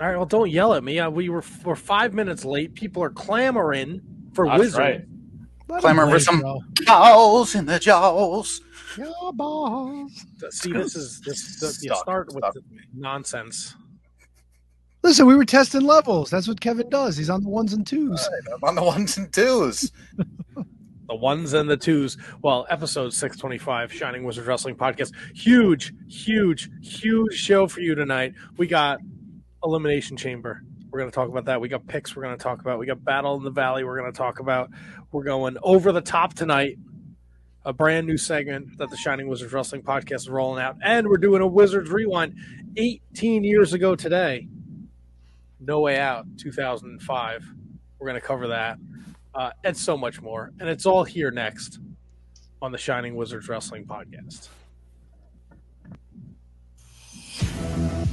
All right, well, don't yell at me. Uh, we were we're five minutes late. People are clamoring for That's Wizard. right. Let Clamor for some- bro. Cows in the jaws. Yeah, balls. See, this is this. The, you start with the nonsense. Listen, we were testing levels. That's what Kevin does. He's on the ones and twos. I'm on the ones and twos. The ones and the twos. Well, episode 625, Shining Wizard Wrestling Podcast. Huge, huge, huge show for you tonight. We got Elimination Chamber. We're going to talk about that. We got picks we're going to talk about. We got Battle in the Valley we're going to talk about. We're going over the top tonight. A brand new segment that the Shining Wizards Wrestling Podcast is rolling out. And we're doing a Wizards Rewind 18 years ago today. No Way Out, 2005. We're going to cover that uh, and so much more. And it's all here next on the Shining Wizards Wrestling Podcast.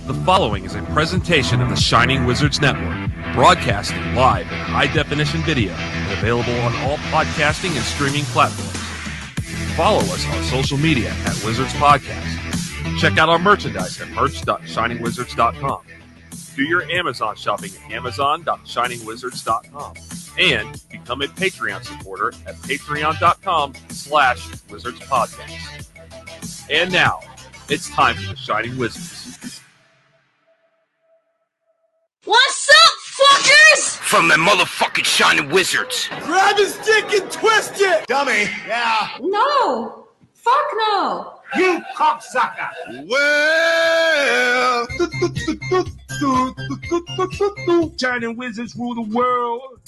The following is a presentation of the Shining Wizards Network, broadcasting live in high definition video and available on all podcasting and streaming platforms. Follow us on social media at Wizards Podcast. Check out our merchandise at merch.shiningwizards.com. Do your Amazon shopping at amazon.shiningwizards.com. And become a Patreon supporter at patreon.com slash wizards podcast. And now, it's time for the Shining Wizards. What's up, fuckers? From the motherfucking Shining Wizards. Grab his dick and twist it! Dummy. Yeah. No. Fuck no. You cocksucker. Well, Shining Wizards rule the world.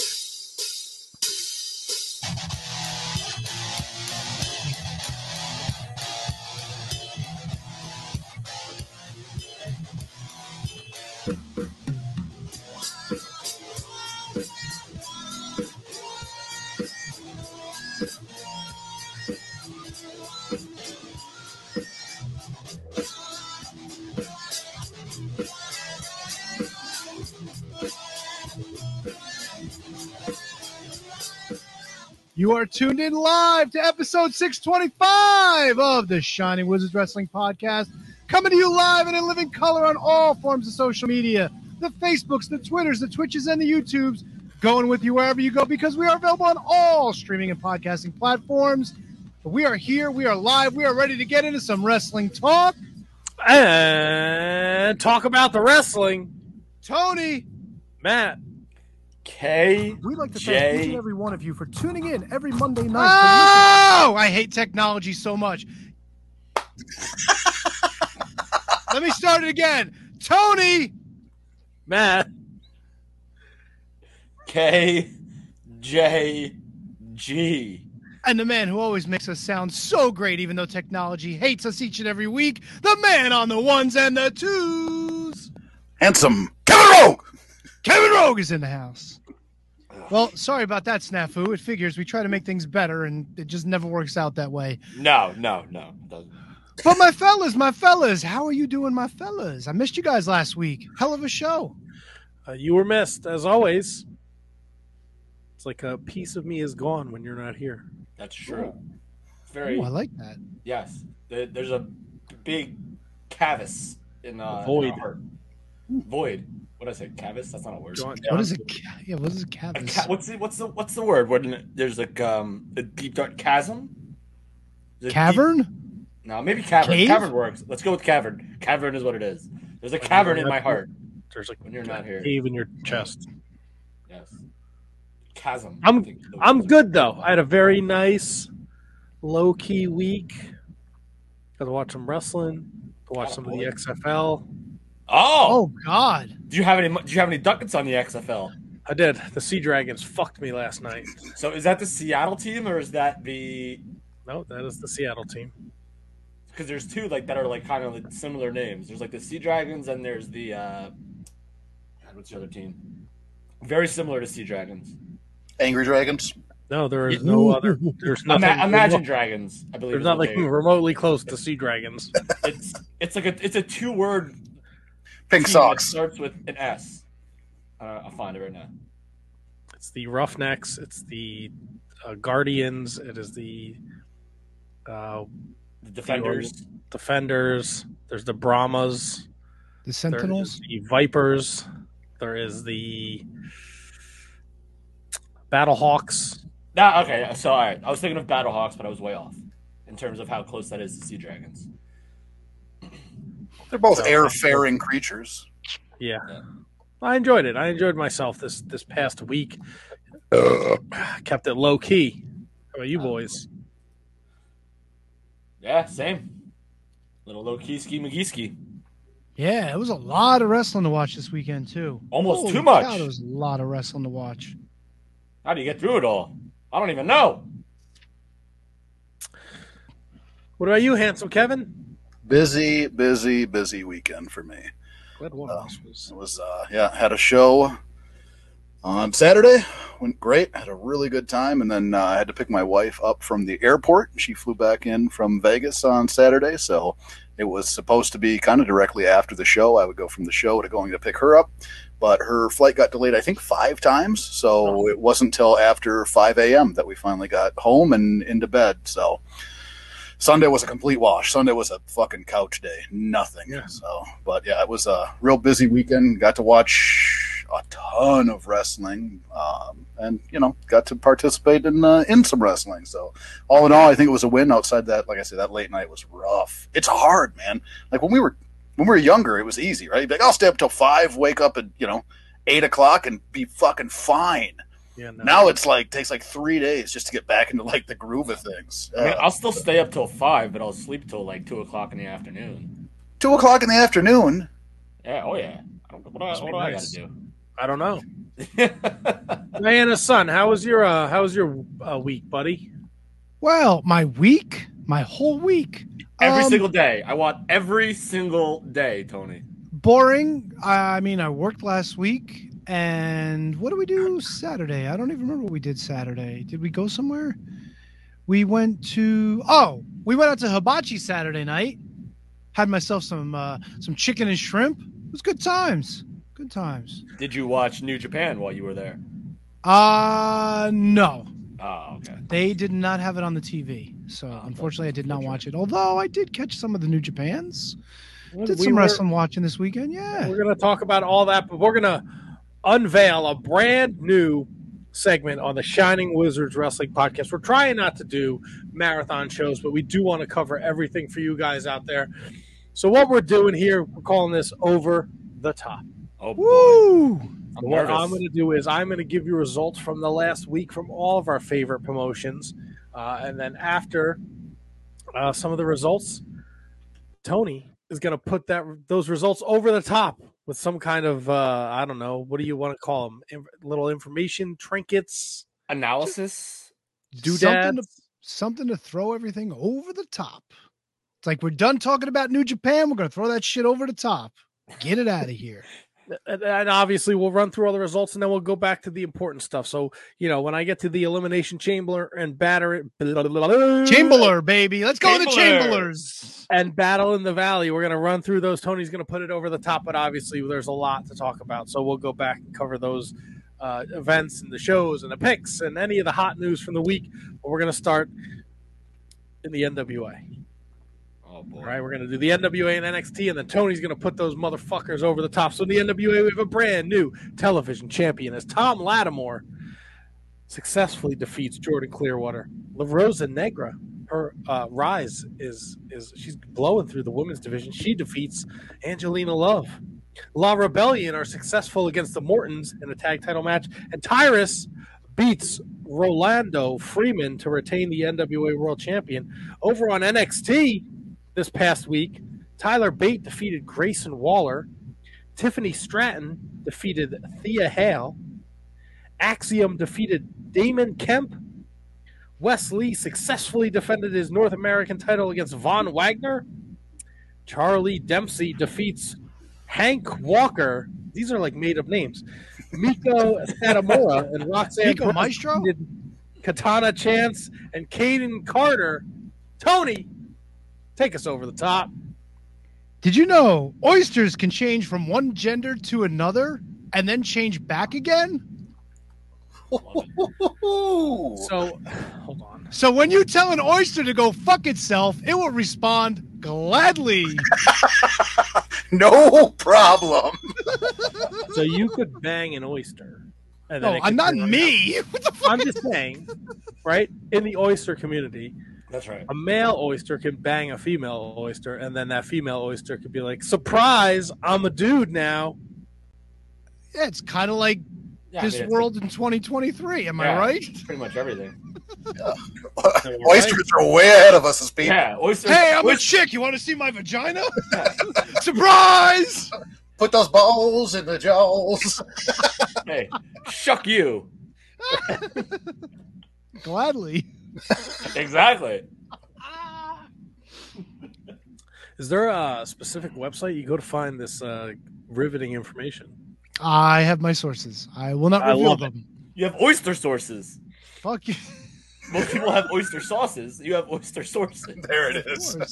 You are tuned in live to episode 625 of the Shining Wizards Wrestling Podcast, coming to you live and in living color on all forms of social media the Facebooks, the Twitters, the Twitches, and the YouTubes. Going with you wherever you go because we are available on all streaming and podcasting platforms. We are here, we are live, we are ready to get into some wrestling talk. And talk about the wrestling. Tony, Matt, K. we'd like to Jay. thank each and every one of you for tuning in every Monday night. Oh, I hate technology so much. Let me start it again. Tony, Matt, K. J. G. and the man who always makes us sound so great, even though technology hates us each and every week, the man on the ones and the twos. Handsome Kevin Rogue. Kevin Rogue is in the house. Well, sorry about that snafu. It figures we try to make things better, and it just never works out that way. No, no, no. doesn't. But my fellas, my fellas, how are you doing, my fellas? I missed you guys last week. Hell of a show. uh, you were missed as always. It's like a piece of me is gone when you're not here. That's true. Very. Oh, I like that. Yes. There, there's a big cavus in uh, Void. in our heart. Void. What did I say? Cavus? That's not a word. John, What is it? Yeah, what is a A cavus? ca- what's the what's the what's the word? When there's like um a deep dark chasm. There's a Cavern? deep- no, maybe cavern. Cave? Cavern works. Let's go with cavern. Cavern is what it is. There's a cavern in my heart There's like when you're not here. cave in your chest. Yes. Chasm. I'm- I'm good though. I had a very nice, low key week. Got to watch some wrestling. To watch some of the XFL. Oh, Oh God! do you have any? Do you have any ducats on the XFL? I did. The Sea Dragons fucked me last night. So is that the Seattle team or is that the? No, that is the Seattle team. Because there's two like that are like kind of like similar names. There's like the Sea Dragons and there's the. uh God, what's the other team? Very similar to Sea Dragons. Angry Dragons. No, there is no other. There's nothing. Ima- Imagine Dragons, I believe. There's is what nothing they- remotely close to Sea Dragons. It's it's like a it's a two word Pink socks. starts with an S. Uh, I'll find it right now. It's the Roughnecks. It's the uh, Guardians. It is the uh, The Defenders. Defenders. There's the Brahmas. The Sentinels. the Vipers. There is the Battlehawks. Nah, okay. So all right, I was thinking of Battlehawks, but I was way off in terms of how close that is to Sea Dragons. They're both air-faring creatures. Yeah. Yeah. I enjoyed it. I enjoyed myself this this past week. Kept it low key. How about you boys? Yeah, same. Little low key ski McGee Yeah, it was a lot of wrestling to watch this weekend too. Almost Holy too much. cow, there was a lot of wrestling to watch. How do you get through it all? I don't even know. What about you, handsome Kevin? Busy, busy, busy weekend for me. Glad one of was. It was uh, yeah, had a show on Saturday. Went great. Had a really good time, and then uh, I had to pick my wife up from the airport. She flew back in from Vegas on Saturday, so it was supposed to be kind of directly after the show. I would go from the show to going to pick her up, but her flight got delayed. I think five times, so it wasn't until after five a.m. that we finally got home and into bed. So. Sunday was a complete wash. Sunday was a fucking couch day. Nothing. Yeah. So, but yeah, it was a real busy weekend. Got to watch a ton of wrestling, um, and you know, got to participate in uh, in some wrestling. So, all in all, I think it was a win. Outside that, like I said, that late night was rough. It's hard, man. Like when we were when we were younger, it was easy, right? You'd be like, I'll stay up till five, wake up at you know eight o'clock, and be fucking fine. Yeah, no. Now it's like takes like three days just to get back into like the groove of things. I mean, Uh, I'll still stay up till five, but I'll sleep till like two o'clock in the afternoon. two o'clock in the afternoon. Yeah, oh yeah. I don't, what do I, Must what be do I gotta I don't know. do? Diana's son, how was your uh, how was your uh, week, buddy? Well, my week, my whole week, every Um, single day. I want every single day, Tony. boring. I mean, I worked last week, and what do we do Saturday? I don't even remember what we did Saturday. Did we go somewhere? We went to oh, we went out to Hibachi Saturday night. Had myself some uh, some chicken and shrimp. It was good times. Good times. Did you watch New Japan while you were there? Uh no, Oh, okay. they did not have it on the TV. So unfortunately, I did not watch it. Although I did catch some of the New Japans. Did We some were- wrestling watching this weekend. Yeah. We're going to talk about all that, but we're going to unveil a brand new segment on the Shining Wizards Wrestling Podcast. We're trying not to do marathon shows, but we do want to cover everything for you guys out there. So, what we're doing here, we're calling this Over the Top. Oh boy. Woo! I'm what nervous. I'm going to do is I'm going to give you results from the last week from all of our favorite promotions, uh, and then after uh, some of the results, Tony is going to put that those results over the top with some kind of uh, I don't know what do you want to call them? In- little information trinkets, Analysis. something to, doodads. something to throw everything over the top. It's like we're done talking about New Japan. We're going to throw that shit over the top. Get it out of here. and, and obviously we'll run through all the results and then we'll go back to the important stuff. So you know when I get to the elimination chamber and batter Chamberlain, baby. Let's go to the Chamberlain. Chamberlains. and battle in the valley. We're gonna run through those. Tony's gonna put it over the top, but obviously there's a lot to talk about. So we'll go back and cover those uh, events and the shows and the picks and any of the hot news from the week. But we're gonna start in the NWA. Oh boy. All right, we're gonna do the NWA and NXT, and then Tony's gonna put those motherfuckers over the top. So in the NWA, we have a brand new television champion as Tom Latimer successfully defeats Jordan Clearwater. La Rosa Negra, her uh, rise is is she's blowing through the women's division. She defeats Angelina Love. La Rebellion are successful against the Mortons in a tag title match, and Tyrus beats Rolando Freeman to retain the NWA World Champion. Over on NXT this past week, Tyler Bate defeated Grayson Waller. Tiffany Stratton defeated Thea Hale. Axiom defeated Damon Kemp. Wes Lee successfully defended his North American title against Von Wagner. Charlie Dempsey defeats Hank Walker. These are like made up names. Meiko Satomura and Roxanne Miko Maestro? Katana Chance and Kayden Carter. Tony, take us over the top. Did you know oysters can change from one gender to another and then change back again? So, hold on. So when you tell an oyster to go fuck itself, it will respond gladly. no problem. So you could bang an oyster. And No, it I'm not me. What the fuck? I'm just saying, right? In the oyster community, That's right. a male oyster can bang a female oyster, and then that female oyster could be like, "Surprise! I'm a dude now." Yeah, it's kind of like Yeah, I this mean, world in 2023. Am I Yeah. right? pretty much everything. Oysters are way ahead of us as people. Yeah, oysters. Hey, I'm a chick. You want to see my vagina? Surprise! Put those balls in the jaws. hey, shuck you. Gladly. Exactly. Is there a specific website you go to find this uh, riveting information? I have my sources. I will not I reveal love it. them. You have oyster sources. Fuck you. Most people have oyster sauces. You have oyster sources. there it is.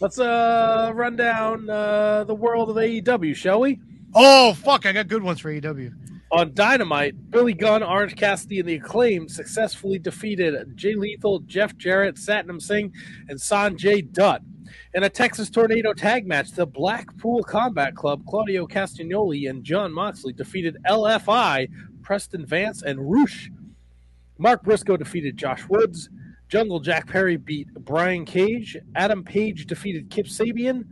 Let's uh, run down uh, the world of AEW, shall we? Oh fuck! I got good ones for AEW. On Dynamite, Billy Gunn, Orange Cassidy, and the Acclaim successfully defeated Jay Lethal, Jeff Jarrett, Satnam Singh, and Sanjay Dutt. In a Texas Tornado tag match, the Blackpool Combat Club, Claudio Castagnoli and Jon Moxley defeated LFI, Preston Vance, and Roosh. Mark Briscoe defeated Josh Woods. Jungle Jack Perry beat Brian Cage. Adam Page defeated Kip Sabian.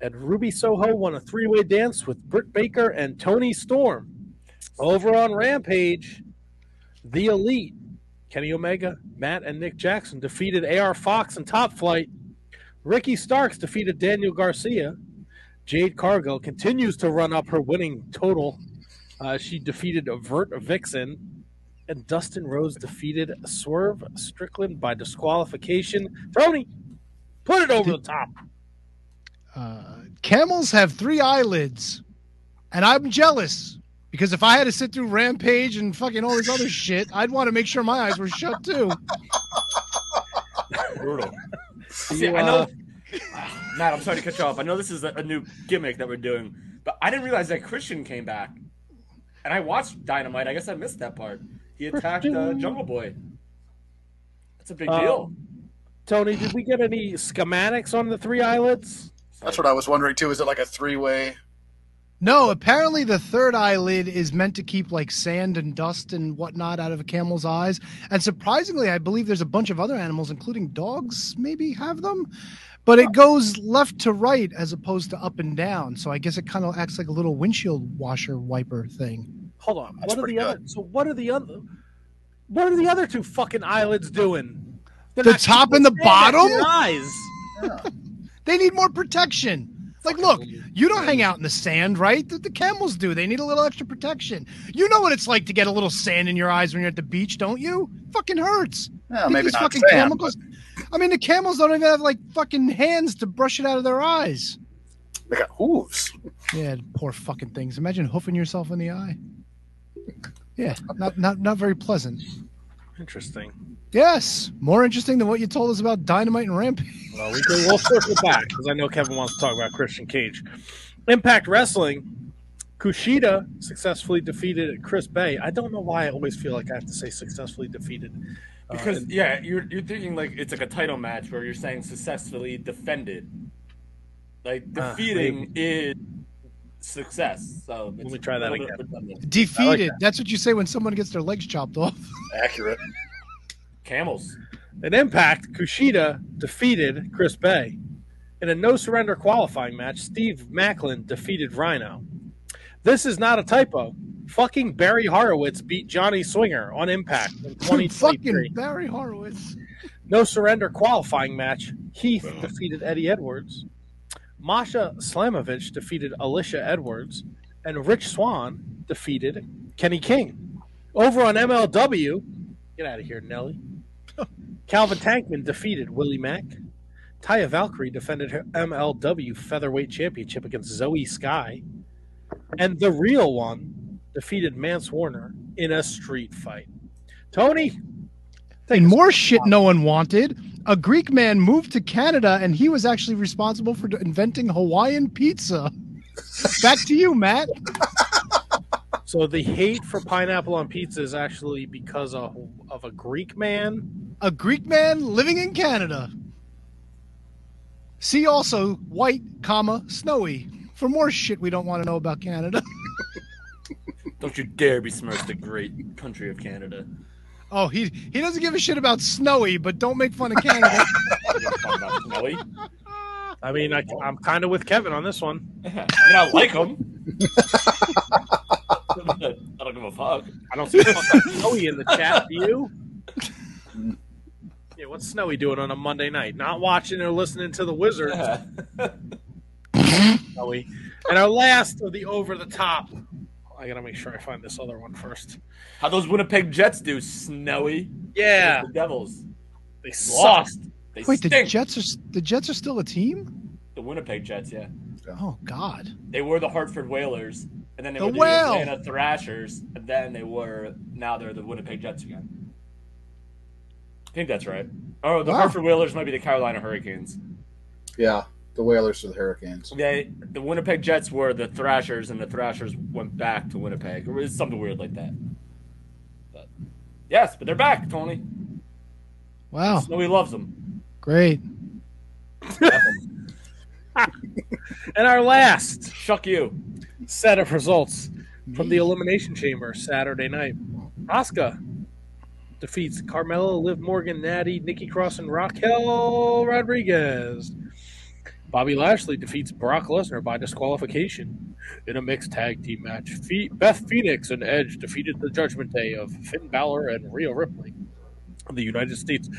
And Ruby Soho won a three way dance with Britt Baker and Toni Storm. Over on Rampage, the Elite, Kenny Omega, Matt, and Nick Jackson defeated AR Fox and Top Flight. Ricky Starks defeated Daniel Garcia. Jade Cargill continues to run up her winning total. Uh, she defeated Vert Vixen. And Dustin Rhodes defeated Swerve Strickland by disqualification. Tony, put it over the top. Uh, camels have three eyelids, and I'm jealous because if I had to sit through Rampage and fucking all this other shit, I'd want to make sure my eyes were shut too. Brutal. See, You, I know. uh, Matt, I'm sorry to cut you off. I know this is a, a new gimmick that we're doing, but I didn't realize that Christian came back. And I watched Dynamite. I guess I missed that part. He attacked uh, Jungle Boy. That's a big Uh, deal. Tony, did we get any schematics on the three eyelids? That's what I was wondering too. Is it like a three way? No, apparently the third eyelid is meant to keep like sand and dust and whatnot out of a camel's eyes. And surprisingly, I believe there's a bunch of other animals, including dogs, maybe have them. But it goes left to right as opposed to up and down. So I guess it kind of acts like a little windshield washer wiper thing. Hold on. That's what are pretty the other? So what are the other? What are the other two fucking eyelids doing? They're The top and the bottom? your Eyes. They need more protection. Like, look, you don't hang out in the sand, right? The, the camels do. They need a little extra protection. You know what it's like to get a little sand in your eyes when you're at the beach, don't you? Fucking hurts. Get maybe these fucking sand. camels. I mean, the camels don't even have like fucking hands to brush it out of their eyes. They got hooves. Yeah, poor fucking things. Imagine hoofing yourself in the eye. Yeah, not not not very pleasant. Interesting. Yes, more interesting than what you told us about Dynamite and Rampage. Well, we can, we'll circle back because I know Kevin wants to talk about Christian Cage. Impact Wrestling, Kushida successfully defeated Chris Bey. I don't know why I always feel like I have to say successfully defeated. Uh, Because and- yeah, you're you're thinking like it's like a title match where you're saying successfully defended. Like Ah, defeating is success. So it's me try that again. bit redundant. Defeated. that. That's what you say when someone gets their legs chopped off. Accurate. Camels. In Impact, Kushida defeated Chris Bey. In a no surrender qualifying match, Steve Maclin defeated Rhino. This is not a typo. Fucking Barry Horowitz beat Johnny Swinger on Impact in 2023. fucking Barry Horowitz. No surrender qualifying match. Heath defeated Eddie Edwards. Masha Slamovich defeated Alicia Edwards. And Rich Swann defeated Kenny King. Over on MLW, get out of here, Nelly. Calvin Tankman defeated Willie Mack. Taya Valkyrie defended her MLW Featherweight Championship against Zoey Skye. And the real one defeated Mance Warner in a street fight. Tony, And more shit no one wanted. A Greek man moved to Canada and he was actually responsible for inventing Hawaiian pizza. Back to you, Matt. So the hate for pineapple on pizza is actually because of, of a Greek man. A Greek man living in Canada. See also white, comma snowy for more shit we don't want to know about Canada. Don't you dare besmirch the great country of Canada. Oh, he he doesn't give a shit about snowy, but don't make fun of Canada. You about Snowy. I mean, I, I'm kind of with Kevin on this one. I mean, I like him. I don't give a fuck. I don't see fucking Snowy in the chat. Do you? Yeah, what's Snowy doing on a Monday night? Not watching or listening to the Wizards. Snowy. And our last of the over the top. I gotta make sure I find this other one first. How those Winnipeg Jets do, Snowy. Yeah, The Devils they lost. They Wait, the stink. Jets are the Jets are still a team? the Winnipeg Jets, yeah. Oh God. They were the Hartford Whalers, and then they The were the Whale. Atlanta Thrashers, and then they were now they're the Winnipeg Jets again. I think that's right. Oh, the Wow. Hartford Whalers might be the Carolina Hurricanes. Yeah, the Whalers are the Hurricanes. They the Winnipeg Jets were the Thrashers, and the Thrashers went back to Winnipeg. Or it's something weird like that. But yes, but they're back, Tony. Wow. Snowy loves them. Great. And our last Shuck you. set of results from the Elimination Chamber Saturday night. Asuka defeats Carmella, Liv Morgan, Nattie, Nikki Cross, and Raquel Rodriguez. Bobby Lashley defeats Brock Lesnar by disqualification in a mixed tag team match. Fe- Beth Phoenix and Edge defeated the Judgment Day of Finn Balor and Rhea Ripley. The United States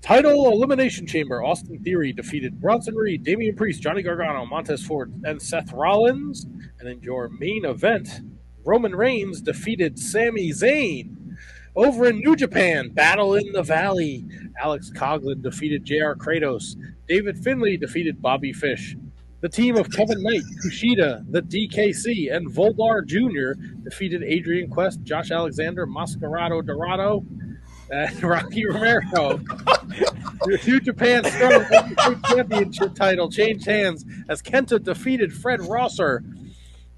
title elimination chamber. Austin Theory defeated Bronson Reed, Damian Priest, Johnny Gargano, Montez Ford, and Seth Rollins. And in your main event, Roman Reigns defeated Sami Zayn. Over in New Japan, Battle in the Valley. Alex Coughlin defeated JR Kratos. David Finlay defeated Bobby Fish. The team of Kevin Knight, Kushida, the DKC, and Volador Jr. defeated Adrian Quest, Josh Alexander, Mascara Dorada, and Rocky Romero. The New Japan Strong Championship title changed hands as Kenta defeated Fred Rosser.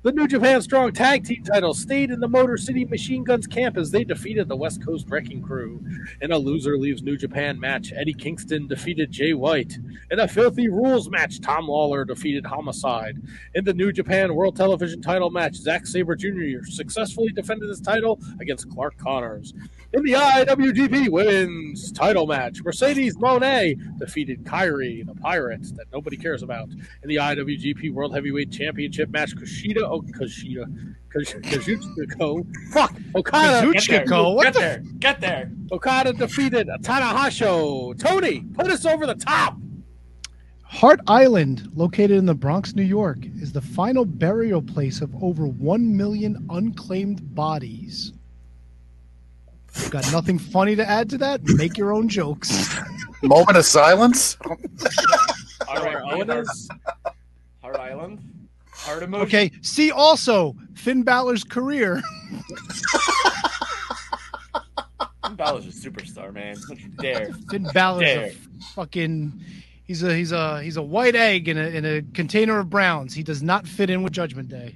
The New Japan Strong Tag Team title stayed in the Motor City Machine Guns camp as they defeated the West Coast Wrecking Crew. In a loser leaves New Japan match, Eddie Kingston defeated Jay White. In a Filthy Rules match, Tom Lawlor defeated Homicide. In the New Japan World Television title match, Zack Sabre Jr. successfully defended his title against Clark Connors. In the IWGP Women's title match, Mercedes Moné defeated Kairi, the Pirates that nobody cares about. In the IWGP World Heavyweight Championship match, Kushida, oh, Kushida, Kush- Kazuchika, fuck, Okada, Get there. Kazuchika, what Get the there. Get there. Okada defeated Tanahashi. Tony, put us over the top. Hart Island, located in the Bronx, New York, is the final burial place of over 1 million unclaimed bodies. Got nothing funny to add to that? Make your own jokes. Moment of silence. All Where right, Owen is? Heart Island. Heart emotion. Okay, see also Finn Balor's career. Finn Balor's a superstar, man. Don't you dare. Finn Balor's a fucking he's a he's a he's a white egg in a in a container of browns. He does not fit in with Judgment Day.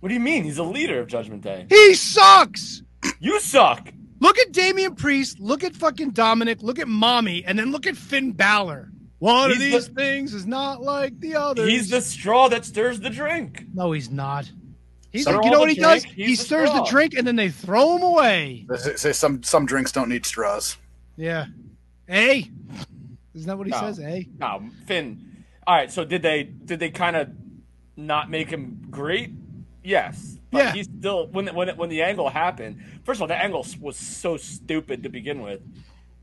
What do you mean? He's a leader of Judgment Day. He sucks. You suck. Look at Damian Priest, look at fucking Dominic, look at Mommy, and then look at Finn Balor. One of these the- things is not like the others. He's the straw that stirs the drink. No, he's not. He's like, you know what he does? drink, he's He the stirs the drink and then they throw him away. Say some some drinks don't need straws. Yeah. Hey. Isn't that what he No. says? Hey. No, Finn. All right, so did they did they kind of not make him great? Yes. But Yeah. He's still when when when the angle happened. First of all, the angle was so stupid to begin with,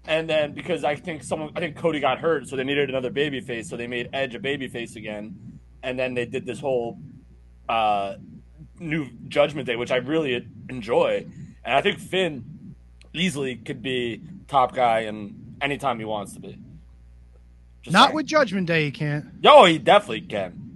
and then because I think someone I think Cody got hurt, so they needed another baby face, so they made Edge a baby face again, and then they did this whole uh, new Judgment Day, which I really enjoy, and I think Finn easily could be top guy and anytime he wants to be. Just Not saying. with Judgment Day, he can't. Yo, he definitely can.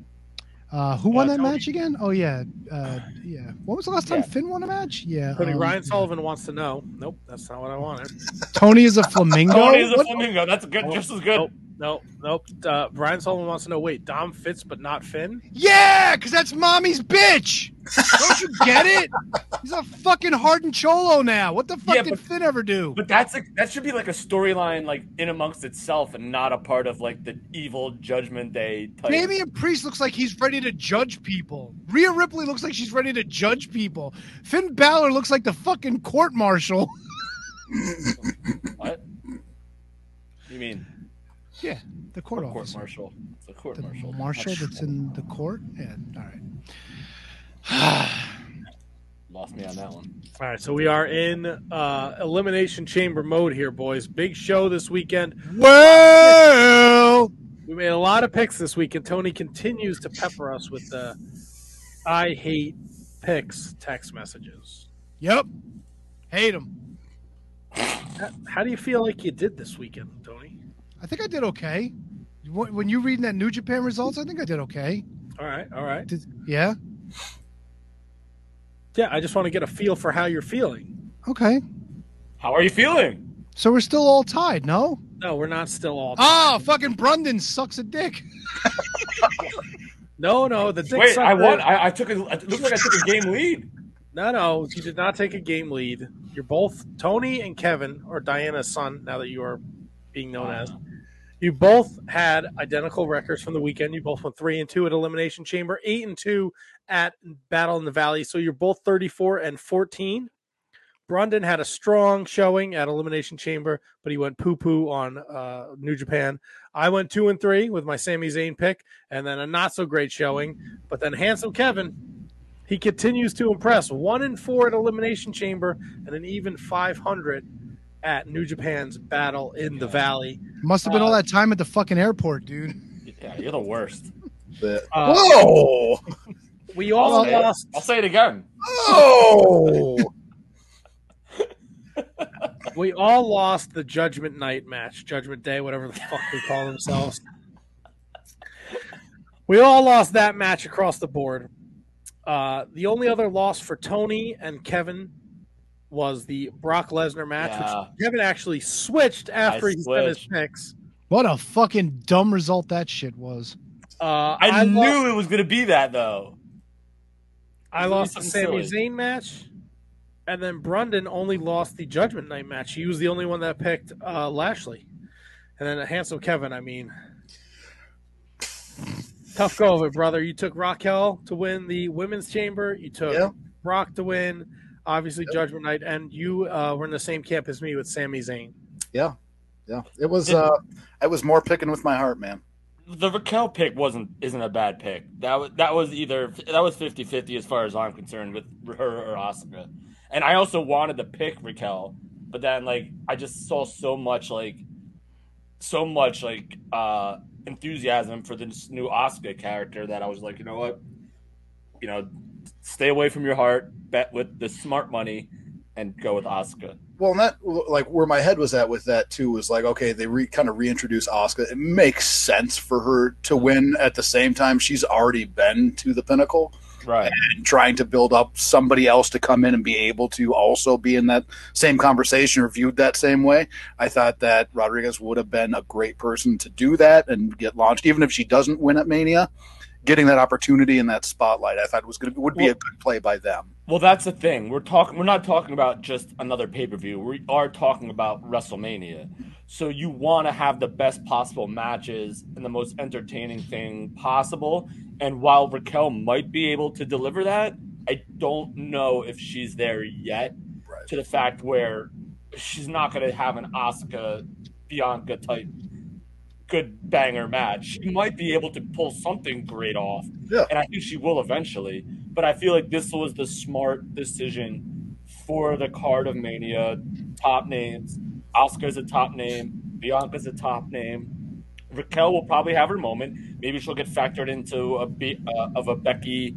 Uh, who won that Cody. match again? Oh yeah, uh, yeah. When was the last time Yeah. Finn won a match? Yeah, Cody um, Ryan Sullivan wants to know. Nope, that's not what I wanted. Tony is a flamingo. Tony is a What- flamingo. That's good. Just as good. Nope. Nope, nope. Uh, Brian Sullivan wants to know. Wait, Dom fits, but not Finn. Yeah, because that's mommy's bitch. Don't you get it? He's a fucking hardened cholo now. What the fuck Yeah, did but- Finn ever do? But that's a, that should be like a storyline, like in amongst itself, and not a part of like the evil Judgment Day. Type. Damian Priest looks like he's ready to judge people. Rhea Ripley looks like she's ready to judge people. Finn Balor looks like the fucking court marshal. What? You mean Yeah, the court court officer. martial? It's a court The martial. marshal that's in the court. Yeah, all right. Lost me on that one. All right, so we are in uh, elimination chamber mode here, boys. Big show this weekend. Well, We made a lot of picks this week, and Tony continues to pepper us with the "I hate picks" text messages. yep. Hate them. How, how do you feel like you did this weekend, Tony? I think I did okay. When when you reading that New Japan results, I think I did okay. All right, all right. Did, yeah. Yeah, I just want to get a feel for how you're feeling. Okay. How are you feeling? So we're still all tied, no? No, we're not still all. Ah, tied. Oh, fucking Brundon sucks a dick. No, no, the dick Wait, I sucker- won. I, I took a. It looks like I took a game lead. No, no, you did not take a game lead. You're both Tony and Kevin, or Diana's son, now that you are being known as. You both had identical records from the weekend. You both went three and two at Elimination Chamber, eight and two at Battle in the Valley. So you're both 34 and 14. Brundon had a strong showing at Elimination Chamber, but he went poo poo on uh, New Japan. I went two and three with my Sami Zayn pick, and then a not so great showing. But then handsome Kevin, he continues to impress. One and four at Elimination Chamber, and an even 500 at New Japan's Battle in the Valley. Must have been all that time at the fucking airport, dude. Yeah, you're the worst. The- Uh, Whoa! We all I'll say it- lost. I'll say it again. Oh! We all lost the Judgment Night match, Judgment Day, whatever the fuck they call themselves. We all lost that match across the board. Uh, the only other loss for Tony and Kevin was the Brock Lesnar match, Yeah. which Kevin actually switched after I he sent his picks. What a fucking dumb result that shit was. Uh, I, lost- knew it was going to be that though. I lost the something Sami silly. Zayn match, and then Brundon only lost the Judgment Night match. He was the only one that picked uh, Lashley, and then handsome Kevin. I mean, tough go of it, brother. You took Raquel to win the women's chamber. You took Yeah. Brock to win, obviously Judgment Night, and you uh, were in the same camp as me with Sami Zayn. Yeah, yeah. It was. Uh, I was more picking with my heart, man. The Raquel pick wasn't isn't a bad pick. That was that was either that was 50-50 as far as I'm concerned with her or Asuka. And I also wanted to pick Raquel, but then like I just saw so much like so much like uh enthusiasm for this new Asuka character that I was like, you know what? You know, stay away from your heart, bet with the smart money and go with Asuka. Well, and that like where my head was at with that too was like, okay, they re, kind of reintroduce Asuka. It makes sense for her to win at the same time. She's already been to the pinnacle. Right. and trying to build up somebody else to come in and be able to also be in that same conversation or viewed that same way. I thought that Rodriguez would have been a great person to do that and get launched, even if she doesn't win at Mania. Getting that opportunity and that spotlight, I thought was going to would be a good play by them. Well, that's the thing. We're talking. We're not talking about just another pay per view. We are talking about WrestleMania. So you want to have the best possible matches and the most entertaining thing possible. And while Raquel might be able to deliver that, I don't know if she's there yet. Right. To the fact where she's not going to have an Asuka Bianca type good banger match. She might be able to pull something great off Yeah. and I think she will eventually. But I feel like this was the smart decision for the card of Mania. Top names. Asuka's a top name. Bianca's a top name. Raquel will probably have her moment. Maybe she'll get factored into a uh, of a Becky,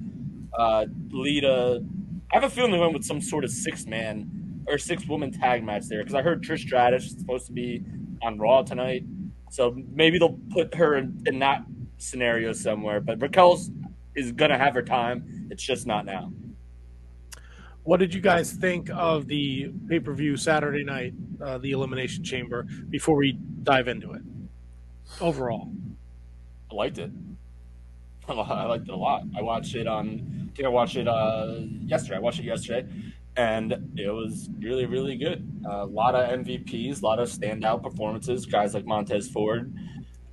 uh, Lita. I have a feeling they went with some sort of six man or six woman tag match there because I heard Trish Stratus is supposed to be on Raw tonight. So maybe they'll put her in, in that scenario somewhere. But Raquel's is gonna have her time. It's just not now. What did you guys think of the pay per view Saturday night, uh, the Elimination Chamber, before we dive into it? overall? I liked it. I liked it a lot. I watched it on. I think I watched it uh, yesterday. I watched it yesterday, and it was really, really good. a lot of MVPs, a lot of standout performances. Guys like Montez Ford,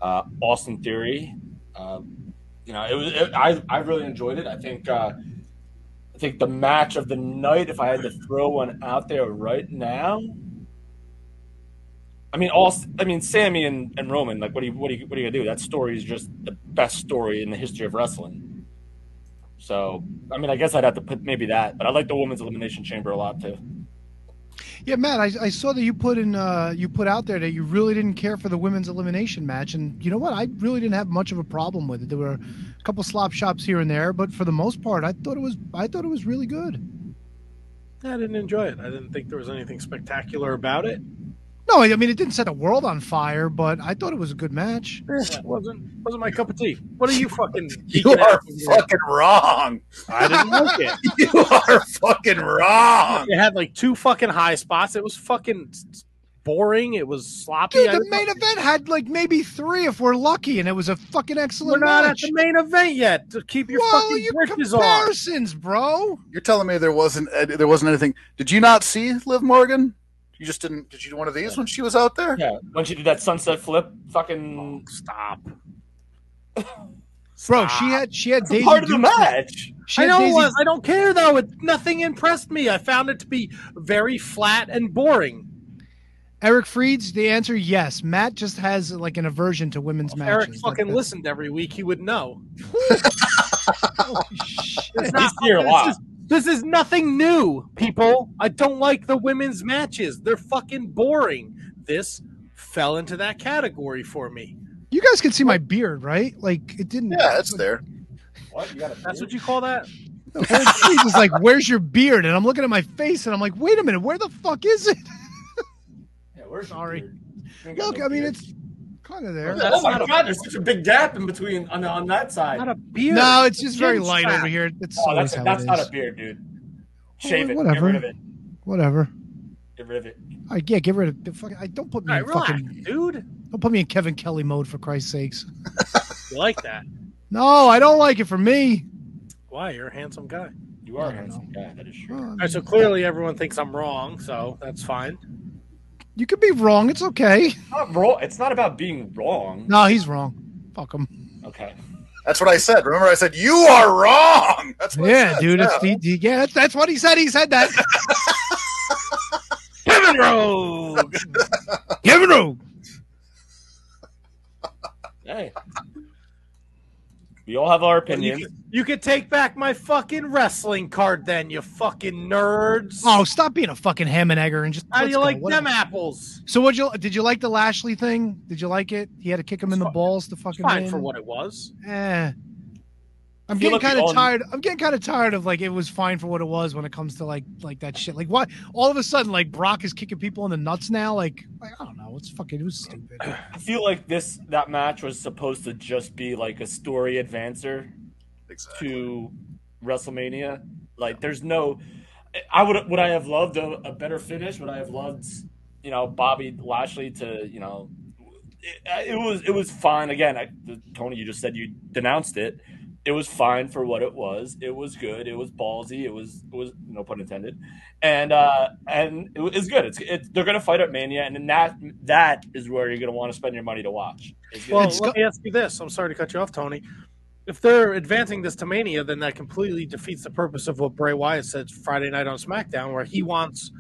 uh, Austin Theory. Uh, you know, it was. It, I I really enjoyed it. I think. Uh, I think the match of the night, if I had to throw one out there right now, I mean, all I mean, Sami and, and Roman. Like, what do you what do you what are you gonna do? That story is just the best story in the history of wrestling. So, I mean, I guess I'd have to put maybe that, but I like the women's elimination chamber a lot too. Yeah, Matt, I, I saw that you put in uh, you put out there that you really didn't care for the women's elimination match, and you know what? I really didn't have much of a problem with it. There were a couple slop shops here and there, but for the most part, I thought it was I thought it was really good. I didn't enjoy it. I didn't think there was anything spectacular about it. No, I mean it didn't set the world on fire, but I thought it was a good match. It wasn't wasn't my cup of tea. What are you fucking? You are fucking wrong. I didn't like it. You are fucking wrong. It had like two fucking high spots. It was fucking boring. It was sloppy. Dude, the didn't- main event had like maybe three if we're lucky, and it was a fucking excellent. We're excellent not at the main event yet. To keep your well, fucking you britches on. comparisons, bro. You're telling me there wasn't uh, there wasn't anything. Did you not see Liv Morgan? You just didn't. Did you do one of these when she was out there? Yeah, when she did that sunset flip, fucking oh, Stop. Bro, she had she had That's a Daisy part of the match. She I had know Daisy- was. I don't care though. It, nothing impressed me. I found it to be very flat and boring. Eric Freed's the answer yes. Matt just has like an aversion to women's matches. Eric fucking that- listened every week. He would know. Holy shit. It's He's here a lot. is- This is nothing new, people. I don't like the women's matches. They're fucking boring. This fell into that category for me. You guys can see my beard, right? Like it didn't. Yeah, it's there. What you got? A That's what you call that? He's like, "Where's your beard?" And I'm looking at my face, and I'm like, "Wait a minute, where the fuck is it?" Yeah, where's your Sorry. beard? You ain't got Look, no I mean, beard. it's kind of there. That's oh my not a- god, there's such a big gap in between on on that side. Not a beard. No, it's just very light strap. over here. It's oh, that's how that's it not a beard, dude. Shave it. Get whatever. rid of it. Whatever. Get rid of it. I yeah, get rid of the fucking. I don't put me All in relax, fucking. dude. Don't put me in Kevin Kelly mode for Christ's sakes. You like that? No, I don't like it for me. Why? You're a handsome guy. You are a I don't handsome guy. That is true. Uh, All right, so clearly everyone thinks I'm wrong, so that's fine. You could be wrong. It's okay. It's not wrong. It's not about being wrong. No, he's wrong. Fuck him. Okay. That's what I said. Remember, I said you are wrong. That's what I Yeah, said. dude. Yeah. It's, he, he- yeah, that's, that's what he said. He said that. Kevin Rogue. Kevin Rowe. Hey. We all have our you, opinions. could, you could take back my fucking wrestling card, then you fucking nerds. Oh, stop being a fucking ham and egger and just. How do you go. like Whatever. them apples? So, what you did you like the Lashley thing? Did you like it? He had to kick him in the balls to fucking Fine win. for what it was. Eh. I'm getting kind of tired. I'm getting kind of tired of like it was fine for what it was when it comes to like like that shit. Like why all of a sudden like Brock is kicking people in the nuts now? Like, like I don't know. It's fucking. It was stupid. I feel like this that match was supposed to just be like a story advancer Exactly. to WrestleMania. Like, there's no. I would would I have loved a, a better finish? Would I have loved, you know, Bobby Lashley to, you know, it, it was it was fine. Again, I, Tony, you just said you denounced it. It was fine for what it was. It was good. It was ballsy. It was it was no pun intended, and uh and it was good. It's, it's they're gonna fight at Mania, and then that that is where you're gonna want to spend your money to watch. It's Well, It's let me ask you this. I'm sorry to cut you off, Tony. If they're advancing this to Mania, then that completely defeats the purpose of what Bray Wyatt said Friday night on SmackDown, where he wants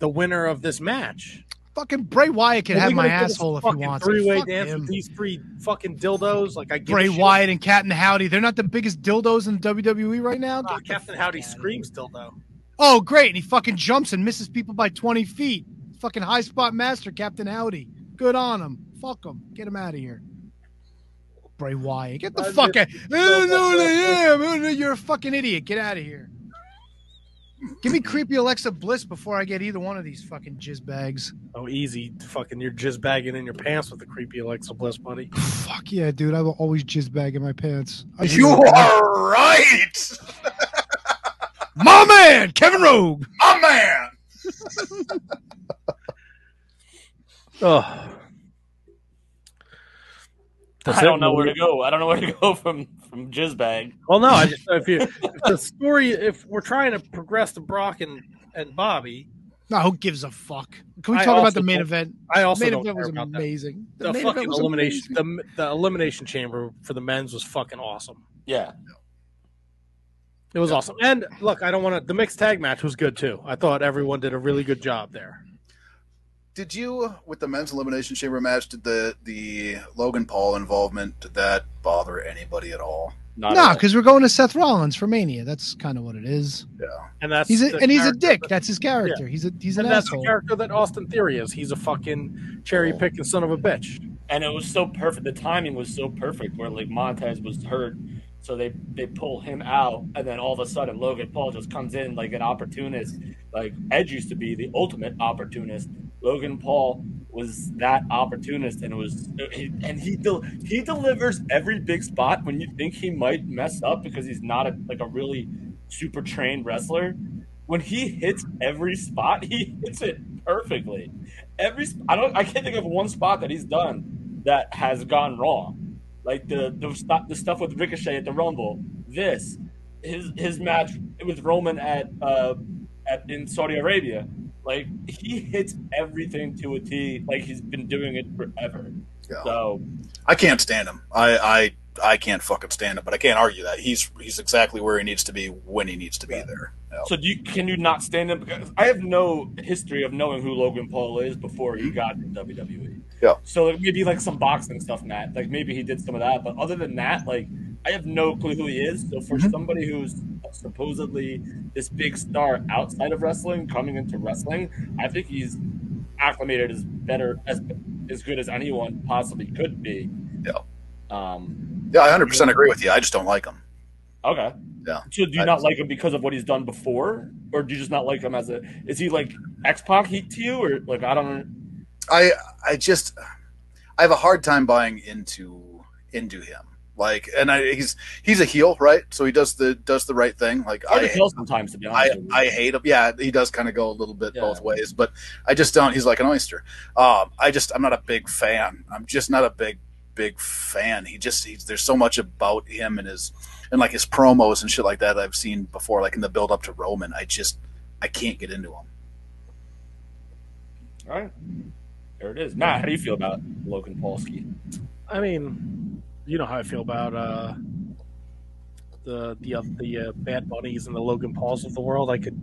the winner of this match. Fucking Bray Wyatt can have my gonna do this asshole if he wants. Three-way it. Dance him. with these three fucking dildos. Like I Bray. Wyatt and Captain Howdy. They're not the biggest dildos in WWE right now. The Captain Howdy screams dildo. Oh, great. And he fucking jumps and misses people by 20 feet. Fucking high spot master, Captain Howdy. Good on him. Fuck him. Get him out of here. Bray Wyatt. Get the I fuck out. I don't know what I am. I don't know. You're a fucking idiot. Get out of here. Give me creepy Alexa Bliss before I get either one of these fucking jizz bags. Oh, easy. Fucking you're just bagging in your pants with the creepy Alexa Bliss, buddy. Fuck yeah, dude. I will always jizz bag in my pants. I You are right, My man, Kevin Rogue. my man. Oh. That's I don't know where to go. I don't know where to go from from Jizzbag. Well, no, I just if you if the story if we're trying to progress to Brock and and Bobby, No, who gives a fuck? Can we I talk about the main event? I also main don't event care was about that. amazing. the, main fucking event was elimination amazing. the the elimination chamber for the men's was fucking awesome. Yeah, It was awesome. And look, I don't want to. The mixed tag match was good too. I thought everyone did a really good job there. Did you, with the men's elimination chamber match, did the the Logan Paul involvement did that bother anybody at all? not No, all. because we're going to Seth Rollins for Mania. That's kind of what it is. Yeah. And that's He's a, and he's a dick. that- That's his character. He's a he's an that's asshole. the character that Austin Theory is. He's a fucking cherry oh. picking son of a bitch. and it was so perfect. The timing was so perfect where like Montez was hurt, so they they pull him out, and then all of a sudden Logan Paul just comes in like an opportunist. Like Edge used to be the ultimate opportunist. Logan Paul was that opportunist, and was and he del- he delivers every big spot when you think he might mess up because he's not a, like a really super trained wrestler. When he hits every spot, he hits it perfectly. Every I don't I can't think of one spot that he's done that has gone wrong. Like the the stuff the stuff with Ricochet at the Rumble. This his his match with Roman at uh at in Saudi Arabia. Like he hits everything to a T. Like he's been doing it forever. Yeah. So I can't stand him. I, I I can't fucking stand him, but I can't argue that he's he's exactly where he needs to be when he needs to be there. Yeah. So do you, can you not stand him? Because I have no history of knowing who Logan Paul is before he mm-hmm. got to WWE. Yeah. So like, maybe like some boxing stuff, Matt. Like maybe he did some of that, but other than that, like I have no clue who he is. So for somebody who's supposedly this big star outside of wrestling coming into wrestling, I think he's acclimated as better as as good as anyone possibly could be. Yeah. Um. Yeah, I 100 percent agree with you. I just don't like him. Okay. Yeah. So do you I- not like him because of what he's done before, or do you just not like him as a? Is he like X Pac heat to you, or like I don't? I I just I have a hard time buying into into him. Like, and I, he's he's a heel, right? So he does the does the right thing. Like I to tell sometimes, to be honest. I. I hate him. Yeah, he does kind of go a little bit Yeah. both ways, but I just don't. He's like an oyster. Um, I just I'm not a big fan. I'm just not a big big fan. He just he's there's so much about him and his and like his promos and shit like that, that I've seen before, like in the build up to Roman. I just I can't get into him. All right. There it is. Matt, how do you feel about Logan Paulski? I mean, you know how I feel about uh, the the uh, the uh, Bad Bunnies and the Logan Pauls of the world. I could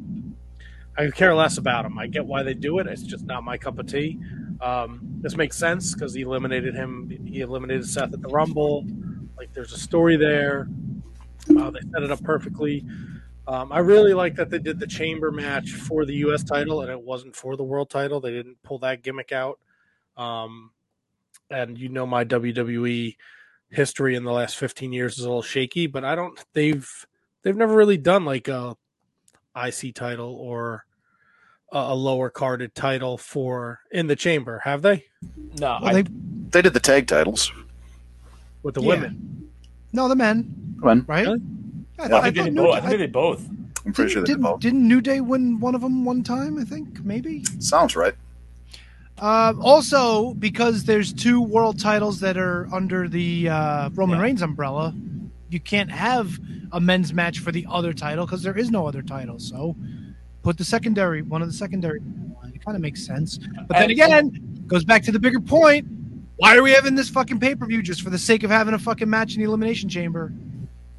I could care less about them. I get why they do it. It's just not my cup of tea. Um, this makes sense because he eliminated him. He eliminated Seth at the Rumble. Like, there's a story there. Uh, they set it up perfectly. Um, I really like that they did the chamber match for the U.S. title, and it wasn't for the world title. They didn't pull that gimmick out. Um, and you know my WWE history in the last 15 years is a little shaky, but I don't. They've they've never really done like a IC title or a, a lower carded title for in the chamber, have they? No, Well, I, they, They did the tag titles. With the Yeah. women, no, the men, When right? Really? I, I thought- think they thought did both. I, think they did both. I'm pretty sure they did didn't, both. didn't New Day win one of them one time? I think maybe. Sounds right. Uh, also, because there's two world titles that are under the uh, Roman Yeah. Reigns umbrella, you can't have a men's match for the other title because there is no other title. So, put the secondary one of the secondary. It kind of makes sense. But then again, goes back to the bigger point. Why are we having this fucking pay per view just for the sake of having a fucking match in the elimination chamber?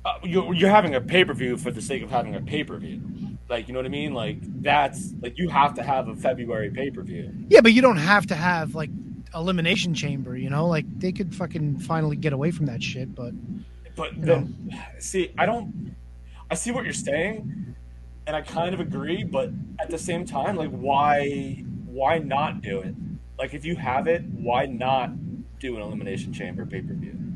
Uh, you're, you're having a pay per view for the sake of having a pay per view. Like, you know what I mean? Like, that's like you have to have a February pay per view. Yeah, but you don't have to have like elimination chamber. You know, like they could fucking finally get away from that shit. But But see, I don't. I see what you're saying, and I kind of agree. But at the same time, like, why, why not do it? Like, if you have it, why not do an elimination chamber pay per view?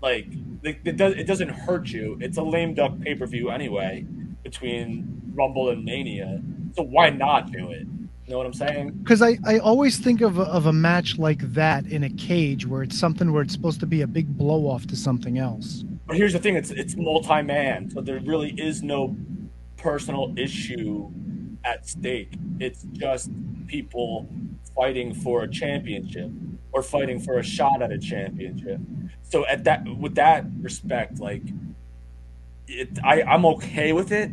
Like, like, it does. It doesn't hurt you. It's a lame duck pay per view anyway between Rumble and Mania. So why not do it? You know what I'm saying? because I, I always think of a, of a match like that in a cage where it's something where it's supposed to be a big blow off to something else. But here's the thing: it's it's multi-man, so there really is no personal issue at stake. It's just people fighting for a championship or fighting for a shot at a championship. So at that, with that respect, like, it, I I'm okay with it,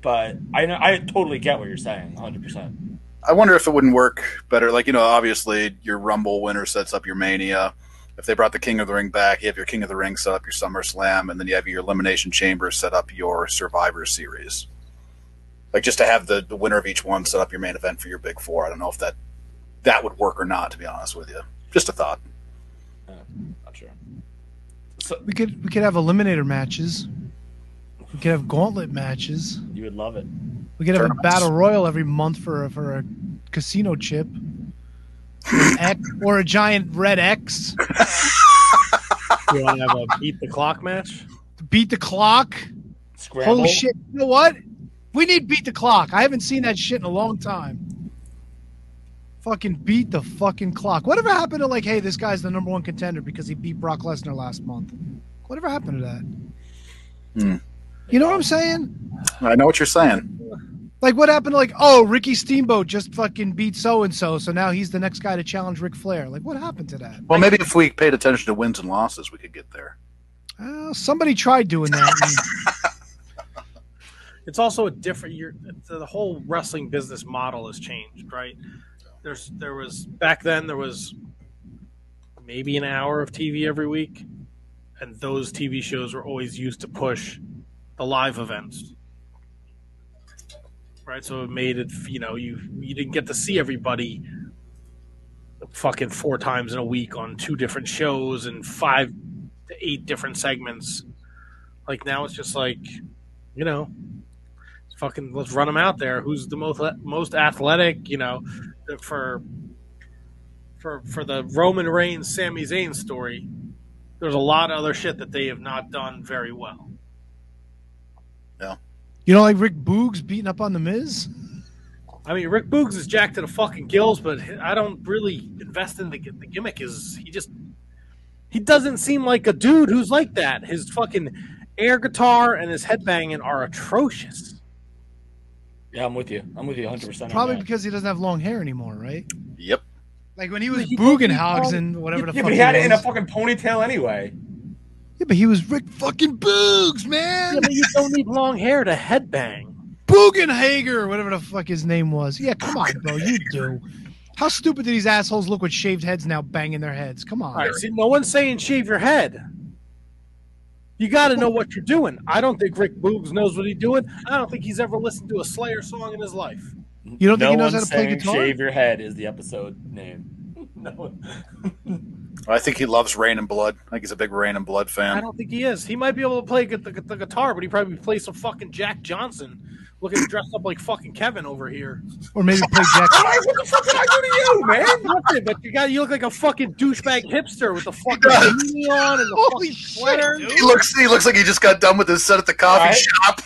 but I know I totally get what you're saying, 100. percent I wonder if it wouldn't work better. Like, you know, obviously your Rumble winner sets up your Mania. If they brought the King of the Ring back, you have your King of the Ring set up your SummerSlam, and then you have your Elimination Chamber set up your Survivor Series. Like, just to have the, the winner of each one set up your main event for your Big Four. I don't know if that that would work or not, to be honest with you. Just a thought. Not sure. We could we could have eliminator matches. We could have gauntlet matches. You would love it. We could have a battle royal every month for a, for a casino chip, An X, or a giant red X. You want to have a beat the clock match? Beat the clock. Scramble. Holy shit! You know what? We need beat the clock. I haven't seen that shit in a long time. Fucking beat the fucking clock. Whatever happened to like, hey, this guy's the number one contender because he beat Brock Lesnar last month? Whatever happened to that? Hmm. You know what I'm saying? I know what you're saying. Like, what happened to like, oh, Ricky Steamboat just fucking beat so and so, so now he's the next guy to challenge Ric Flair. Like, what happened to that? Well, maybe if we paid attention to wins and losses, we could get there. Uh, somebody tried doing that. It's also a different. You're, the whole wrestling business model has changed, right? There's there was back then there was maybe an hour of TV every week, and those TV shows were always used to push the live events, right? So it made it you know you you didn't get to see everybody fucking four times in a week on two different shows and five to eight different segments. Like now it's just like you know fucking let's run them out there. Who's the most most athletic? You know, for for for the Roman Reigns, Sami Zayn story. There's a lot of other shit that they have not done very well. Yeah. You know, like Rick Boogs beating up on the Miz. I mean, Rick Boogs is jacked to the fucking gills, but I don't really invest in the the gimmick. Is he just he doesn't seem like a dude who's like that. His fucking air guitar and his headbanging are atrocious. Yeah, I'm with you. I'm with you 100. percent Probably because he doesn't have long hair anymore, right? Yep. Like when he was He- Boogenhogs and whatever the Yeah, fuck. but he had it in a was. fucking ponytail anyway. Yeah, but he was Rick fucking Boogs, man. Yeah, but you don't need long hair to headbang. Bugenhager, whatever the fuck his name was. Yeah, come on, bro, you do. How stupid do these assholes look with shaved heads now banging their heads? Come on. All right, see, no one's saying shave your head. You got to know what you're doing. I don't think Rick Boogs knows what he's doing. I don't think he's ever listened to a Slayer song in his life. You don't think he knows how to play guitar? Shave your head is the episode name. no. I think he loves Raining Blood. I think he's a big Raining Blood fan. I don't think he is. He might be able to play gu- the, the guitar, but he probably plays some fucking Jack Johnson, looking dressed up like fucking Kevin over here. Or maybe play Jack. What the fuck did I do to you, man? Nothing, but you got you look like a fucking douchebag hipster with the fucking beanie on and the Holy fucking sweater. dude. He looks. He looks like he just got done with his set at the coffee Right. shop.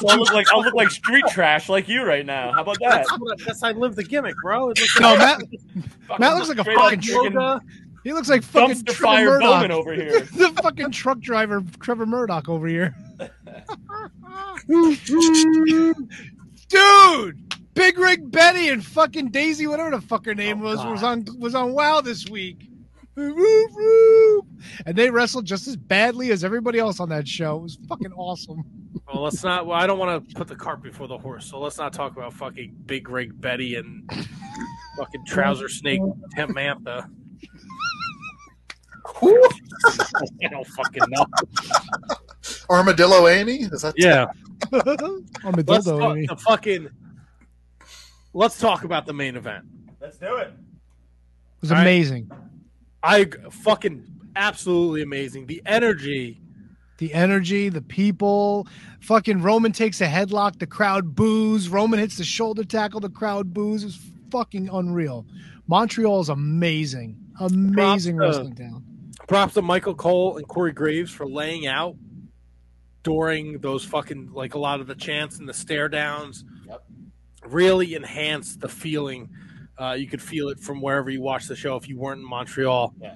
So I look like I look like street trash like you right now. How about that? That's, what, that's how I live the gimmick, bro. It looks No, like Matt, Fucking Matt looks like a fucking up chicken yoga. he looks like fucking dumpster Trevor Murdoch. Over here. the fucking truck driver, Trevor Murdoch over here. Dude, Big Rig Betty and fucking Daisy, whatever the fuck her name Oh, was, God. was on was on WoW this week. And they wrestled just as badly as everybody else on that show. It was fucking awesome. Well, let's not. Well, I don't want to put the cart before the horse, so let's not talk about fucking Big Rig Betty and fucking Trouser Snake Temp Mantha. I don't fucking know. Armadillo Amy. Is that? Yeah, Armadillo let's talk Amy. the fucking. Let's talk about the main event. Let's do it. It was All right. amazing. I fucking absolutely amazing. The energy. The energy, the people. Fucking Roman takes a headlock, the crowd boos. Roman hits the shoulder tackle, the crowd boos. It was fucking unreal. Montreal is amazing. Amazing Props to- wrestling town. Props to Michael Cole and Corey Graves for laying out during those fucking like a lot of the chants and the stare downs. Yep. Really enhanced the feeling. Uh, you could feel it from wherever you watch the show if you weren't in Montreal. Yeah.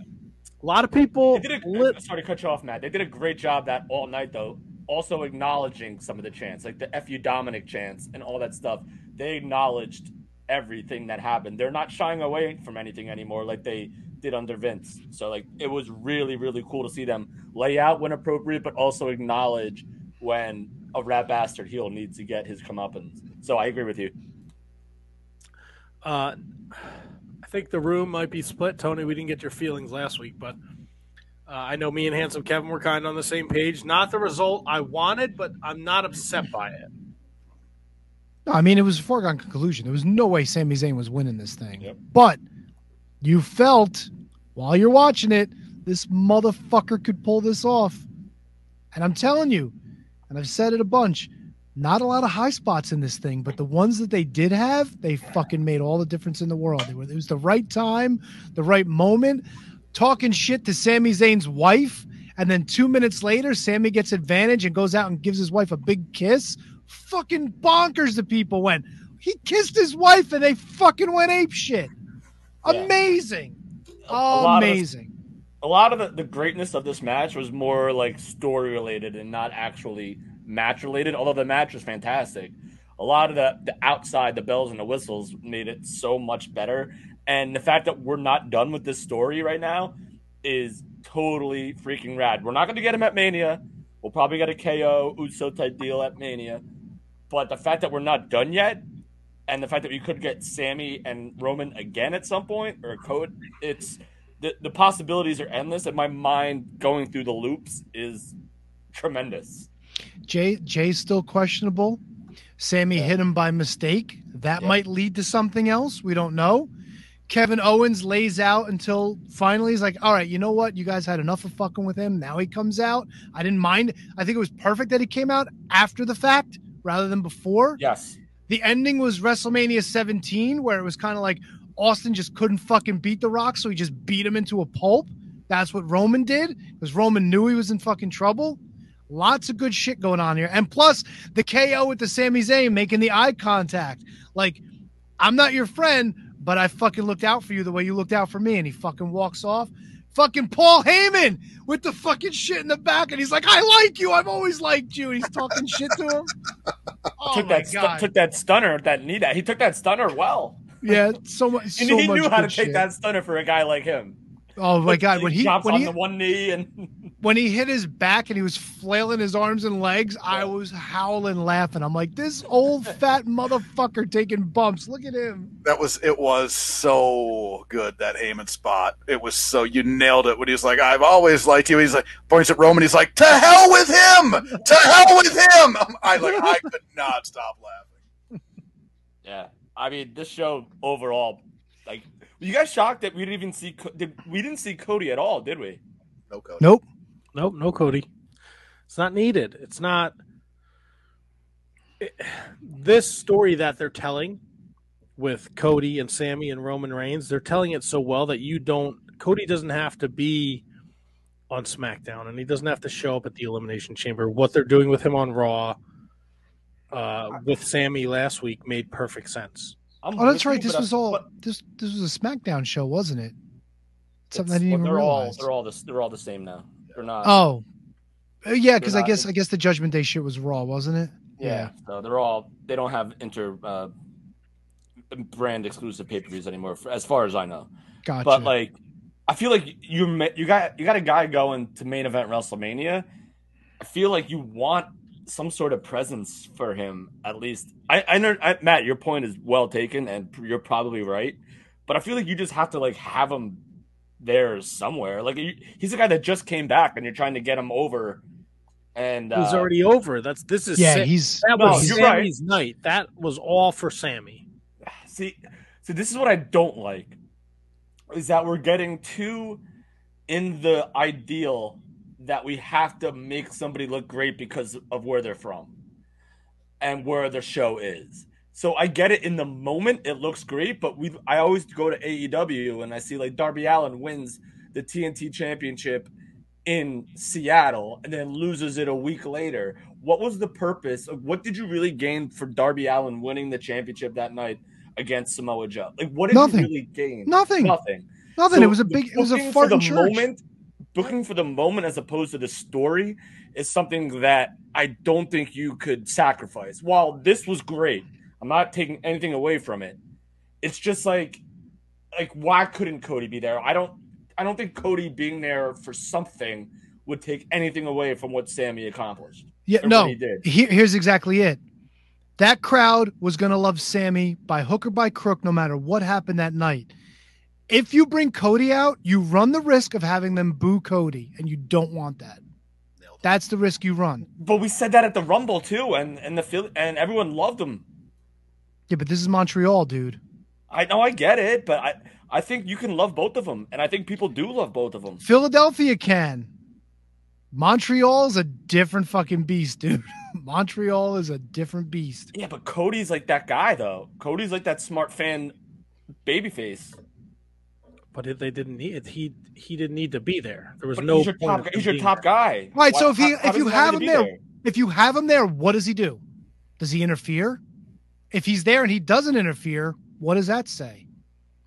A lot of people They did a, lit. sorry to cut you off, Matt. They did a great job that all night though. Also acknowledging some of the chants, like the "fu Dominic" chants and all that stuff. They acknowledged everything that happened. They're not shying away from anything anymore. Like they did under Vince. So like it was really really cool to see them lay out when appropriate, but also acknowledge when a rat bastard heel needs to get his comeuppance. So I agree with you. Uh, I think the room might be split. Tony, we didn't get your feelings last week, but uh, I know me and Handsome Kevin were kind of on the same page. Not the result I wanted, but I'm not upset by it. No, I mean it was a foregone conclusion. There was no way Sami Zayn was winning this thing. Yep. But you felt while you're watching it, this motherfucker could pull this off. And I'm telling you, and I've said it a bunch, not a lot of high spots in this thing, but the ones that they did have, they fucking made all the difference in the world. It was, the right time, the right moment. Talking shit to Sami Zayn's wife, and then two minutes later, Sami gets advantage and goes out and gives his wife a big kiss. Fucking bonkers the people went. He kissed his wife and they fucking went ape shit. Yeah. Amazing. A lot of this- Amazing. a lot of the, the greatness of this match was more like story related and not actually match related although the match was fantastic a lot of the, the outside the bells and the whistles made it so much better and the fact that we're not done with this story right now is totally freaking rad we're not going to get him at mania we'll probably get a ko uso type deal at mania but the fact that we're not done yet and the fact that we could get sami and roman again at some point or code it's the, the possibilities are endless and my mind going through the loops is tremendous Jay Jay's still questionable. Sami hit him by mistake. That Yeah. might lead to something else. We don't know. Kevin Owens lays out until finally he's like, all right, you know what? You guys had enough of fucking with him. Now he comes out. I didn't mind. I think it was perfect that he came out after the fact rather than before. yes The ending was WrestleMania 17, where it was kind of like Austin just couldn't fucking beat The Rock, so he just beat him into a pulp. That's what Roman did because Roman knew he was in fucking trouble. Lots of good shit going on here. And plus the KO with the Sami Zayn making the eye contact. Like, I'm not your friend, but I fucking looked out for you the way you looked out for me. And he fucking walks off. Fucking Paul Heyman with the fucking shit in the back. And he's like, I like you. I've always liked you. And he's talking shit to him. Oh took that stu- took that stunner that knee that he took that stunner well Yeah, so much. and he much knew how to good take that stunner for a guy like him Oh my god, when he chops when on he the one knee and when he hit his back and he was flailing his arms and legs, I was howling laughing. I'm like, this old fat motherfucker taking bumps. Look at him. That was it. Was so good that Heyman spot. It was so you nailed it when he was like, "I've always liked you." He's like points at Roman. He's like, "To hell with him! To hell with him!" I like I could not stop laughing. yeah I mean this show overall like were you guys shocked that we didn't even see Co- did we didn't see Cody at all did we No coach. Nope. Nope, no Cody. It's not needed. It's not. it- this story that they're telling with Cody and Sami and Roman Reigns, they're telling it so well that you don't. Cody doesn't have to be on SmackDown, and he doesn't have to show up at the Elimination Chamber. What they're doing with him on Raw, uh, with Sami last week, made perfect sense. I'm Oh, that's right. This but I- was all but this this was a SmackDown show, wasn't it? Something I didn't even they're realize. all they're all the they're all the same now they're not oh. Uh, yeah, because I guess I guess the Judgment Day shit was Raw, wasn't it? Yeah. So they're all they don't have inter uh, brand exclusive pay per views anymore, for, as far as I know. Gotcha. But like, I feel like you you got you got a guy going to main event WrestleMania. I feel like you want some sort of presence for him at least. I I know I, Matt, your point is well taken, and you're probably right. But I feel like you just have to like have him there somewhere. Like he's a guy that just came back, and you're trying to get him over. And uh, He's already over. That's this is yeah, Sa- he's that No, was you're right. Sami's night. That was all for Sami. See, so this is what I don't like is that we're getting too in the ideal that we have to make somebody look great because of where they're from and where the show is. So I get it in the moment it looks great, but we I always go to AEW and I see like Darby Allin wins the TNT championship in Seattle and then loses it a week later. What was the purpose? Of, what did you really gain for Darby Allin winning the championship that night against Samoa Joe? Like what did Nothing. you really gain? Nothing. Nothing. nothing. So it was a big. It was a fart for the church. moment. Booking for the moment as opposed to the story is something that I don't think you could sacrifice. While this was great, I'm not taking anything away from it. It's just like, like why couldn't Cody be there? I don't. I don't think Cody being there for something would take anything away from what Sami accomplished. Yeah, no. he did. Here, here's exactly it. That crowd was going to love Sami by hook or by crook, no matter what happened that night. If you bring Cody out, you run the risk of having them boo Cody, and you don't want that. That's the risk you run. But we said that at the Rumble too, and and the and everyone loved him. Yeah, but this is Montreal, dude. I know I get it, but I I think you can love both of them, and I think people do love both of them. Philadelphia can. Montreal's a different fucking beast, dude. Montreal is a different beast. Yeah, but Cody's like that guy though. Cody's like that smart fan, babyface. But if they didn't need he he didn't need to be there. There was But no. he's your point top. He's your top guy. Right. Why- so if he how- how if you have him be there, if you have him there, what does he do? Does he interfere? If he's there and he doesn't interfere, what does that say?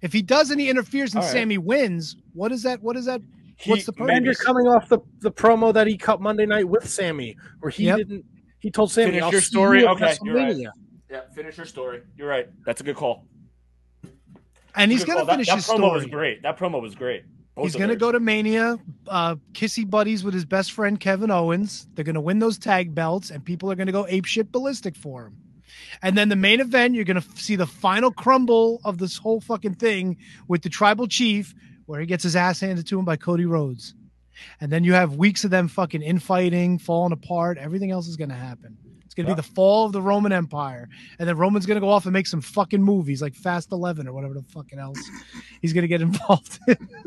If he does and he interferes and All right. Sami wins, what is that? What is that? He- What's the purpose? And you're coming off the the promo that he cut Monday night with Sami, where he Yep. didn't. He told Sami, Finish "I'll your see story." you Okay, you're right. Yeah, finish your story. You're right. That's a good call. and he's going to call. Finish that, his promo was great. That promo was great. Both He's going to theirs. go to Mania, uh, kissy buddies with his best friend Kevin Owens. They're going to win those tag belts, and people are going to go apeshit ballistic for him. And then the main event, you're going to see the final crumble of this whole fucking thing with the tribal chief, where he gets his ass handed to him by Cody Rhodes. And then you have weeks of them fucking infighting, falling apart. Everything else is going to happen. It's going to Yeah. be the fall of the Roman Empire. And then Roman's going to go off and make some fucking movies like Fast 11 or whatever the fucking else he's going to get involved in.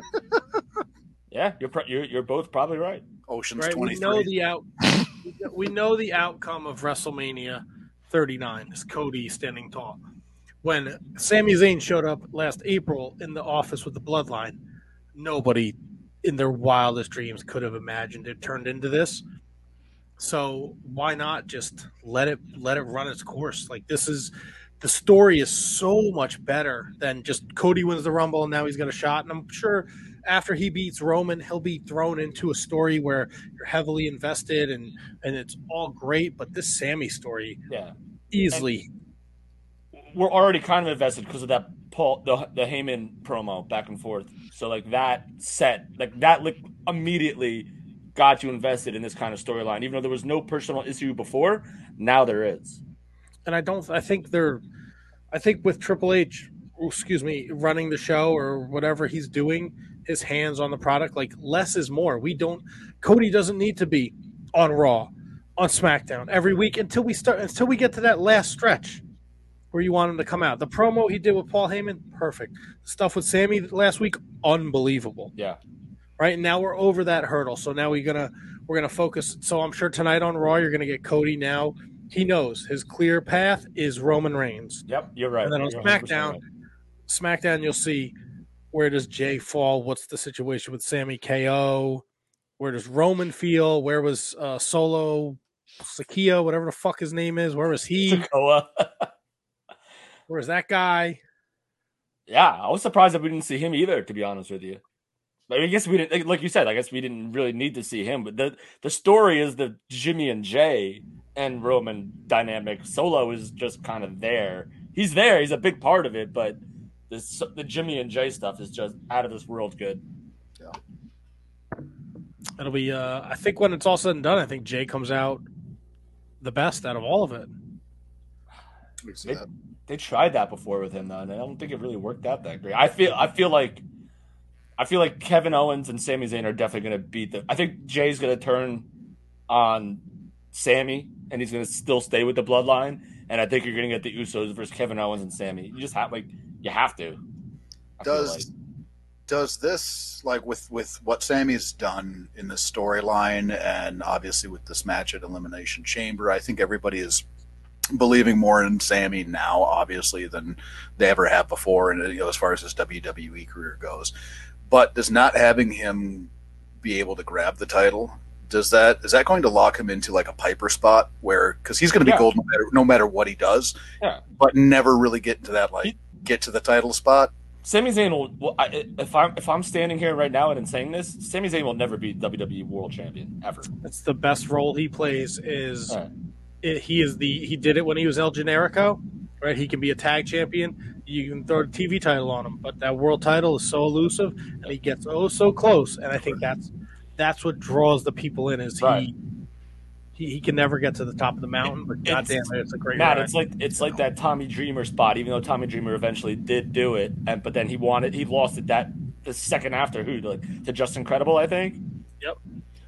Yeah, you're, pro- you're you're both probably right. Ocean's Right, we know the out. we know the outcome of WrestleMania 39 is Cody standing tall. When Sami Zayn showed up last April in the office with the Bloodline, nobody in their wildest dreams could have imagined it turned into this. So why not just let it let it run its course? Like this is the story is so much better than just Cody wins the Rumble and now he's got a shot. And I'm sure after he beats Roman, he'll be thrown into a story where you're heavily invested and and it's all great. But this Sami story Yeah, easily we're already kind of invested because of that Paul the the Heyman promo back and forth. So like that set like that like immediately got you invested in this kind of storyline. Even though there was no personal issue before, now there is. and I don't. I think they're. I think with Triple H, excuse me, running the show or whatever he's doing, his hands on the product. Like less is more. We don't. Cody doesn't need to be on Raw, on SmackDown every week until we start until we get to that last stretch where you want him to come out. The promo he did with Paul Heyman, perfect. Stuff with Sami last week, unbelievable. Yeah. Right now we're over that hurdle, so now we're gonna we're gonna focus. So I'm sure tonight on Raw you're gonna get Cody. Now he knows his clear path is Roman Reigns. Yep, you're right. And then on SmackDown, right. SmackDown, you'll see where does Jay fall? What's the situation with Sami KO? Where does Roman feel? Where was uh, Solo Sakia, whatever the fuck his name is? Where was he? Sokoa. Where is that guy? yeah, I was surprised that we didn't see him either. To be honest with you, like, I guess we didn't. like- Like you said, I guess we didn't really need to see him. But the the story is the Jimmy and Jay and Roman dynamic. Solo is just kind of there. He's there. He's a big part of it. But this the Jimmy and Jay stuff is just out of this world good. Yeah. It'll be. Uh, I think when it's all said and done, I think Jay comes out the best out of all of it. They, they tried that before with him though, and I don't think it really worked out that great. I feel I feel like I feel like Kevin Owens and Sami Zayn are definitely going to beat them. I think Jay's going to turn on Sami, and he's going to still stay with the Bloodline. And I think you're going to get the Usos versus Kevin Owens and Sami. You just have like you have to. I Does like. does this like with with what Sami's done in this storyline and obviously with this match at Elimination Chamber, I think everybody is believing more in Sami now, obviously, than they ever have before, and you know, as far as his WWE career goes. But does not having him be able to grab the title does that is that going to lock him into like a Piper spot where because he's going to be Yeah. gold no matter, no matter what he does, Yeah. but never really get into that like get to the title spot. Sami Zayn will. Well, I, if I'm if I'm standing here right now and saying this, Sami Zayn will never be WWE World Champion ever. That's the best role he plays. Is Yeah. it, he is the he did it when he was El Generico, right? He can be a tag champion. you can throw a TV title on him, but that world title is so elusive, and he gets oh so close. And I think that's that's what draws the people in. Is Right. he, he can never get to the top of the mountain, but goddamn it, it's a great Matt, ride. it's like it's like that Tommy Dreamer spot. Even though Tommy Dreamer eventually did do it, and but then he wanted he lost it that the second after who like to Justin Credible, I think. Yep.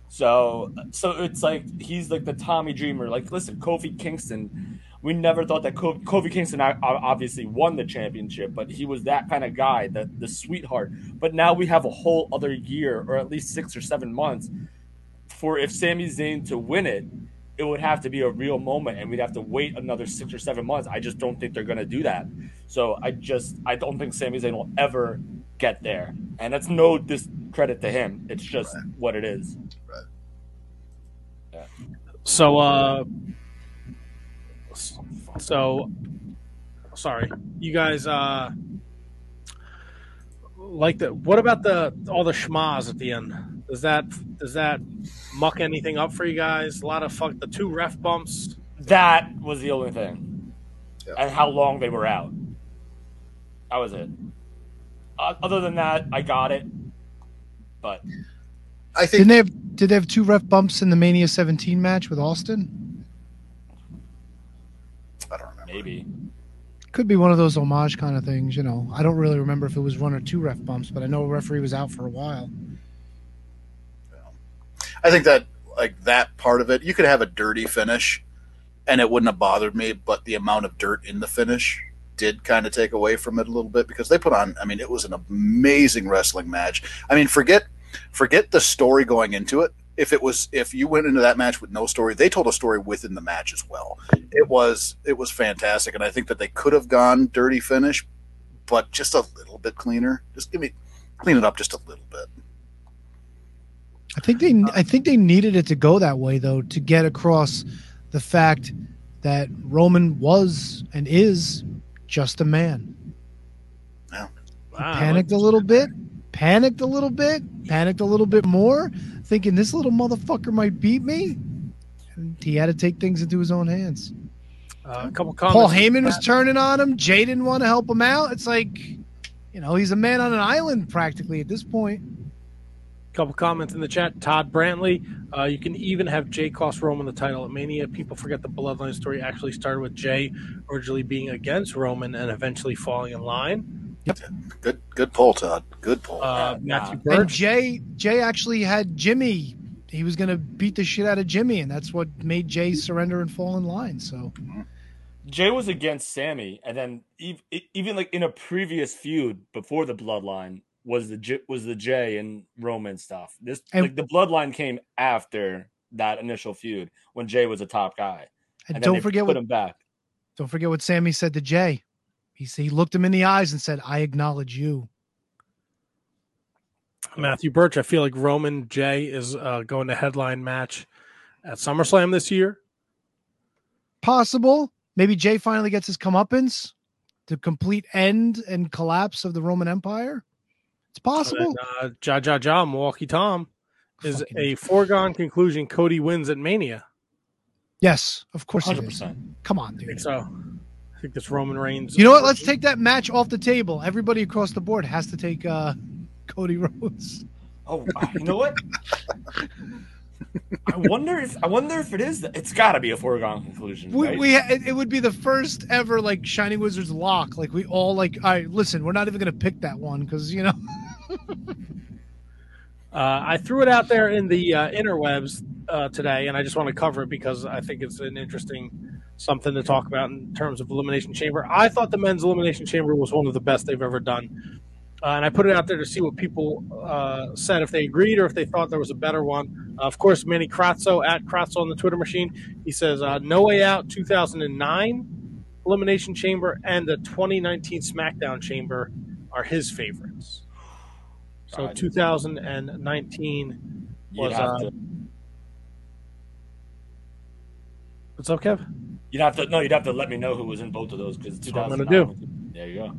So so it's like he's like the Tommy Dreamer. Like listen, Kofi Kingston. We never thought that Kofi, Kofi Kingston o- o- obviously won the championship, but he was that kind of guy, the the sweetheart. But now we have a whole other year, or at least six or seven months, for if Sami Zayn to win it, it would have to be a real moment, and we'd have to wait another six or seven months. I just don't think they're going to do that. So I just I don't think Sami Zayn will ever get there, and that's no discredit to him. It's just what it is. Right so, uh, so sorry, you guys. Uh, like the what about the all the schmaz at the end? Does that does that muck anything up for you guys? A lot of fuck the two ref bumps. That was the only thing, Yeah. and how long they were out. That was it. Uh, other than that, I got it. But I think Didn't they have? Did they have two ref bumps in the Mania 17 match with Austin? I don't remember. maybe Could be one of those homage kind of things, you know. I don't really remember if it was one or two ref bumps, but I know a referee was out for a while. I think that like that part of it, you could have a dirty finish, and it wouldn't have bothered me. But the amount of dirt in the finish did kind of take away from it a little bit because they put on. I mean, it was an amazing wrestling match. I mean, forget forget the story going into it. If it was if you went into that match with no story, they told a story within the match as well. It was it was fantastic, and I think that they could have gone dirty finish, but just a little bit cleaner. Just give me clean it up just a little bit. I think they I think they needed it to go that way though to get across the fact that Roman was and is just a man. Wow, Panicked a little bit, panicked a little bit, panicked a little bit more, thinking this little motherfucker might beat me. And he had to take things into his own hands. Uh, a couple comments. Paul Heyman was turning on him. Jay didn't want to help him out. It's like, you know, he's a man on an island practically at this point. A couple comments in the chat. Todd Brantley, uh, you can even have Jay cost Roman the title at Mania. People forget the Bloodline story actually started with Jay originally being against Roman and eventually falling in line. Good good pull, Todd. Good pull. Uh, Yeah, Matthew nah. And Jay, Jay actually had Jimmy. He was going to beat the shit out of Jimmy, and that's what made Jay surrender and fall in line. So Jay was against Sami, and then even like in a previous feud before the Bloodline was the J- was the Jay and Roman stuff. This And- like the Bloodline came after that initial feud when Jay was a top guy, and, and then don't they forget put what him back. don't forget what Sami said to Jay. He he looked him in the eyes and said, "I acknowledge you." Matthew Birch. I feel like Roman Jay is uh, going to headline match at SummerSlam this year. Possible. Maybe Jay finally gets his comeuppance, the complete end and collapse of the Roman Empire. It's possible. And, uh, Ja Ja Ja Milwaukee Tom is Fucking- a foregone conclusion. Cody wins at Mania. yes, of course. Hundred percent. Come on, I think dude. so. I think this Roman Reigns. You know what? Let's take that match off the table. Everybody across the board has to take uh, Cody Rhodes. Oh, you know what? I wonder if I wonder if it is. It's got to be a foregone conclusion. We, right? we it, it would be the first ever like Shining Wizards lock. Like we all like. All right, listen, we're not even gonna pick that one because you know. Uh, I threw it out there in the uh, interwebs uh, today, and I just want to cover it because I think it's an interesting something to talk about in terms of Elimination Chamber. I thought the men's Elimination Chamber was one of the best they've ever done. Uh, and I put it out there to see what people uh, said, if they agreed or if they thought there was a better one. Uh, of course, Manny Kratzo at Kratzo on the Twitter machine, he says No Way Out 2009 Elimination Chamber and the 2019 SmackDown Chamber are his favorites. So Right. 2019 was uh, to. what's up, Kev? You'd have to. No, you'd have to let me know who was in both of those because That's what I'm gonna There you go.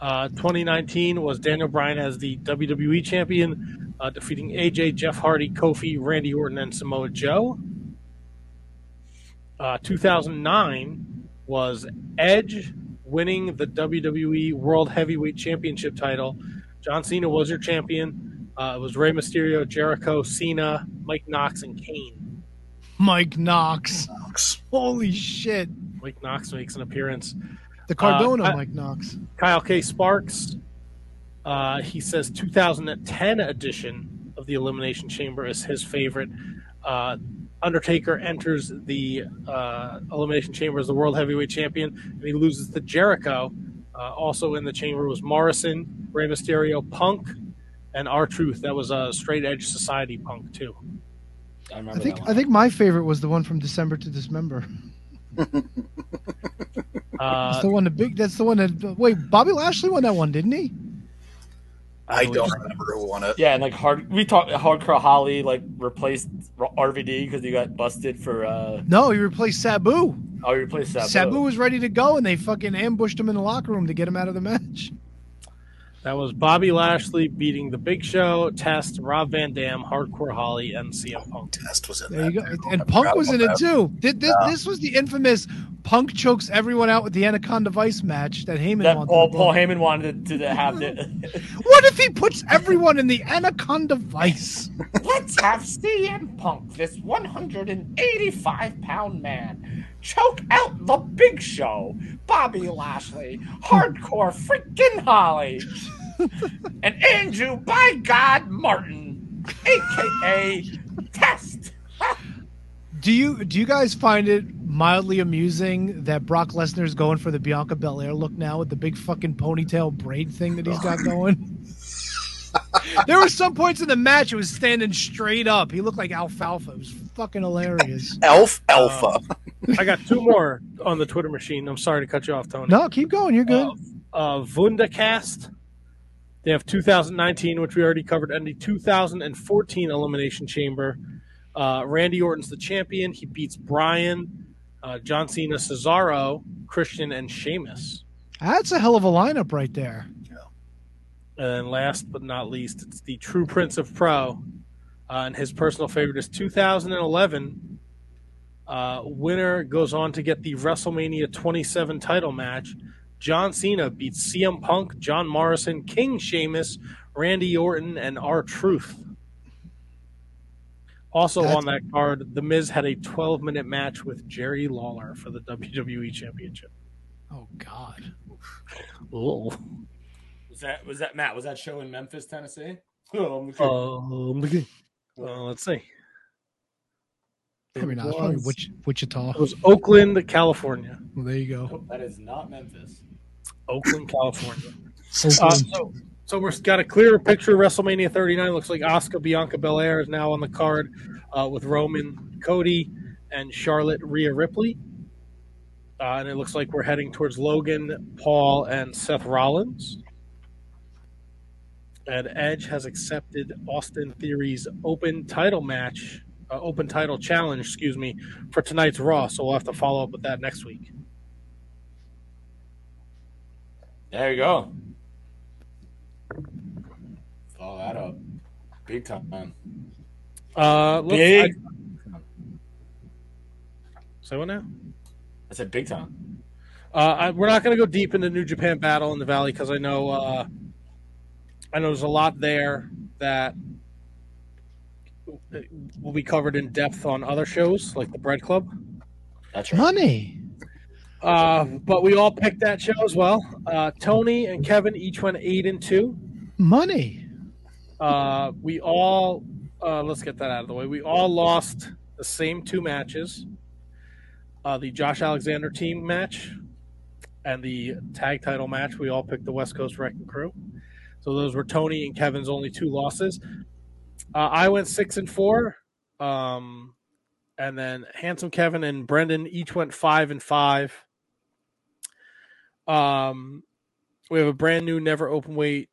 Uh, 2019 was Daniel Bryan as the WWE champion, uh, defeating AJ, Jeff Hardy, Kofi, Randy Orton, and Samoa Joe. Uh, 2009 was Edge, winning the WWE World Heavyweight Championship title. John Cena was your champion. Uh, it was Rey Mysterio, Jericho, Cena, Mike Knox, and Kane. Mike Knox. Knox. Holy shit. Mike Knox makes an appearance. The Cardona Uh, Mike Knox. Kyle K. Sparks. Uh, he says 2010 edition of the Elimination Chamber is his favorite. Uh, Undertaker enters the uh, Elimination Chamber as the World Heavyweight Champion, and he loses to Jericho. Uh, also in the chamber was Morrison, Rey Mysterio, Punk, and R Truth. That was a straight edge society Punk too. I I remember think I think my favorite was the one from December to Dismember. Uh, That's the one. The big. That's the one that. Wait, Bobby Lashley won that one, didn't he? I believe don't remember who won it. Yeah, and like hard, we talked hardcore Holly like replaced RVD because he got busted for. uh No, he replaced Sabu. Oh, he replaced Sabu. Sabu was ready to go, and they fucking ambushed him in the locker room to get him out of the match. That was Bobby Lashley beating the Big Show, Test, Rob Van Dam, Hardcore Holly, and CM oh, Punk. Test was in There you go. too. And I Punk was in about it that. too. Did this, this was the infamous Punk chokes everyone out with the Anaconda Vice match that Heyman That wanted. Paul to Paul. Heyman wanted to, to have the. What if he puts everyone in the Anaconda Vice? Let's have CM Punk, this 185 pound man, choke out the Big Show, Bobby Lashley, Hardcore freaking Holly, and Andrew by God Martin, aka Test. Do you do you guys find it mildly amusing that Brock Lesnar's going for the Bianca Belair look now with the big fucking ponytail braid thing that he's got going? there were some points in the match it was standing straight up. He looked like alfalfa. It was fucking hilarious. Elf Alpha. I got two more on the Twitter machine. I'm sorry to cut you off, Tony. No, keep going. You're good. uh, Vundacast. They have 2019, which we already covered, and the 2014 Elimination Chamber. Uh, Randy Orton's the champion. He beats Bryan, uh, John Cena, Cesaro, Christian, and Sheamus. That's a hell of a lineup right there. And then last but not least, it's the True Prince of Pro. Uh, and his personal favorite is 2011. Uh, winner goes on to get the WrestleMania 27 title match. John Cena beats CM Punk, John Morrison, King Sheamus, Randy Orton, and R Truth. Also That's- on that card, The Miz had a 12 minute match with Jerry Lawler for the WWE Championship. Oh God. Ooh. Was that was that Matt? Was that show in Memphis, Tennessee? Oh, I'm Um, okay. Uh, let's see. I mean, It it's probably was- Wich- Wichita. It was Oakland, California. Well, there you go. that is not Memphis. Oakland, California. Uh, so, so we've got a clearer picture of WrestleMania 39. Looks like Asuka Bianca Belair is now on the card uh, with Roman, Cody, and Charlotte Rhea Ripley. Uh, and it looks like we're heading towards Logan, Paul, and Seth Rollins. And Edge has accepted Austin Theory's open title match, uh, open title challenge, excuse me, for tonight's Raw. So we'll have to follow up with that next week. There you go. Follow that up. Big time. Uh, look, Big. I- say what now? I said big time. Uh, I, we're not going to go deep into New Japan Battle in the Valley because I know uh, I know there's a lot there that will be covered in depth on other shows like the Bread Club. That's right. Money. Uh, but we all picked that show as well. Uh, Tony and Kevin each went eight and two. Money. Uh, we all uh, let's get that out of the way. We all lost the same two matches. Uh, the Josh Alexander team match and the tag title match. We all picked the West Coast Wrecking Crew. So those were Tony and Kevin's only two losses. Uh, I went six and four. Um, and then Handsome Kevin and Brendan each went five and five. Um, we have a brand new never open weight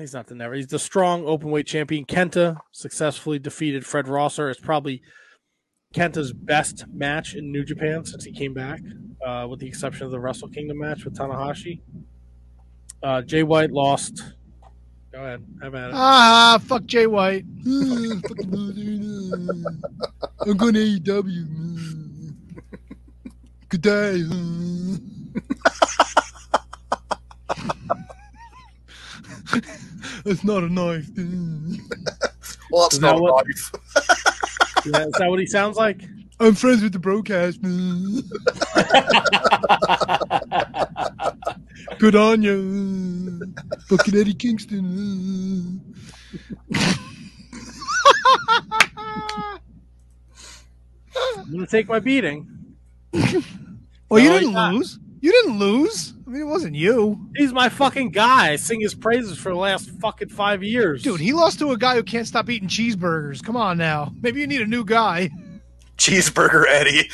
he's not the never. He's the strong open weight champion. Kenta successfully defeated Fred Rosser. It's probably Kenta's best match in New Japan since he came back, uh, with the exception of the Wrestle Kingdom match with Tanahashi. Uh, Jay White lost. Go ahead, have at it. Ah, fuck Jay White. Fucking mother, ah. I'm going to AEW. ah. Good day. It's not a knife. Well, it's Is that not what- life. Yeah, is that what he sounds like? I'm friends with the broadcast. Good on you. Fucking Eddie Kingston. I'm gonna take my beating. Well, you didn't he's not. lose. You didn't lose. I mean, it wasn't you. He's my fucking guy. I sing his praises for the last fucking five years. Dude, he lost to a guy who can't stop eating cheeseburgers. Come on now. Maybe you need a new guy. Cheeseburger Eddie.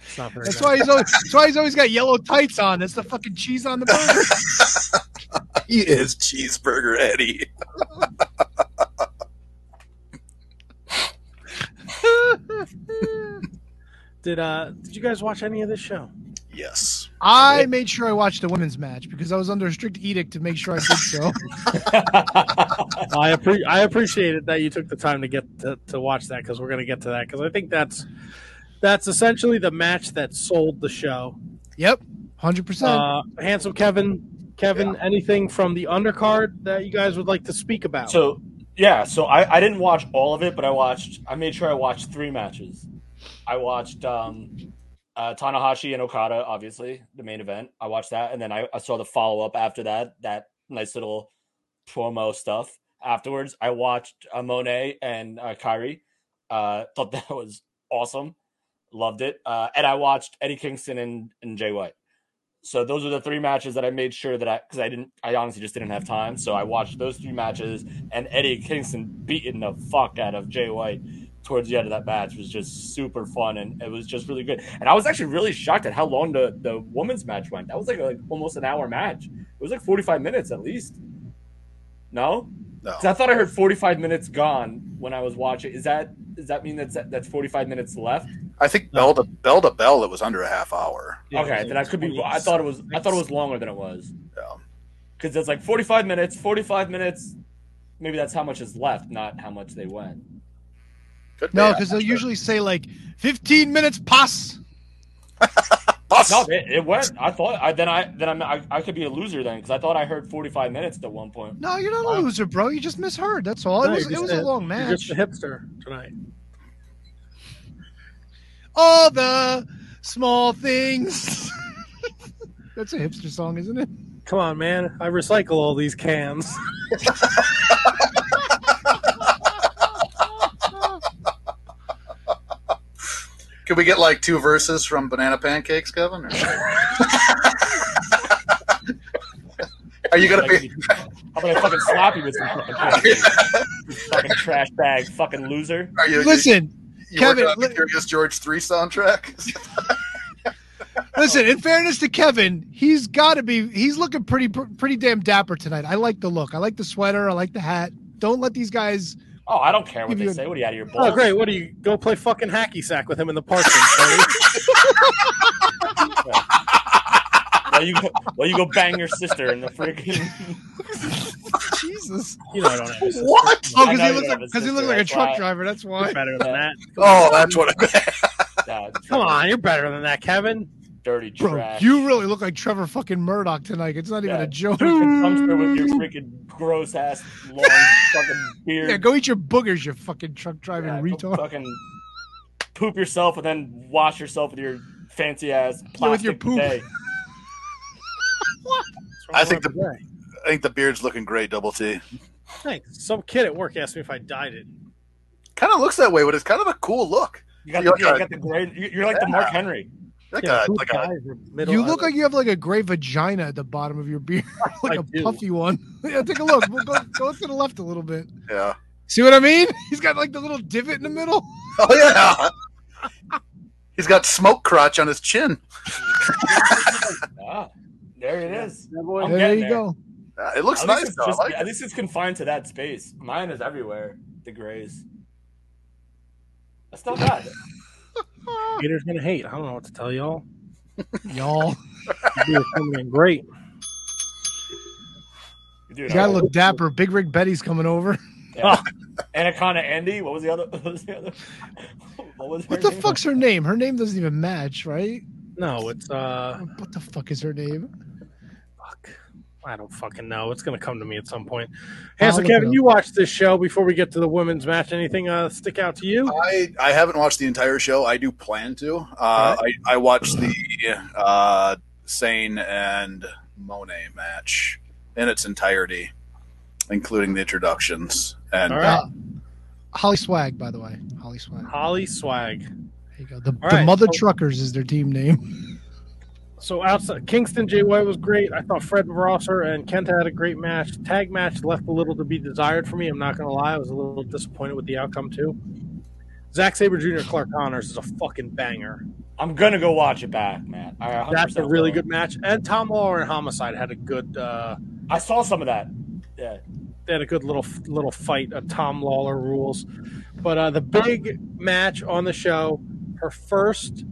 It's not very That's why he's always, that's why he's always got yellow tights on. That's the fucking cheese on the burger. He is Cheeseburger Eddie. Did uh did you guys watch any of this show? Yes. I made sure I watched the women's match because I was under a strict edict to make sure I did so. I appre- I appreciate it that you took the time to get to, to watch that because we're gonna get to that because I think that's that's essentially the match that sold the show. yep, hundred percent. Uh, handsome Kevin, Kevin, anything from the undercard that you guys would like to speak about? So yeah, so I, I didn't watch all of it, but I watched. I made sure I watched three matches. I watched um, uh, Tanahashi and Okada, obviously the main event. I watched that, and then I, I saw the follow up after that. That nice little promo stuff. Afterwards, I watched uh, Moné and uh, Kairi. Uh, thought that was awesome. Loved it. Uh, and I watched Eddie Kingston and, and Jay White. So those are the three matches that I made sure that I because I didn't I honestly just didn't have time. So I watched those three matches and Eddie Kingston beating the fuck out of Jay White towards the end of that match was just super fun and it was just really good. And I was actually really shocked at how long the the women's match went. That was like like almost an hour match. It was like 45 minutes at least. No? No. 'Cause I thought I heard 45 minutes gone when I was watching. Is that does that mean that's that's 45 minutes left? I think bell to bell to bell, it was under a half hour. Yeah, okay, then I could be. I thought it was. I thought it was longer than it was. Yeah. Because it's like forty-five minutes. Forty-five minutes. Maybe that's how much is left, not how much they went. Could no, because they'll sure. usually say like fifteen minutes pass. Bus. No, it, it went. I thought. I then I then I'm, I I could be a loser then because I thought I heard forty-five minutes at one point. No, you're not a loser, bro. You just misheard. That's all. It was it was a long You're match. just a hipster tonight. All the small things. That's a hipster song, isn't it? Come on, man! I recycle all these cans. Could we get like two verses from Banana Pancakes, Kevin? Or- Are you gonna be? How about I fucking slap you with some fucking fucking trash bag, fucking loser. Are you? Listen, you Kevin, working on the li- Curious George three soundtrack? listen. In fairness to Kevin, he's got to be. He's looking pretty pretty damn dapper tonight. I like the look. I like the sweater. I like the hat. Don't let these guys. Oh, I don't care what they say. What are you out of your balls? Oh, great! What do you go play fucking hacky sack with him in the park? then, Tony? Well, you go, well, you go bang your sister in the freaking. Jesus. you know I don't have a sister. what? Oh, because he looks like a because he looks like a truck why. driver. That's why. You're better than that. Oh, that's what I Yeah, Come on, you're better than that, Kevin. Dirty Bro, trash. you really look like Trevor fucking Murdoch tonight. It's not even a joke. freaking dumpster with your freaking gross ass long fucking beard. Yeah, go eat your boogers, you fucking truck driving Yeah, retard. Fucking poop yourself and then wash yourself with your fancy ass plastic Yeah, with your poop. bidet. I think the- that? I think the beard's looking great, Double T. Thanks. Some kid at work asked me if I dyed it. Kind of looks that way, but it's kind of a cool look. You got, You're the, yeah, you got the gray. you- You're like the Mark Henry. Like Yeah, a like a middle You look eyelid? like you have like a gray vagina at the bottom of your beard, like I a do. puffy one. yeah, take a look. We'll go go to the left a little bit. yeah. See what I mean? He's got like the little divot in the middle. Oh yeah. He's got smoke crotch on his chin. Ah, there it is. I'm there you there. go. Uh, it looks At nice though. Just- like at it. least it's confined to that space. Mine is everywhere. The grays. That's not bad. Haters gonna hate. I don't know what to tell y'all. Y'all, You do something great. Dude, you gotta look dapper. Big Rig Betty's coming over. Yeah. Anaconda Andy. What was the other? What was the other? What was What the name? fuck's her name? Her name doesn't even match, right? No, it's uh, What the fuck is her name? Fuck. I don't fucking know. It's gonna come to me at some point. Hey, so I'll Kevin, you watched this show before we get to the women's match. Anything uh stick out to you? I, I haven't watched the entire show. I do plan to. Uh, I, I watched the uh, Sane and Moné match in its entirety, including the introductions. And All right. Uh, Holly Swag, by the way. Holly Swag. Holly Swag. There you go. The, the right, Mother so- Truckers is their team name. So outside Kingston Jay White was great. I thought Fred Rosser and Kenta had a great match. Tag match left a little to be desired for me. I'm not gonna lie, I was a little disappointed with the outcome too. Zack Sabre Jr. Clark Connors is a fucking banger. I'm gonna go watch it back, man. That's a really good match. And Tom Lawlor and Homicide had a good. uh I saw some of that. Yeah. They had a good little little fight. Uh, Tom Lawlor rules, but uh the big match on the show, her first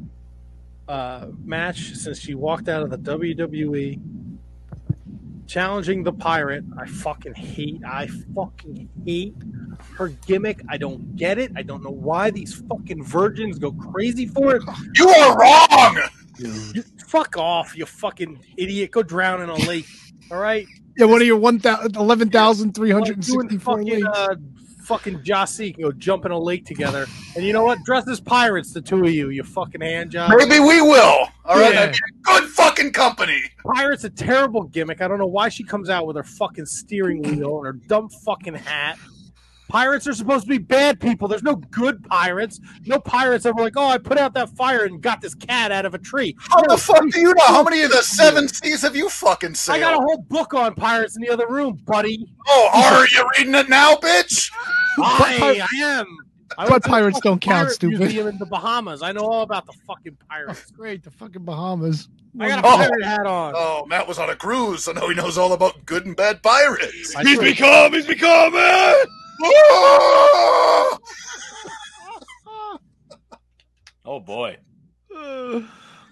uh match since she walked out of the WWE, challenging the Pirate. I fucking hate. I fucking hate her gimmick. I don't get it. I don't know why these fucking virgins go crazy for it. you are wrong. You, fuck off, you fucking idiot. Go drown in a lake. All right. Yeah, one of your 1, 11,364 Like fucking, uh, fucking Jossie can go jump in a lake together. And you know what? Dress as pirates, the two of you, you fucking hand job. Maybe we will. All right. Yeah. Good fucking company. Pirate's a terrible gimmick. I don't know why she comes out with her fucking steering wheel and her dumb fucking hat. Pirates are supposed to be bad people. There's no good pirates. No pirates ever like, oh, I put out that fire and got this cat out of a tree. How No, the fuck do you know? How many of the seven seas have you fucking seen? I got a whole book on pirates in the other room, buddy. Oh, are you reading it now, bitch? I, I am. I But went to the pirates don't count, pirate stupid. Museum in the Bahamas. I know all about the fucking oh, pirates. Great, the fucking Bahamas. I got a Oh. pirate hat on. Oh, Matt was on a cruise, so now he knows all about good and bad pirates. I swear- become, he's becoming. Oh! Oh boy.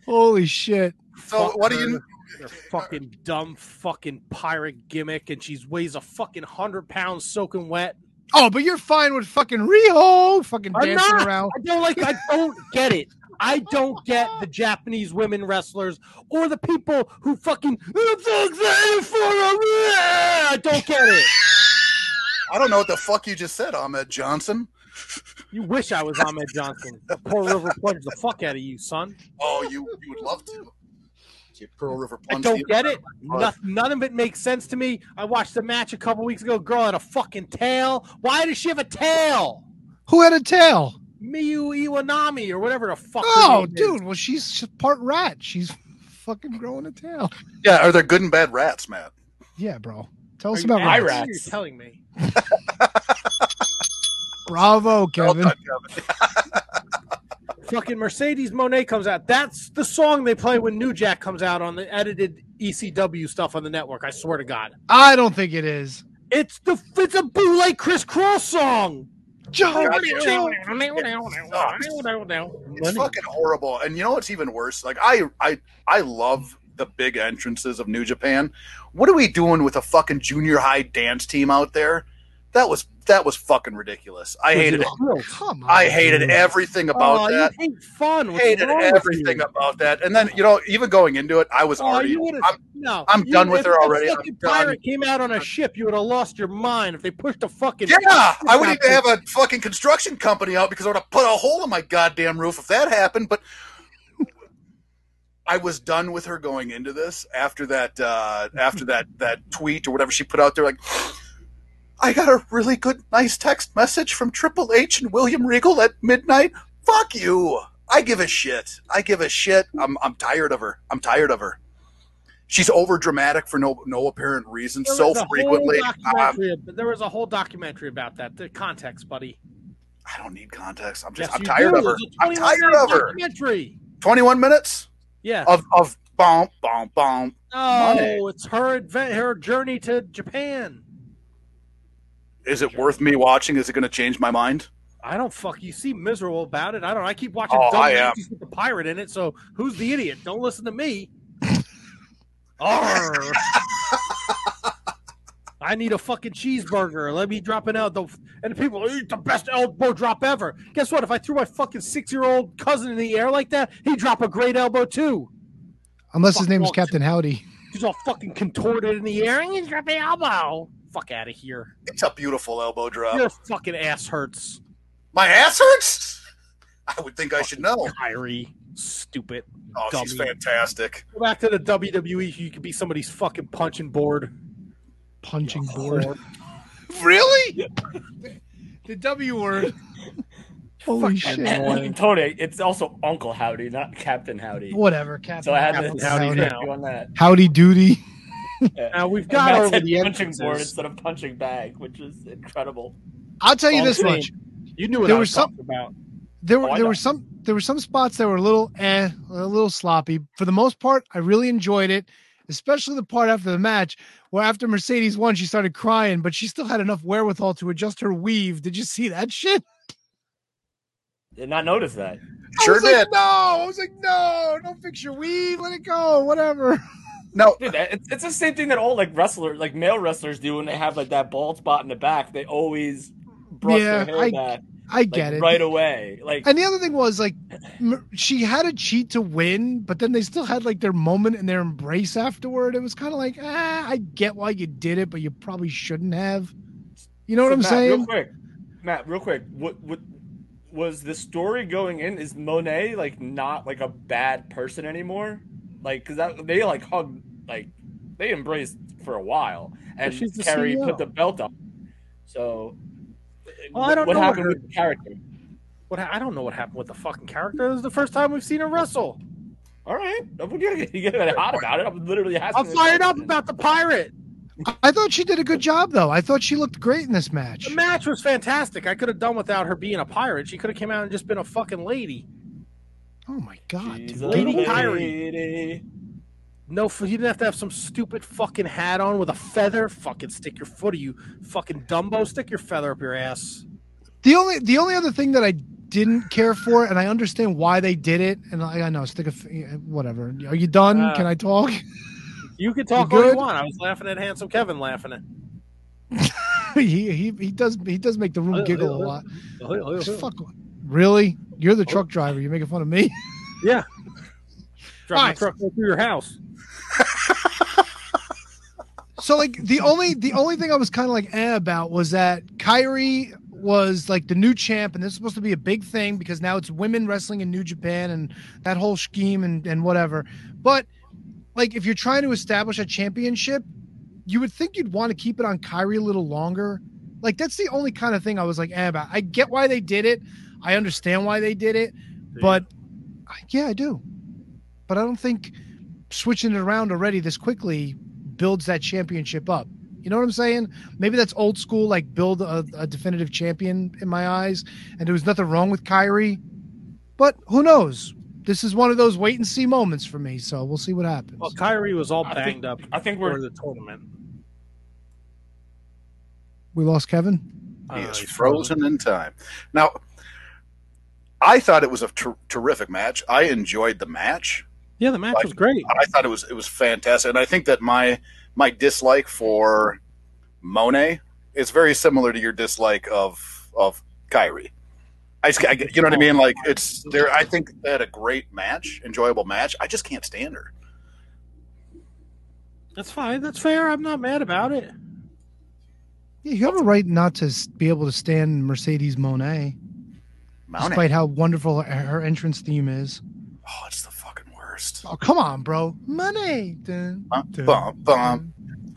Holy shit. So Fuck what do her. you? Her fucking dumb fucking pirate gimmick, and she's weighs a fucking hundred pounds soaking wet. Oh, but you're fine with fucking Riho fucking I'm dancing not. around. I don't like. I don't get it. I don't get the Japanese women wrestlers or the people who fucking. I don't get it. I don't know what the fuck you just said, Ahmed Johnson. You wish I was Ahmed Johnson. The Pearl River plunged the fuck out of you, son. Oh, you you would love to. You Pearl River I don't get it. None, none of it makes sense to me. I watched the match a couple weeks ago. Girl had a fucking tail. Why does she have a tail? Who had a tail? Miyu Iwanami or whatever the fuck. Oh, name is. dude. Well, she's she's part rat. She's fucking growing a tail. Yeah, are there good and bad rats, Matt? Yeah, bro. Tell us Are you about asking rats. or You're telling me. Bravo, Well Kevin. done, Kevin. Fucking Mercedes Moné comes out. That's the song they play when New Jack comes out on the edited ECW stuff on the network. I swear to God, I don't think it is. it's the it's a bootleg Kris Kross song. Joe, Gotcha. Joe. It's fucking horrible. And you know what's even worse? Like I I I love the big entrances of New Japan. What are we doing with a fucking junior high dance team out there? That was that was fucking ridiculous. I hated it. Come on. I hated everything about oh, that. You hate fun. What's hated everything about that. And then, you know, even going into it, I was Oh, already I'm, no, I'm You- done with her already. I'm fucking pirate came out on a ship, you would have lost your mind if they pushed a fucking. Yeah, I would need to have a fucking construction company out because I would have put a hole in my goddamn roof if that happened. But I was done with her going into this after that uh, after that that tweet or whatever she put out there. Like, I got a really good, nice text message from Triple H and William Regal at midnight. Fuck you. I give a shit. I give a shit. I'm I'm tired of her. I'm tired of her. She's over dramatic for no no apparent reason. There So was a whole frequently, um, there was a whole documentary about that. The context, buddy. I don't need context. I'm just Yes, I'm tired do. of her. I'm tired of her. Documentary. 21 minutes Yeah. of of bomb bomb bomb. No, money. it's her advent, her journey to Japan. Is it worth me watching? Is it going to change my mind? I don't fuck. You seem miserable about it. I don't. I keep watching Oh, dumb I am. matches with the pirate in it. So who's the idiot? Don't listen to me. Arr. I need a fucking cheeseburger. Let me drop an elbow. And the people eat the best elbow drop ever. Guess what? If I threw my fucking six year old cousin in the air like that, he'd drop a great elbow too. Unless his name was walks. Captain Howdy. He's all fucking contorted in the air and he's dropping elbow. Fuck out of here. It's a beautiful elbow drop. Your fucking ass hurts. My ass hurts. I would think I should know. Kairi. Stupid. Oh, she's fantastic. Go back to the WWE. You could be somebody's fucking punching board. Punching board. Really? The W word. Holy Fucking shit. annoying. Tony, it's also Uncle Howdy, not Captain Howdy. Whatever, Captain. So I had Captain to Howdy Howdy. now. you on that. Howdy doody. Now we've got Matt over the punching board instead of punching bag, which is incredible. I'll tell you this great. much. You knew what There I was was some- talking about. There were Oh, there were some there were some spots that were a little eh, a little sloppy. For the most part, I really enjoyed it, especially the part after the match where after Mercedes won, she started crying, but she still had enough wherewithal to adjust her weave. Did you see that shit? Did not notice that. I Sure was did. Like, no, I was like, no, don't fix your weave. Let it go. Whatever. No, Dude, it's, it's the same thing that all like wrestlers, like male wrestlers, do when they have like that bald spot in the back. They always brush Yeah, their hair I- back I like, get it. right away. Like And the other thing was like, she had a cheat to win, but then they still had like their moment and their embrace afterward. It was kind of like, ah, I get why you did it, but you probably shouldn't have. You know what I'm Matt, saying? Real quick, Matt, real quick. What what was the story going in? Is Moné like not like a bad person anymore? Like, cause that they like hugged, like they embraced for a while, and the Carrie put the belt on. So, Well, I don't know. what know happened her- with the character? What I don't know what happened with the fucking character. This is the first time we've seen her wrestle. All right, I'm gonna you get hot about it. I'm literally asking. I'm fired up about the pirate. I thought she did a good job, though. I thought she looked great in this match. The match was fantastic. I could have done without her being a pirate. She could have came out and just been a fucking lady. Oh my god, She's dude. a Lady Get- Kairi. lady. No, you didn't have to have some stupid fucking hat on with a feather. Fucking stick your foot. To you fucking Dumbo. Stick your feather up your ass. The only the only other thing that I didn't care for, and I understand why they did it, and I, I know stick a whatever. Are you done? Uh, Can I talk? You can talk You all you want. I was laughing at handsome Kevin laughing at. he, he he does he does make the room giggle a lot. Yeah. Fuck. Really? You're the truck driver. You're making fun of me. Yeah. Drive my truck through your house. So like the only the only thing I was kind of like eh about was that Kairi was like the new champ, and this is supposed to be a big thing because now it's women wrestling in New Japan and that whole scheme and and whatever. But like if you're trying to establish a championship, you would think you'd want to keep it on Kairi a little longer. Like that's the only kind of thing I was like eh about. I get why they did it. I understand why they did it, but I- yeah, I do. But I don't think switching it around already this quickly builds that championship up. You know what I'm saying? Maybe that's old school, like build a, a definitive champion in my eyes. And there was nothing wrong with Kairi, but who knows? This is one of those wait and see moments for me. So we'll see what happens. Well, Kairi was all I banged think- up I think we're in the tournament. we lost Kevin. he Uh, is he's frozen in time. Now, I thought it was a ter- terrific match. I enjoyed the match. Yeah, the match was great. I thought it was it was fantastic, and I think that my my dislike for Moné is very similar to your dislike of of Kairi. I, just, I you know what I mean? Like it's there. I think they had a great match, enjoyable match. I just can't stand her. That's fine. That's fair. I'm not mad about it. Yeah, you have a right not to be able to stand Mercedes Moné, Moné. despite how wonderful her, her entrance theme is. Oh, it's the fucking worst. Oh, come on, bro. Money. Dun, dun, bum, bum. dun.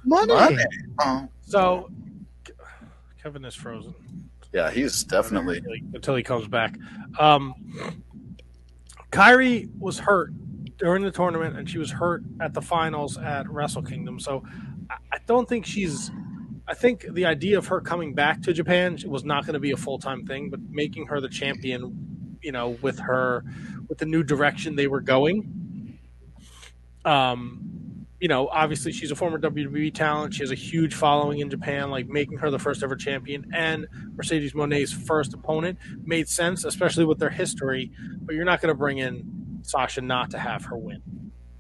Money. Money. So, Kevin is frozen. Yeah, he's definitely. until he, until he comes back. Um, Kairi was hurt during the tournament, and she was hurt at the finals at Wrestle Kingdom. So I, I don't think she's. I think the idea of her coming back to Japan was not going to be a full time thing, but making her the champion, you know, with her with the new direction they were going. Um, you know, obviously she's a former WWE talent. She has a huge following in Japan. Like making her the first ever champion and Mercedes Moné's first opponent made sense, especially with their history. But you're not going to bring in Sasha not to have her win.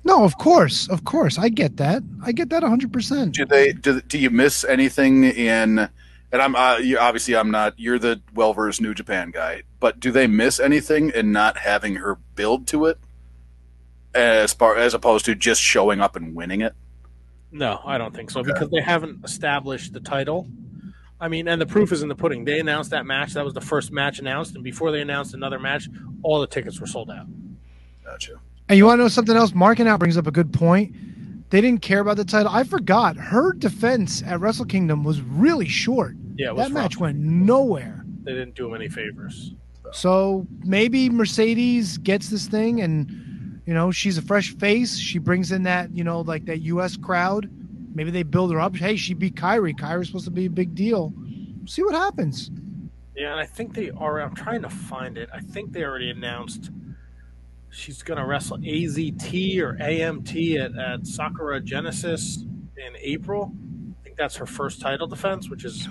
No, of course, of course, I get that. I get that 100. percent Do they? Do, do you miss anything in? And I'm uh, you, obviously I'm not. You're the well versed New Japan guy, but do they miss anything in not having her build to it, as far as opposed to just showing up and winning it? No, I don't think so because they haven't established the title. I mean, and the proof is in the pudding. They announced that match. That was the first match announced, and before they announced another match, all the tickets were sold out. Gotcha. And you want to know something else? Marking out brings up a good point. They didn't care about the title. I forgot her defense at Wrestle Kingdom was really short. Yeah, it was that match went nowhere. They didn't do him any favors. So maybe Mercedes gets this thing, and you know she's a fresh face. She brings in that you know like that U.S. crowd. Maybe they build her up. Hey, she beat Kairi. Kairi's supposed to be a big deal. See what happens. Yeah, and I think they are. I'm trying to find it. I think they already announced she's going to wrestle AZT or AMT at, at Sakura Genesis in April. I think that's her first title defense, which is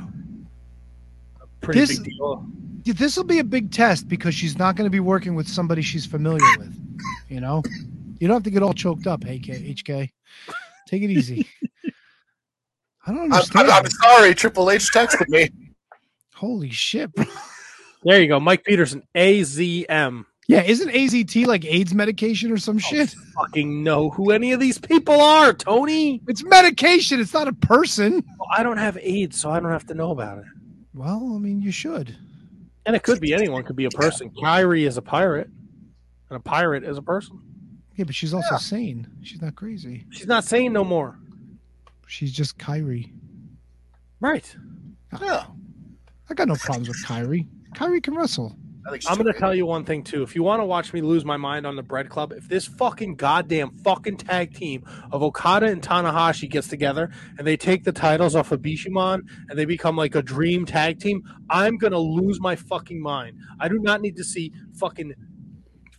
a pretty This- big deal. This will be a big test because she's not going to be working with somebody she's familiar with. You know, you don't have to get all choked up. Hey, HK, take it easy. I don't I'm, understand. I'm, I'm sorry. Triple H texted me. Holy shit, bro. There you go, Mike Peterson, AZM. Yeah, isn't AZT like AIDS medication or some oh, shit? Fucking know who any of these people are, Tony. It's medication. It's not a person. Well, I don't have AIDS, so I don't have to know about it. Well, I mean, you should. And it could be anyone, could be a person. Kairi is a pirate, and a pirate is a person. Yeah, but she's also sane. She's not crazy. She's not saying no more. She's just Kairi. Right. Ah. Yeah. I got no problems with Kairi. Kairi can wrestle. I think she's I'm going to tell you one thing too. If you want to watch me lose my mind on the Bread Club, if this fucking goddamn fucking tag team of Okada and Tanahashi gets together and they take the titles off of Bishamon and they become like a dream tag team, I'm going to lose my fucking mind. I do not need to see fucking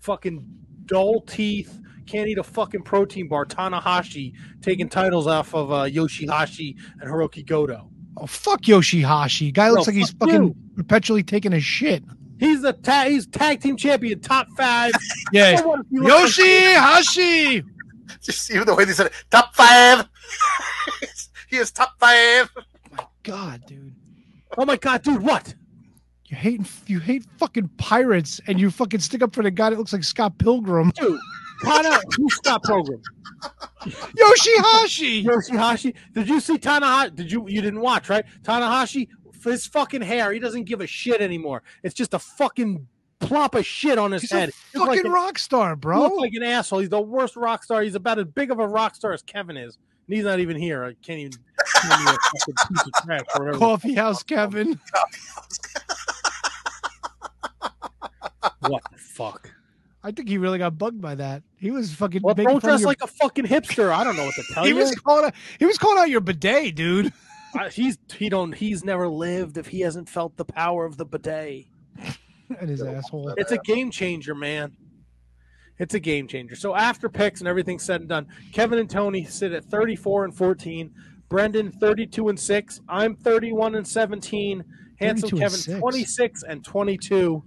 fucking dull teeth, can't eat a fucking protein bar Tanahashi taking titles off of uh, Yoshihashi and Hiroki Goto. Oh, fuck Yoshihashi. Guy looks No, like he's fuck fucking you. perpetually taking a shit. He's the tag. He's tag team champion, top five. Yeah. So what if you look Yoshihashi. Just even the way they said it. Top five. he is top five. Oh my God, dude. Oh my god, dude! What? You hate you hate fucking pirates and you fucking stick up for the guy that looks like Scott Pilgrim. Dude, Tana, who's Scott Pilgrim? Yoshihashi. Yoshihashi. Did you see Tanahashi? Did you? You didn't watch, right? Tanahashi, for his fucking hair, he doesn't give a shit anymore. It's just a fucking plop of shit on his He's head. a fucking like rock star, bro. looks like an asshole. He's the worst rock star. He's about as big of a rock star as Kevin is. And he's not even here. I can't even. can't even a piece of trash or. Coffee House Kevin. What the fuck? I think he really got bugged by that. He was fucking Well, don't dress your- like a fucking hipster. I don't know what to tell he you. was calling out, he was calling out your bidet, dude. Uh, he's he don't he's never lived if he hasn't felt the power of the bidet. And his asshole. It's a game changer, man. It's a game changer. So after picks and everything said and done, Kevin and Tony sit at 34 and 14. Brendan 32 and 6. I'm 31 and 17. Handsome 32 and Kevin 6. 26 and 22.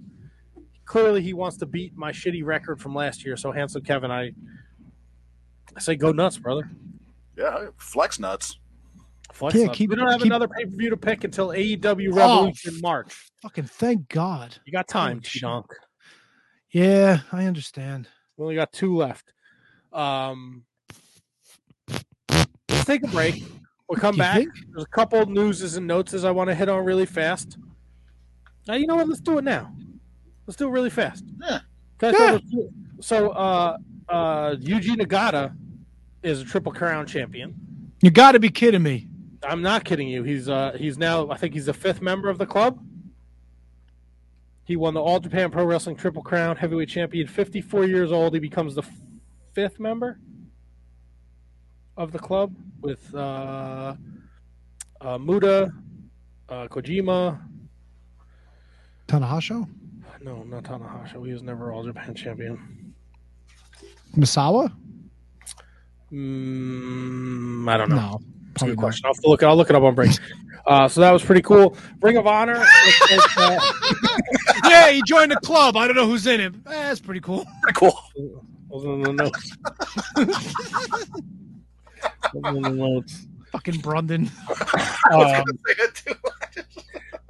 Clearly he wants to beat my shitty record from last year. So handsome Kevin, I I say go nuts, brother. Yeah, flex nuts. Flex Yeah, nuts. keep- we don't have keep- another pay per view to pick until AEW Oh, Revolution in March. Fucking thank God. You got time, Oh, T Yeah, I understand. We only got two left. Um, let's take a break. We'll come back. think? There's a couple of newses and notes as I want to hit on really fast. Now, you know what? Let's do it now. Let's do it really fast. Yeah. Can I tell you- So, uh, uh, Yuji Nagata is a Triple Crown champion. You got to be kidding me. I'm not kidding you. He's uh, he's now I think he's the fifth member of the club. He won the All Japan Pro Wrestling Triple Crown heavyweight champion. 54 years old. He becomes the f- fifth member of the club with uh, uh, Muto, uh, Kojima. Tanahashi? No, not Tanahashi. He was never All Japan champion. Misawa? Mm, I don't know. No. That's a Probably good question. I'll have to look. I'll look it up on break. Uh, so that was pretty cool. Ring of Honor. looks like, uh, yeah, he joined the club. I don't know who's in it. Eh, that's pretty cool. Pretty cool. Wasn't in the notes. Wasn't in the notes. Fucking Brundon. Um,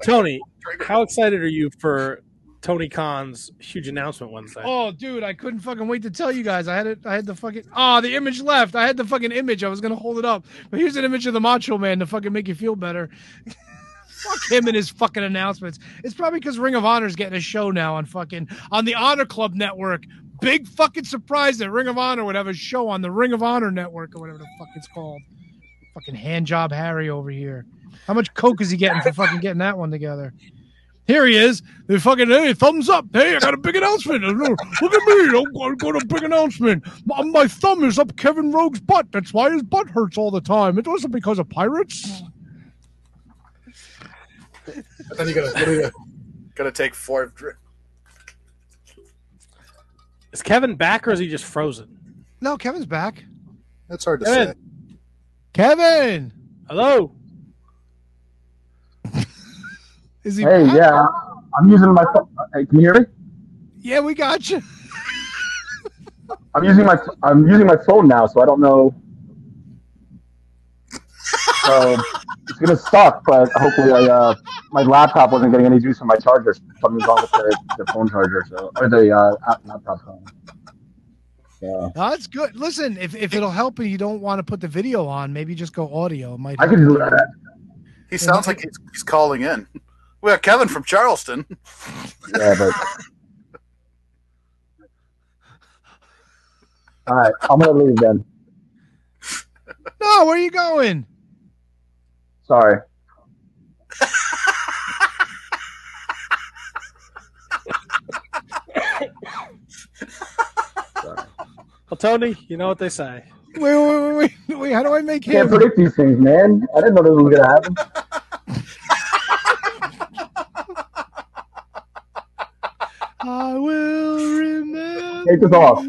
Tony, how excited are you for Tony Khan's huge announcement Wednesday? Oh, dude, I couldn't fucking wait to tell you guys. I had it. I had the fucking. Oh, the image left. I had the fucking image. I was gonna hold it up, but here's an image of the Macho Man to fucking make you feel better. Fuck him and his fucking announcements. It's probably because Ring of Honor's getting a show now on fucking on the Honor Club network. Big fucking surprise that Ring of Honor would have a show on the Ring of Honor network or whatever the fuck it's called. Fucking hand job Harry over here. How much coke is he getting for fucking getting that one together? Here he is. The fucking hey, thumbs up. Hey, I got a big announcement. Look at me. I've got a big announcement. My, my thumb is up Kevin Rogue's butt. That's why his butt hurts all the time. It wasn't because of pirates. then you gotta, what are you gonna take four. dri- Is Kevin back or is he just frozen? No, Kevin's back. That's hard to Kevin. say. Kevin, Hello. Is he? Hey, back? yeah, I'm using my. pho- Hey, can you hear me? yeah, we got you. I'm using my. I'm using my phone now, so I don't know. So it's gonna suck, but hopefully, I uh, my laptop wasn't getting any juice from my charger. Something's wrong with the, the phone charger, so or the uh, laptop phone. Yeah, that's good. Listen, if, if it'll help and you don't want to put the video on, maybe just go audio. It might. I help. could do that. He sounds like he's, he's calling in. We got Kevin from Charleston. Yeah, but. All right, I'm gonna leave then. No, where are you going? Sorry. Well, Tony, you know what they say. Wait, wait, wait, wait, wait. How do I make him? Can't predict these things, man. I didn't know this was gonna happen. I will remember. Take this off.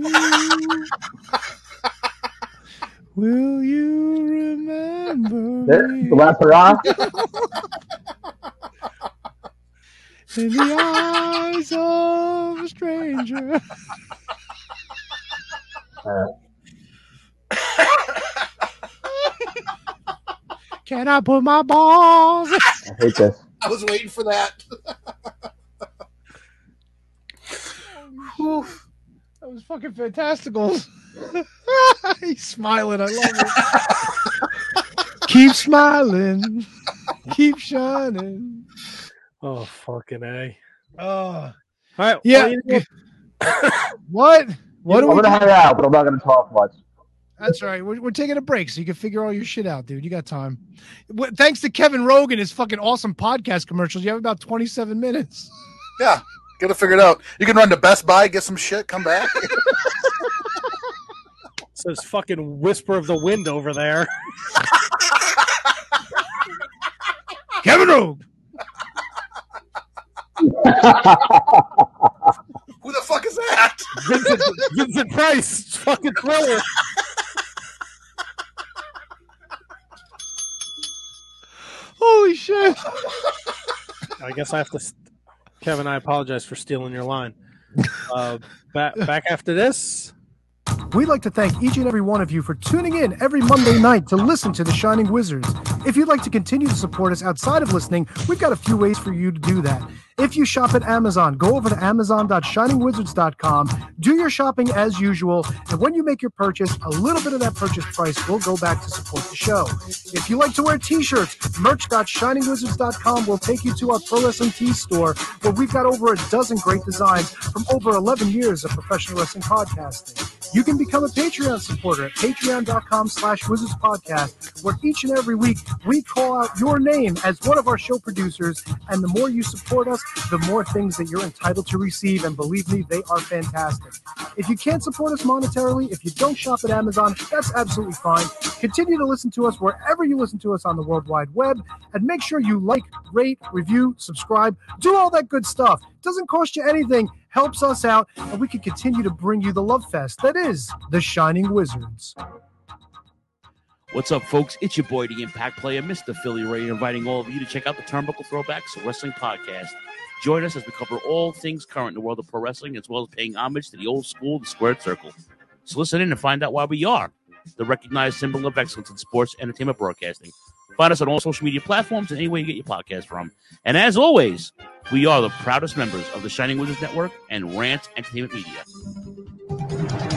Will you remember There, me the last hurrah. in the eyes of a stranger? Uh, Can I put my balls? I hate this. I was waiting for that. That was fucking fantastical. He's smiling. I love it. Keep smiling. Keep shining. Oh, fucking A. Oh, All right. yeah. well, what? What do I'm we gonna hang out, but I'm not gonna talk much. That's right. We're, we're taking a break so you can figure all your shit out, dude. You got time. Wh- Thanks to Kevin Rogan, his fucking awesome podcast commercials. You have about 27 minutes. Yeah, get it figured out. You can run to Best Buy, get some shit, come back. says fucking whisper of the wind over there. Kevin Rogan. Who the fuck is that? Vincent, Vincent Price, it's fucking thriller. Holy shit. I guess I have to. Kevin, I apologize for stealing your line. Uh, back back after this. We'd like to thank each and every one of you for tuning in every Monday night to listen to The Shining Wizards. If you'd like to continue to support us outside of listening, we've got a few ways for you to do that. If you shop at Amazon, go over to amazon.shiningwizards.com, do your shopping as usual, and when you make your purchase, a little bit of that purchase price will go back to support the show. If you like to wear t-shirts, merch.shiningwizards.com will take you to our Pro Wrestling Tee store, where we've got over a dozen great designs from over 11 years of professional wrestling podcasting. You can become a Patreon supporter at patreon.com slash wizards podcast, where each and every week we call out your name as one of our show producers. And the more you support us, the more things that you're entitled to receive. And believe me, they are fantastic. If you can't support us monetarily, if you don't shop at Amazon, that's absolutely fine. Continue to listen to us wherever you listen to us on the World Wide Web. And make sure you like, rate, review, subscribe, do all that good stuff. It Doesn't cost you anything, helps us out, and we can continue to bring you the love fest that is the Shining Wizards. What's up, folks? It's your boy, the Impact Player, Mr. Philly Ray, inviting all of you to check out the Turnbuckle Throwbacks Wrestling Podcast. Join us as we cover all things current in the world of pro wrestling, as well as paying homage to the old school, the Squared Circle. So listen in and find out why we are the recognized symbol of excellence in sports entertainment broadcasting. Find us on all social media platforms and anywhere you get your podcast from. And as always, we are the proudest members of the Shining Wizards Network and Rant Entertainment Media.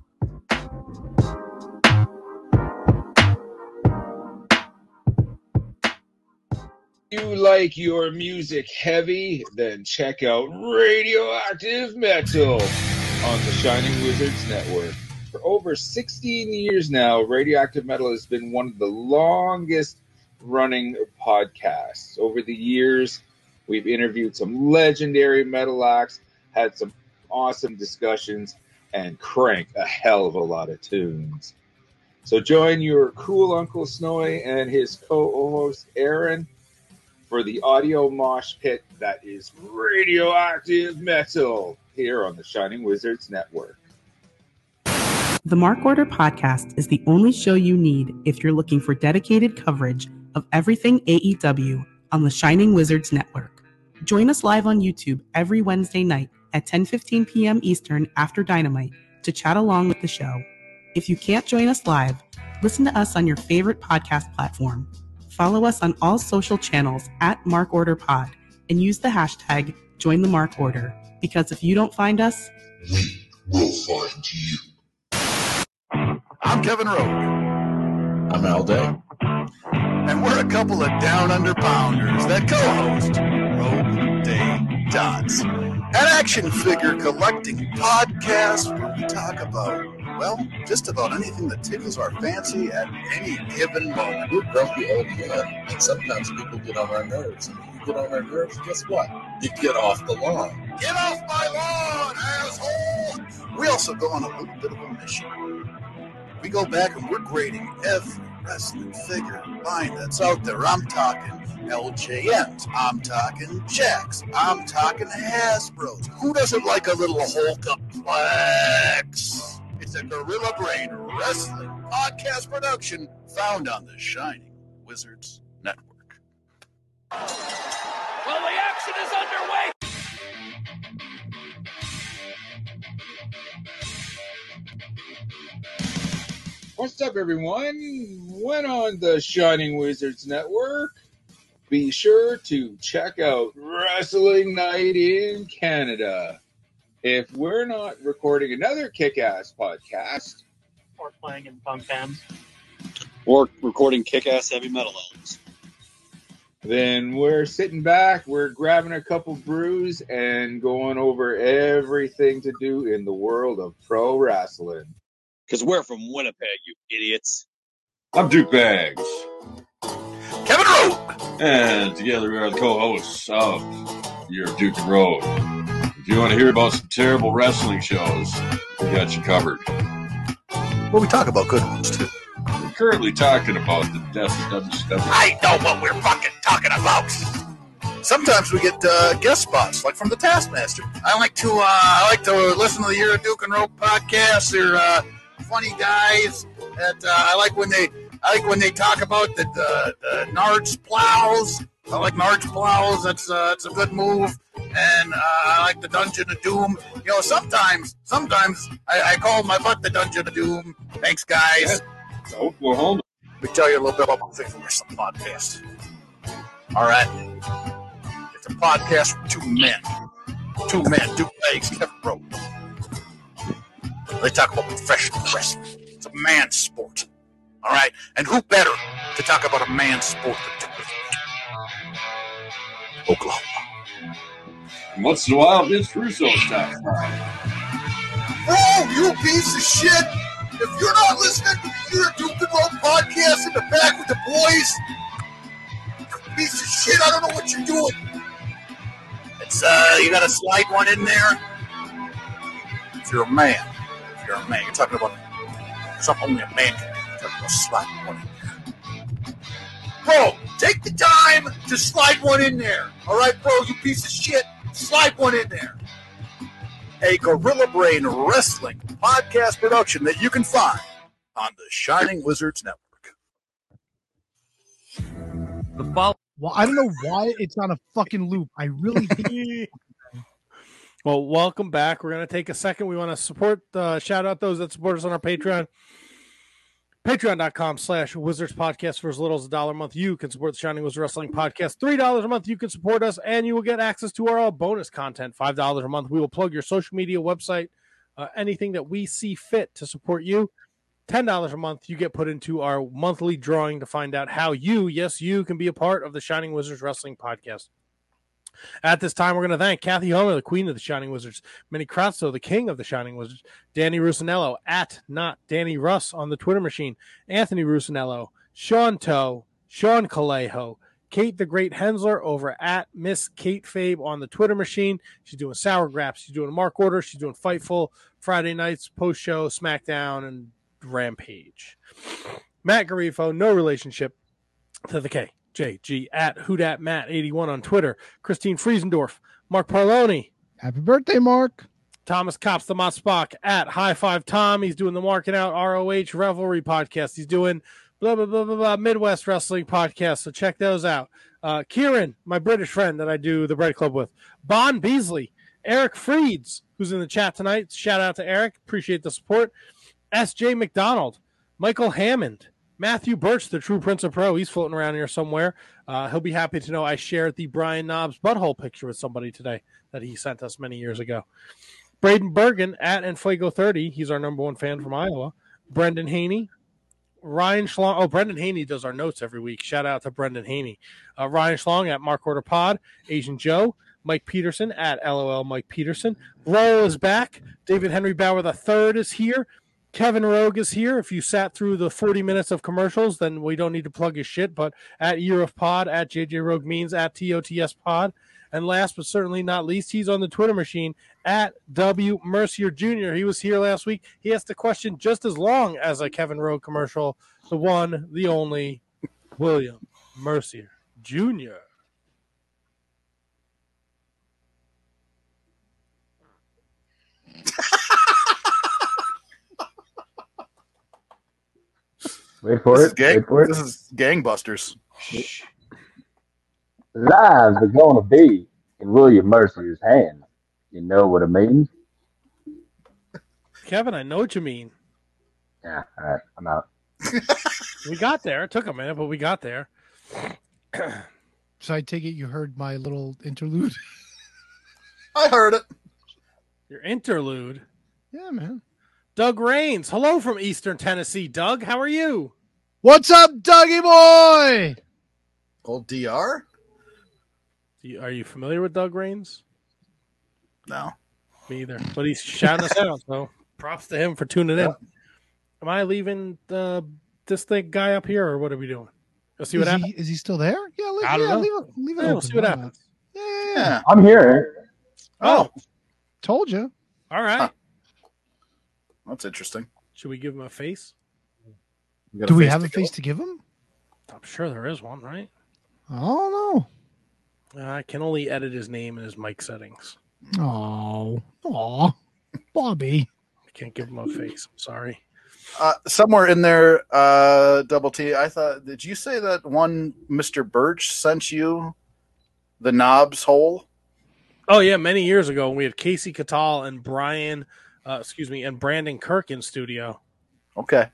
You like your music heavy, then check out Radioactive Metal on the Shining Wizards Network. For over 16 years now, Radioactive Metal has been one of the longest running podcasts. Over the years, we've interviewed some legendary metal acts, had some awesome discussions, and crank a hell of a lot of tunes. So join your cool Uncle Snowy and his co-host Aaron for the audio mosh pit that is radioactive metal here on the Shining Wizards Network. The Mark Order podcast is the only show you need if you're looking for dedicated coverage of everything AEW on the Shining Wizards Network. Join us live on YouTube every Wednesday night at 10:15 p.m. Eastern after Dynamite to chat along with the show. If you can't join us live, listen to us on your favorite podcast platform. Follow us on all social channels at Mark Order Pod and use the hashtag Join the Mark Order because if you don't find us, We'll find you. I'm Kevin Rowe. I'm Al Day. And we're a couple of down under pounders that co host Rogue Day Dots, an action figure collecting podcast where we talk about, well, just about anything that tickles our fancy at any given moment. We're grumpy old men, and sometimes people get on our nerves. And when you get on our nerves, guess what? You get off the lawn. Get off my lawn, asshole! We also go on a little bit of a mission. We go back and we're grading every wrestling figure line that's out there. I'm talking LJNs. I'm talking Jakks. I'm talking Hasbros. Who doesn't like a little Hulkaplex? It's a Gorilla Brain Wrestling podcast production found on the Shining Wizards Network. Well, the action is underway. What's up, everyone? When on the Shining Wizards Network, be sure to check out Wrestling Night in Canada. If we're not recording another kick ass podcast, Or playing in punk bands. Or recording kick ass heavy metal albums. then we're sitting back, we're grabbing a couple brews, and going over everything to do in the world of pro wrestling. Because we're from Winnipeg, you idiots. I'm Duke Bags. Kevin Rowe! And together we are the co-hosts of Your Duke and Road. If you want to hear about some terrible wrestling shows, we got you covered. Well, we talk about good ones too. We're currently talking about the death of WCW. I know what we're fucking talking about. Sometimes we get uh, guest spots, like from the Taskmaster. I like to uh, I like to listen to the Year of Duke and Rope podcast. They're uh, funny guys. That uh, I like when they I like when they talk about the the, the Nards plows. I like Nards plows. That's uh, that's a good move. And uh, I like the Dungeon of Doom. You know, sometimes sometimes I, I call my butt the Dungeon of Doom. Thanks, guys. Oklahoma. Let me tell you a little bit about my Faithful Wrestling podcast. All right. It's a podcast for two men. Two men, two legs, Kevin Rowe. They talk about professional wrestling. It's a man's sport. All right? And who better to talk about a man's sport than? Oklahoma. Once in a while, Vince Russo's time. Bro, you piece of shit! If you're not listening to the Year Duke and Road podcast in the back with the boys, piece of shit, I don't know what you're doing. It's uh, you gotta slide one in there. If you're a man, if you're a man, you're talking about something only a man can do. You're talking about sliding one in there. Bro, take the time to slide one in there. All right, bro, you piece of shit, slide one in there a Gorilla Brain Wrestling podcast production that you can find on the Shining Wizards Network. The follow- Well, I don't know why it's on a fucking loop. I really hate Well, welcome back. We're going to take a second. We want to support, uh, shout out those that support us on our Patreon. Patreon.com slash Wizards Podcast for as little as a dollar a month. You can support the Shining Wizards Wrestling Podcast. $3 a month, you can support us, and you will get access to our bonus content. $5 a month, we will plug your social media website, uh, anything that we see fit to support you. $10 a month, you get put into our monthly drawing to find out how you, yes, you can be a part of the Shining Wizards Wrestling Podcast. At this time, we're going to thank Kathy Homer, the queen of the Shining Wizards, Minnie Kratzo, the king of the Shining Wizards, Danny Rusinello, at not Danny Russ on the Twitter machine, Anthony Rusinello, Sean Toe, Sean Calejo, Kate the Great Hensler over at Miss Kate Fabe on the Twitter machine. She's doing Sour Graps. She's doing Mark Order. She's doing Fightful Friday nights, post show, SmackDown, and Rampage. Matt Garifo, no relationship to the K. JG at Whodat Matt81 on Twitter. Christine Friesendorf, Mark Parloni, Happy birthday, Mark. Thomas Cops, the Mott Spock at High Five Tom. He's doing the Marking Out ROH Revelry podcast. He's doing blah, blah, blah, blah, blah, Midwest Wrestling podcast. So check those out. Uh, Kieran, my British friend that I do the Bread Club with. Bon Beasley, Eric Freeds, who's in the chat tonight. Shout out to Eric. Appreciate the support. S.J. McDonald, Michael Hammond, Matthew Birch, the true Prince of Pro. He's floating around here somewhere. Uh, he'll be happy to know I shared the Brian Knobbs butthole picture with somebody today that he sent us many years ago. Braden Bergen at Enfuego30. He's our number one fan from Iowa. Brendan Haney. Ryan Schlong. Oh, Brendan Haney does our notes every week. Shout out to Brendan Haney. Uh, Ryan Schlong at Mark Order Pod. Asian Joe. Mike Peterson at LOL Mike Peterson. Roll is back. David Henry Bauer the third is here. Kevin Rogue is here. If you sat through the 40 minutes of commercials, then we don't need to plug his shit. But at Year of Pod, at JJ Rogue Means, at TOTS Pod. And last but certainly not least, he's on the Twitter machine at W Mercier Jr. He was here last week. He asked the question just as long as a Kevin Rogue commercial. The one, the only, William Mercier Jr. Wait for This it. is, gang, Wait for it. this is gangbusters. Lives are going to be in William Mercier's hands. You know what I mean? Kevin, I know what you mean. Yeah, all right, I'm out. We got there. It took a minute, but we got there. So I take it you heard my little interlude. I heard it. Your interlude. Yeah, man. Doug Rains. Hello from Eastern Tennessee. Doug, how are you? What's up, Dougie boy? Old DR? Are you familiar with Doug Rains? No. Me either. But he's shouting us out, so props to him for tuning in. Am I leaving uh, this thing guy up here, or what are we doing? Let's see what is, happens. he, is he still there? Yeah, leave, I don't yeah, know. leave it, leave it Yeah, we'll see what happens. Yeah, yeah, yeah. I'm here. Oh, Told you. all right. That's interesting. Should we give him a face? You got Do we face have a kill? face to give him? I'm sure there is one, right? Oh no. I can only edit his name and his mic settings. Oh, oh, Bobby. I can't give him a face. I'm sorry. Uh, somewhere in there, uh, Double T, I thought, did you say that one Mr. Birch sent you the knobs hole? Oh yeah, many years ago we had Kasey Catal and Brian, uh, excuse me, and Brandon Kirk in studio. Okay.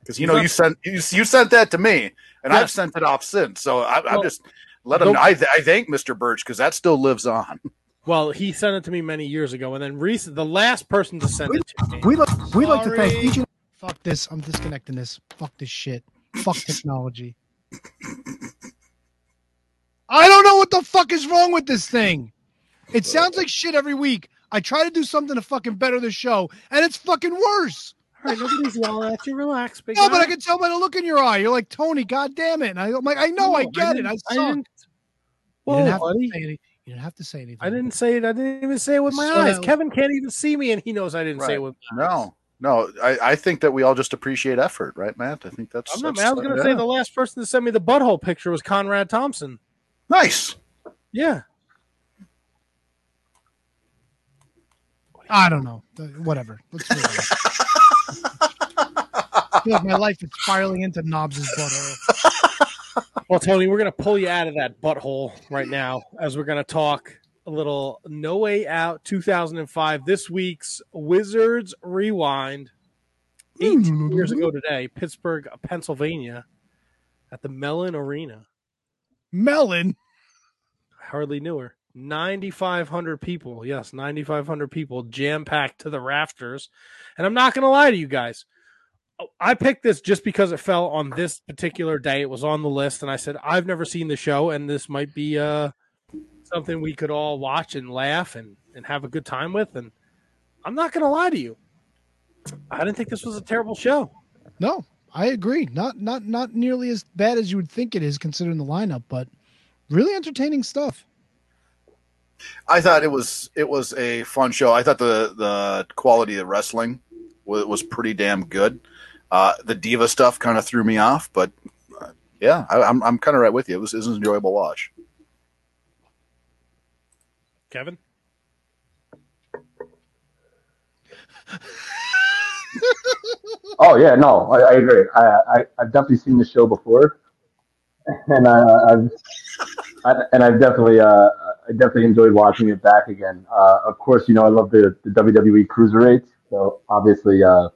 Because you know you sent you, you sent that to me, and Yeah. I've sent it off since. So I, I'm Well, just let him. the- I, I thank Mr. Birch because that still lives on. Well, he sent it to me many years ago, and then recent the last person to send it to me. We like we like to thank each and fuck this. I'm disconnecting this. Fuck this shit. Fuck technology. I don't know what the fuck is wrong with this thing. It sounds like shit every week. I try to do something to fucking better the show, and it's fucking worse. All right, nobody's yelling at you. Relax, big No, but. I can tell by the look in your eye. You're like Tony. God damn it! And I, I'm like, I know, I No, I get it. I I suck. didn't- you didn't have buddy. to say anything. You didn't have to say anything. I didn't say it. I didn't even say it with my So- eyes. Kevin can't even see me, and he knows I didn't say it with my eyes. No, no. I, I think that we all just appreciate effort, right, Matt? I think that's. I'm not. that's- I was going to yeah. say the last person to send me the butthole picture was Conrad Thompson. Nice. Yeah. I don't know. Uh, Whatever. Let's move on. I feel like my life is spiraling into Knobbs' butthole. Well, Tony, we're going to pull you out of that butthole right now as we're going to talk a little No Way Out 2005. This week's Wizards Rewind. Eight years ago today, Pittsburgh, Pennsylvania, at the Mellon Arena. Melon. I hardly knew her. 9,500 people. Yes, 9,500 people jam packed to the rafters. And I'm not going to lie to you guys. I picked this just because it fell on this particular day. It was on the list, and I said I've never seen the show, and this might be uh, something we could all watch and laugh and and have a good time with. And I'm not going to lie to you, I didn't think this was a terrible show. No, I agree. Not not not nearly as bad as you would think it is considering the lineup, but really entertaining stuff. I thought it was it was a fun show. I thought the the quality of wrestling was, was pretty damn good. Uh, the diva stuff kind of threw me off, but uh, yeah, I, I'm I'm kind of right with you. It was, it was an enjoyable watch. Kevin, Oh yeah, no, I, I agree. I, I I've definitely seen the show before, and uh, I've I, and I've definitely uh, I definitely enjoyed watching it back again. Uh, of course, you know I love the, the WWE cruiserweights, so obviously uh,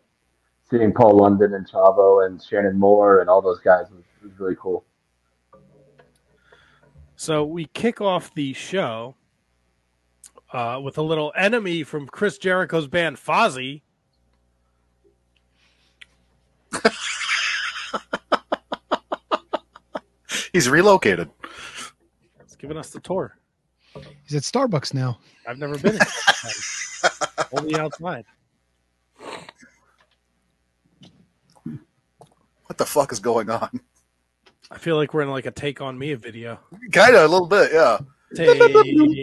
seeing Paul London and Chavo and Shannon Moore and all those guys was, was really cool. So we kick off the show uh, with a little enemy from Chris Jericho's band Fozzy. He's relocated. He's giving us the tour. He's at Starbucks now. I've never been in only outside. What the fuck is going on? I feel like we're in like a take on me video. Kind of a little bit, yeah. Take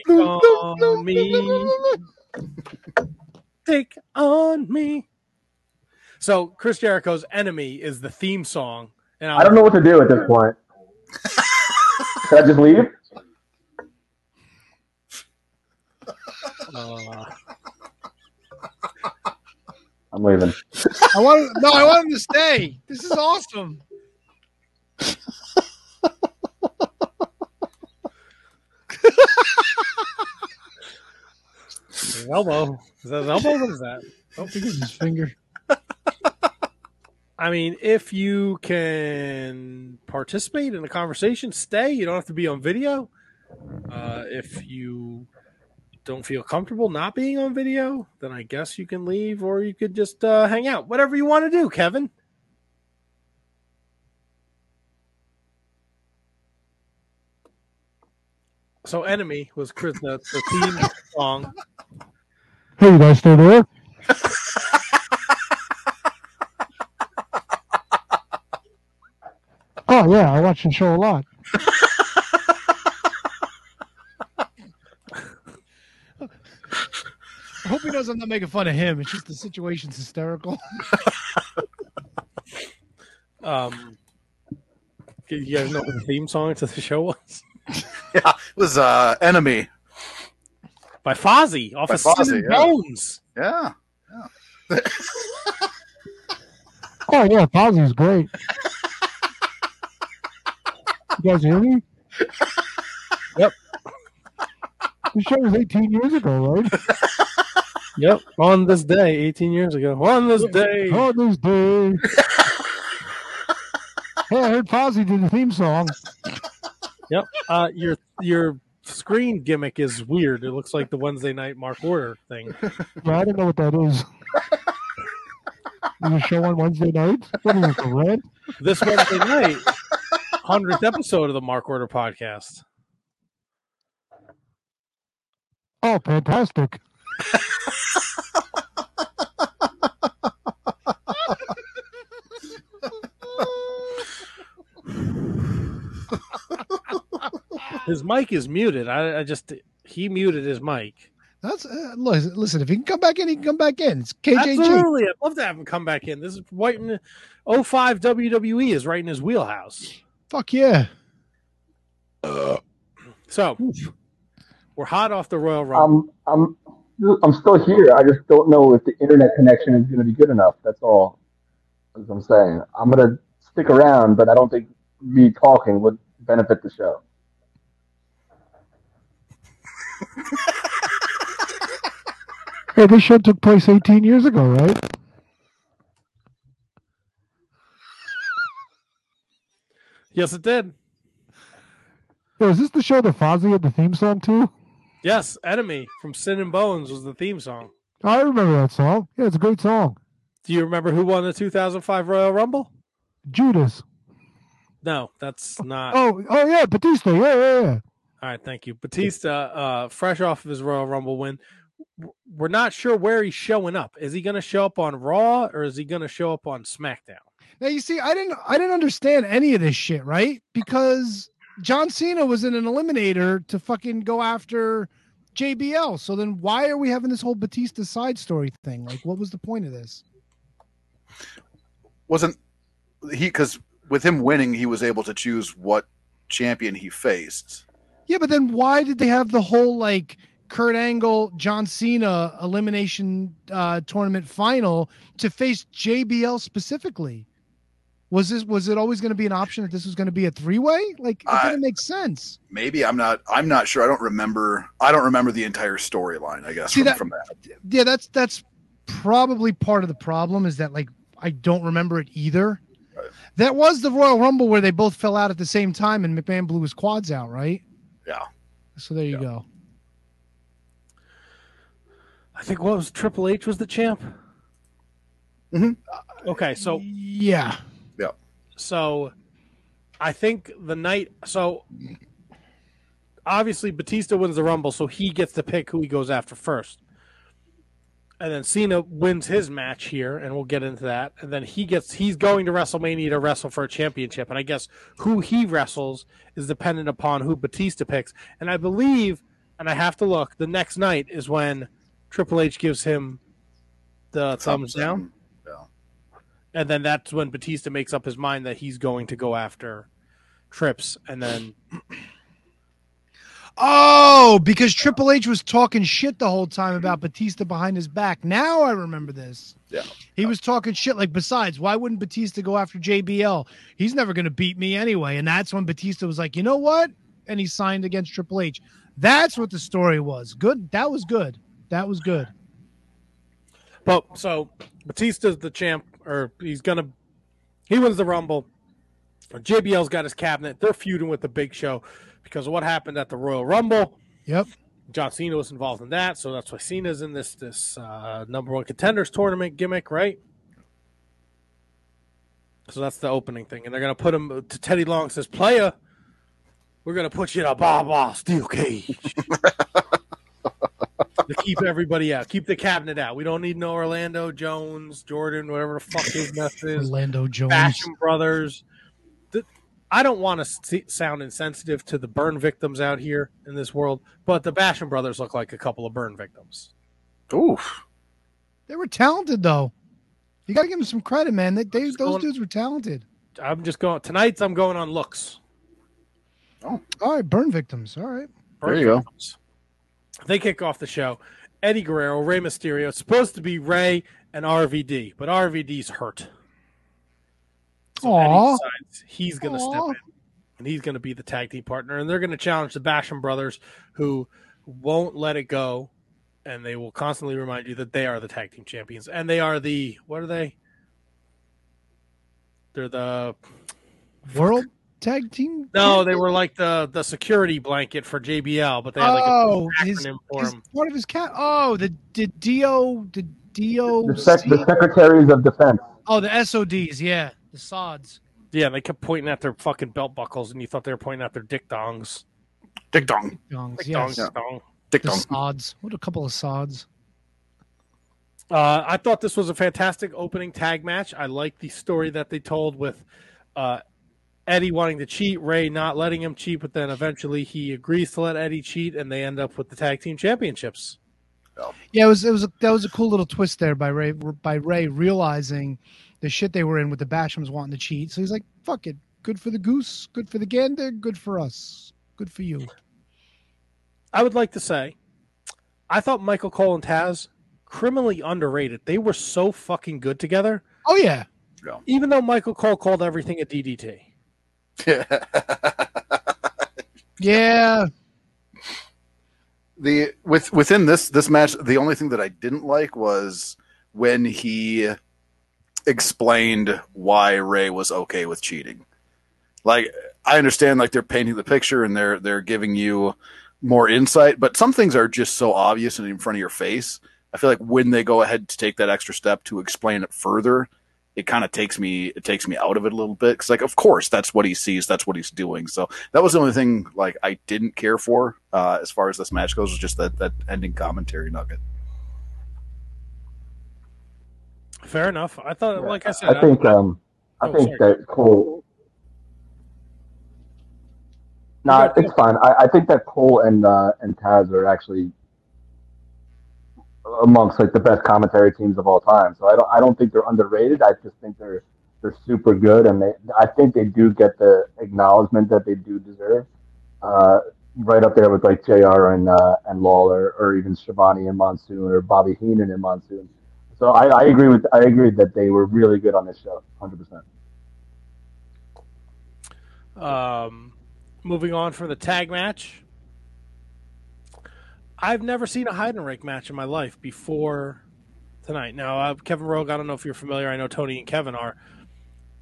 on me. Take on me. So Chris Jericho's enemy is the theme song. And I don't know what to do at this point. Should I just leave? Uh, I'm leaving. I want no, I want him to stay. This is awesome. his elbow. Is that his elbow? What is that? Oh, think it's his finger. I mean, if you can participate in the conversation, stay. You don't have to be on video. Uh, if you don't feel comfortable not being on video, then I guess you can leave or you could just uh, hang out. Whatever you want to do, Kevin. So, Enemy was Chris, the, the theme song. Hey, you guys still there? oh yeah, I watch the show a lot. I hope he knows I'm not making fun of him. It's just the situation's hysterical. Um, you guys know what the theme song to the show was? Yeah, it was uh, Enemy By Fozzy off By of Sin Fozzy, and yeah. Bones. Yeah, Oh yeah, Fozzy's great. You guys hear me? Yep. The show was 18 years ago, right? Yep. On this day, 18 years ago. On this day. On this day. hey, I heard Fozzy did the theme song. Yep. Uh, your your screen gimmick is weird. It looks like the Wednesday night Mark Order thing. Yeah, I don't know what that is. Is a show on Wednesday night? What is it, red? This Wednesday night, hundredth episode of the Mark Order podcast. Oh, fantastic. His mic is muted. I, I just he muted his mic. That's uh, listen, listen. If he can come back in, he can come back in. It's KJG. Absolutely, I'd love to have him come back in. This is White in 05 WWE is right in his wheelhouse. Fuck yeah. So we're hot off the Royal Rumble. I'm I'm I'm still here. I just don't know if the internet connection is going to be good enough. That's all. As I'm saying, I'm going to stick around, but I don't think me talking would benefit the show. Hey, this show took place 18 years ago, right? Yes, it did. Yo, is this the show that Fozzy had the theme song to? Yes, Enemy from Sin and Bones was the theme song. I remember that song. Yeah, it's a great song. Do you remember who won the 2005 Royal Rumble? Judas. No, that's not. Oh, oh yeah, Batista. Yeah, yeah, yeah. All right, thank you. Batista, uh, fresh off of his Royal Rumble win. We're not sure where he's showing up. Is he going to show up on Raw or is he going to show up on SmackDown? Now you see, I didn't, I didn't understand any of this shit, right? Because John Cena was in an eliminator to fucking go after JBL. So then, why are we having this whole Batista side story thing? Like, what was the point of this? Wasn't he? Because with him winning, he was able to choose what champion he faced. Yeah, but then why did they have the whole like Kurt Angle, John Cena elimination uh, tournament final to face JBL specifically? Was this was it always going to be an option that this was going to be a three way? Like it I- didn't make sense. Maybe I'm not. I'm not sure. I don't remember. I don't remember the entire storyline. I guess See from, that- from that. Yeah, that's that's probably part of the problem is that like I don't remember it either. That was the Royal Rumble where they both fell out at the same time and McMahon blew his quads out, right? Yeah. So there you go. I think what was Triple H was the champ. Mm-hmm. Okay, so Yeah. So I think the night so obviously Batista wins the Rumble, so he gets to pick who he goes after first. And then Cena wins his match here, and we'll get into that. And then he gets he's going to WrestleMania to wrestle for a championship. And I guess who he wrestles is dependent upon who Batista picks. And I believe, and I have to look, the next night is when Triple H gives him the thumbs down. Yeah. And then that's when Batista makes up his mind that he's going to go after Trips, and then Oh, because Triple H was talking shit the whole time about Batista behind his back. Now I remember this. Yeah. He was talking shit like besides, why wouldn't Batista go after JBL? He's never going to beat me anyway. And that's when Batista was like, "You know what?" And he signed against Triple H. That's what the story was. Good. That was good. That was good. But so Batista's the champ, or he's gonna he wins the Rumble. JBL's got his cabinet. They're feuding with the Big Show because of what happened at the Royal Rumble. Yep. John Cena was involved in that, so that's why Cena's in this this uh, number one contenders tournament gimmick, right? So that's the opening thing, and they're gonna put him to Teddy Long says, "Player, we're gonna put you in a blah blah steel cage." to keep everybody out, keep the cabinet out. We don't need no Orlando Jones, Jordan, whatever the fuck his mess is. Orlando Jones. Fashion Brothers. The- I don't want to see, sound insensitive to the burn victims out here in this world, but the Basham brothers look like a couple of burn victims. Oof. They were talented though. You got to give them some credit, man. They, they those going- dudes were talented. I'm just going tonight's. I'm going on looks. Oh, All right, burn victims. All right. Burn There you go. They kick off the show, Eddie Guerrero, Rey Mysterio. It's supposed to be Rey and RVD, but RVD's hurt. So Eddie he's going to step in, and he's going to be the tag team partner, and they're going to challenge the Basham brothers, who won't let it go, and they will constantly remind you that they are the tag team champions, and they are the what are they? They're the World Tag Team. no, they were like the the security blanket for JBL, but they had like oh, a his, acronym for his- him. part of his cat. Oh, the the Do the Do. The, sec- the Secretaries of Defense. Oh, the SODs. Yeah, the SODs. Yeah, they kept pointing at their fucking belt buckles, and you thought they were pointing at their dick dongs. Dick dong. Dongs, Dick yes. dong, dong. Dick The dong. SODs. What a couple of SODs. Uh, I thought this was a fantastic opening tag match. I like the story that they told with uh, Eddie wanting to cheat, Rey not letting him cheat, but then eventually he agrees to let Eddie cheat, and they end up with the tag team championships. Yeah, it was it was a, that was a cool little twist there by Rey by Rey realizing the shit they were in with the Bashams wanting to cheat. So he's like, "Fuck it, good for the goose, good for the gander, good for us, good for you." I would like to say, I thought Michael Cole and Taz criminally underrated. They were so fucking good together. Oh yeah, Even though Michael Cole called everything a DDT. yeah. the with within this this match the only thing that i didn't like was when he explained why ray was okay with cheating like i understand like they're painting the picture and they're they're giving you more insight but some things are just so obvious and in front of your face i feel like when they go ahead to take that extra step to explain it further it kind of takes me it takes me out of it a little bit because like of course that's what he sees that's what he's doing so that was the only thing like i didn't care for uh as far as this match goes was just that that ending commentary nugget Fair enough. I thought, like I said, I think um, I Oh, think sorry. that Cole. No, it's fine. I, I think that Cole and uh, and Taz are actually amongst like the best commentary teams of all time. So I don't I don't think they're underrated. I just think they're they're super good, and they I think they do get the acknowledgement that they do deserve. Uh, right up there with like Jr. and uh, and Lawler, or even Schiavone and Monsoon, or Bobby Heenan and Monsoon. So I, I agree with I agree that they were really good on this show, hundred percent. Um, moving on for the tag match. I've never seen a rake match in my life before tonight. Now, uh, Kevin Rogue, I don't know if you're familiar. I know Tony and Kevin are.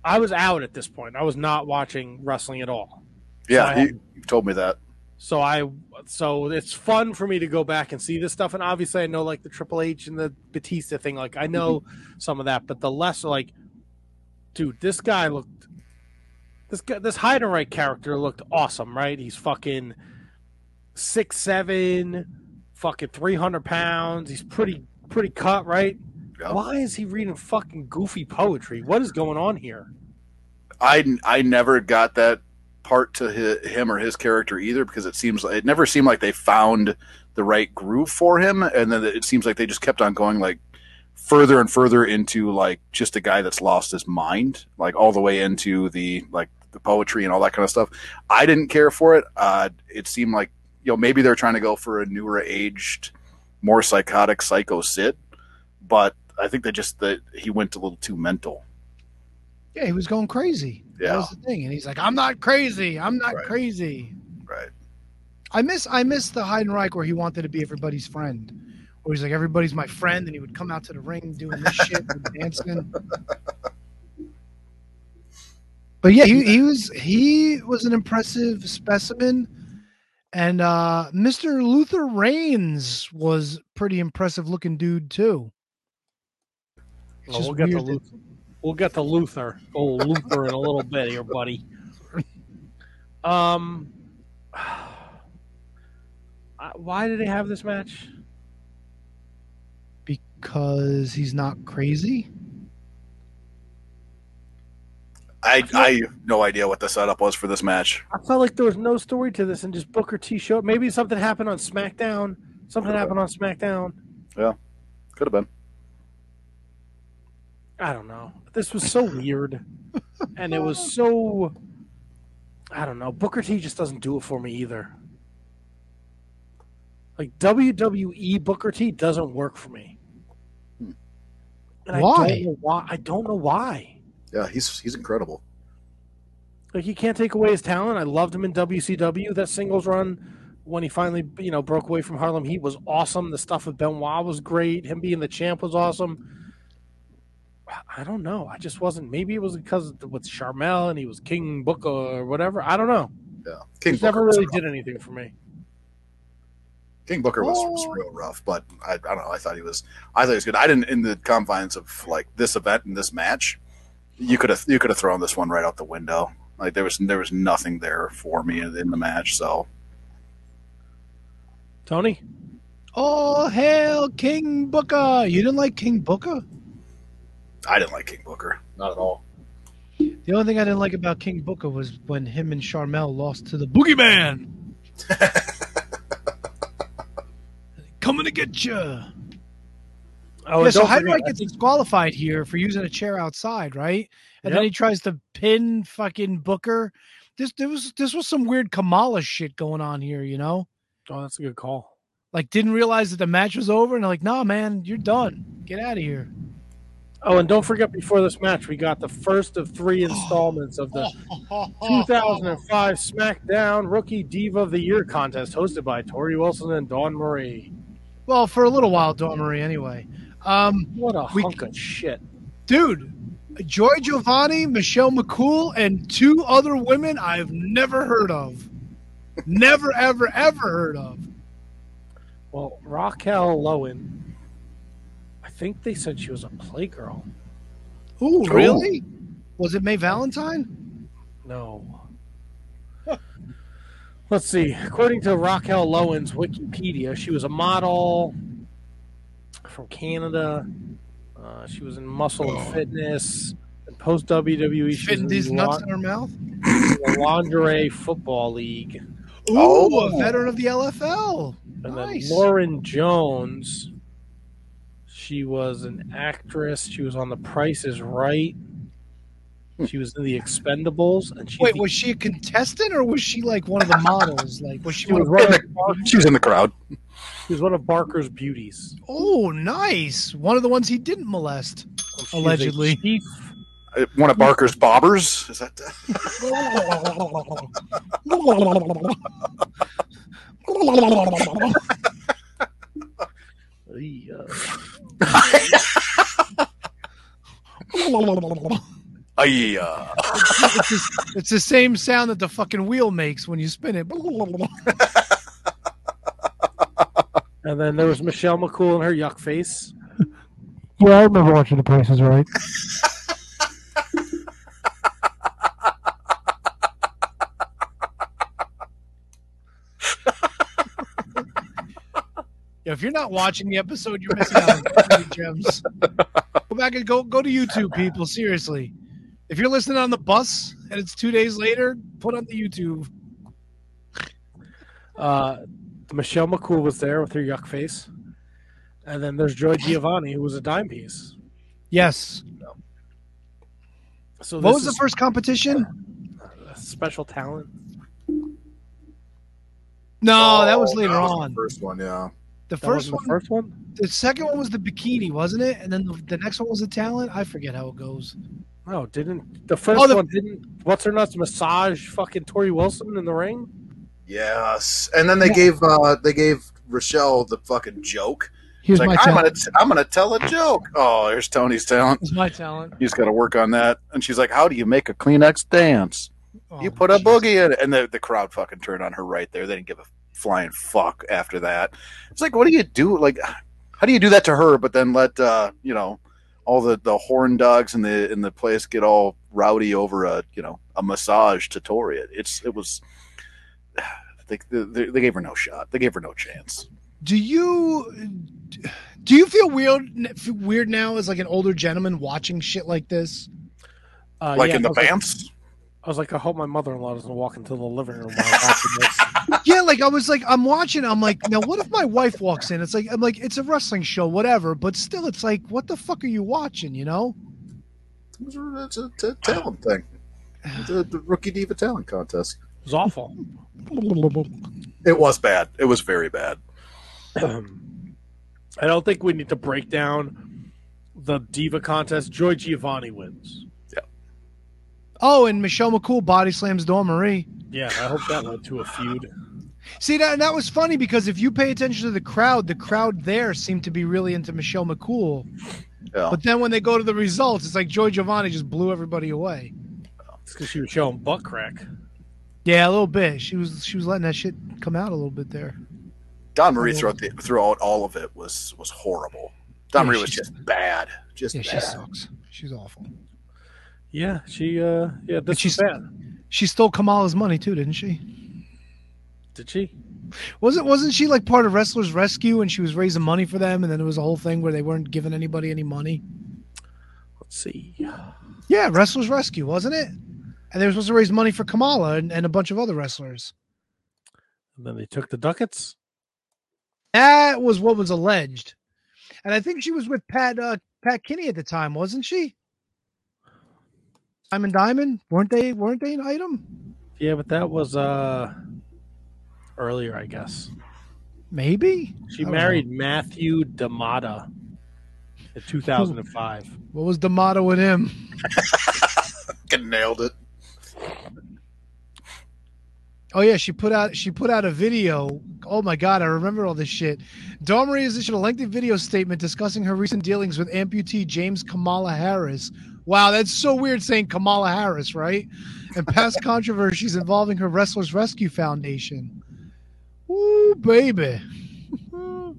I was out at this point. I was not watching wrestling at all. yeah So he, you told me that So I, so it's fun for me to go back and see this stuff. And obviously, I know like the Triple H and the Batista thing. Like I know some of that, but the less like, dude, this guy looked. This guy, this right character looked awesome, right? He's fucking six seven, fucking three hundred pounds. He's pretty pretty cut, right? Why is he reading fucking goofy poetry? What is going on here? I I never got that part to hi him or his character either because it seems it never seemed like they found the right groove for him, and then it seems like they just kept on going like further and further into like just a guy that's lost his mind, like all the way into the like the poetry and all that kind of stuff. I didn't care for it. Uh, it seemed like you know maybe they're trying to go for a newer aged, more psychotic psycho Sid, but I think they just that he went a little too mental. Yeah, he was going crazy. That Yeah. was the thing, and he's like, "I'm not crazy. I'm not crazy." Right. I miss I miss the Heidenreich where he wanted to be everybody's friend. Where he's like, "Everybody's my friend," and he would come out to the ring doing this shit and dancing. But yeah, he, he was he was an impressive specimen, and uh, Mr. Luther Reigns was pretty impressive looking dude too. Well, we'll get to that- Luther. We'll get to Luther. Oh, Luther in a little bit here, buddy. Um, why did they have this match? because he's not crazy. I I have no idea what the setup was for this match. I felt like there was no story to this, and just Booker T showed. Maybe something happened on SmackDown. Something happened on SmackDown. Yeah, could have been. I don't know. This was so weird, and it was so. I don't know. Booker T just doesn't do it for me either. Like WWE Booker T doesn't work for me. And I Why? don't know why. I don't know why. Yeah, he's he's incredible. Like you can't take away his talent. I loved him in WCW. That singles run when he finally, you know, broke away from Harlem Heat was awesome. The stuff with Benoit was great. Him being the champ was awesome. I don't know. I just wasn't. Maybe it was because of- with Sharmell and he was King Booker or whatever. I don't know. Yeah, King never Booker was really did anything for me. King Booker was, oh. was real rough, but I, I don't know. I thought he was. I thought he was good. I didn't in the confines of like this event and this match. You could have you could have thrown this one right out the window. Like there was there was nothing there for me in, in the match. So Tony, Oh hail King Booker! You didn't like King Booker? I didn't like King Booker. Not at all. The only thing I didn't like about King Booker was when him and Sharmell lost to the Boogeyman. Coming to get you. Oh, yeah, so Hydra forget, I get disqualified here for using a chair outside, right? And then he tries to pin fucking Booker. This there was this was some weird Kamala shit going on here, you know? Oh, that's a good call. Like didn't realize that the match was over, and they're like, "Nah, man, you're done. Get out of here." Oh, and don't forget before this match, we got the first of three installments of the 2005 SmackDown Rookie Diva of the Year contest hosted by Torrie Wilson and Dawn Marie. Well, for a little while, Dawn Marie, anyway. Um, what a we, hunk of shit, dude. Joy Giovanni, Michelle McCool, and two other women I've never heard of. never, ever, ever heard of. Well, Raquel Loewen, I think they said she was a playgirl. Ooh, Cool. really? Was it May Valentine? No. Let's see. According to Raquel Loewen's Wikipedia, she was a model from Canada. Uh, she was in Muscle and Fitness. And post WWE, she Fitting in these nuts la- in her mouth? the Lingerie Football League. Ooh, Oh. a veteran of the LFL. And Nice. then Lauren Jones, she was an actress. She was on The Price is Right. She was in The Expendables, and she Wait, was she a contestant or was she like one of the models? Like, was she, She one was of one of the? She was in the crowd. She was one of Barker's beauties. Oh, nice! One of the ones he didn't molest, She's allegedly. Uh, One of Barker's bobbers. Is that? Uh, yeah. it's, the- it's the same sound that the fucking wheel makes when you spin it. And then there was Michelle McCool and her yuck face. Yeah, I remember watching The Price is Right. If you're not watching the episode, you're missing out on so many gems. Go back and go go to YouTube, people. Seriously, if you're listening on the bus and it's two days later, put on the YouTube. Uh, Michelle McCool was there with her yuck face. And then there's Joy Giovanni, who was a dime piece. Yes. So what this was the first competition? a special talent. No, that oh, was Oh, later that on. the first one, yeah. The That first one, the first one? the second one was the bikini, wasn't it? And then the, the next one was the talent. I forget how it goes. No, didn't the first Oh, the- one didn't what's her nuts massage fucking Torrie Wilson in the ring? Yes, and then they gave uh they gave Rochelle the fucking joke. Here's She's my like, I'm gonna talent. t- I'm gonna tell a joke. Oh, there's Tony's talent. It's my talent. He's got to work on that. And she's like, "How do you make a Kleenex dance? Oh, you put a boogie in it." And the the crowd fucking turned on her right there. They didn't give a flying fuck after that. It's like, what do you do? Like, how do you do that to her? But then let uh, you know all the the horn dogs in the in the place get all rowdy over a you know a massage to Torrie. It's it was. They, they, they gave her no shot. They gave her no chance. Do you do you feel weird weird now as like an older gentleman watching shit like this? Uh, like yeah, in the I like- I was like, I hope my mother-in-law doesn't walk into the living room while I'm watching this. yeah, like I was like I'm watching. I'm like, now what if my wife walks in? It's like I'm like it's a wrestling show, whatever. But still, it's like, what the fuck are you watching? You know? It's a, it's a, talent thing. The, the rookie diva talent contest. It was awful. It was bad. It was very bad. I don't think we need to break down the diva contest. Joy Giovanni wins. Yeah. Oh, and Michelle McCool body slams Dawn Marie. Yeah, I hope that led to a feud. See that and that was funny because if you pay attention to the crowd, the crowd there seemed to be really into Michelle McCool. Yeah. But then when they go to the results, it's like Joy Giovanni just blew everybody away. It's because she was showing butt crack. Yeah, a little bit. She was she was letting that shit come out a little bit there. Dawn Marie throughout, the, throughout all of it was was horrible. Dawn Yeah, Marie was just bad. Just Yeah, bad. she sucks. She's awful. Yeah, she. uh Yeah, this she's bad. She stole Kamala's money too, didn't she? Did she? Wasn't wasn't she like part of Wrestlers Rescue and she was raising money for them and then there was a whole thing where they weren't giving anybody any money? Let's see. Yeah, Wrestlers Rescue, wasn't it? And they were supposed to raise money for Kamala and, and a bunch of other wrestlers. And then they took the ducats. That was what was alleged. And I think she was with Pat uh, Pat Kinney at the time, wasn't she? Diamond Diamond? Weren't they weren't they an item? Yeah, but that was uh earlier, I guess. Maybe? She I don't married Matthew Damata in 2005. What was the motto with him? Nailed it. Oh yeah, she put out she put out a video. Oh my god, I remember all this shit. Dawn Marie has issued a lengthy video statement discussing her recent dealings with amputee James Kamala Harris. Wow, that's so weird saying Kamala Harris, right? And past controversies involving her Wrestlers Rescue Foundation. Ooh, baby.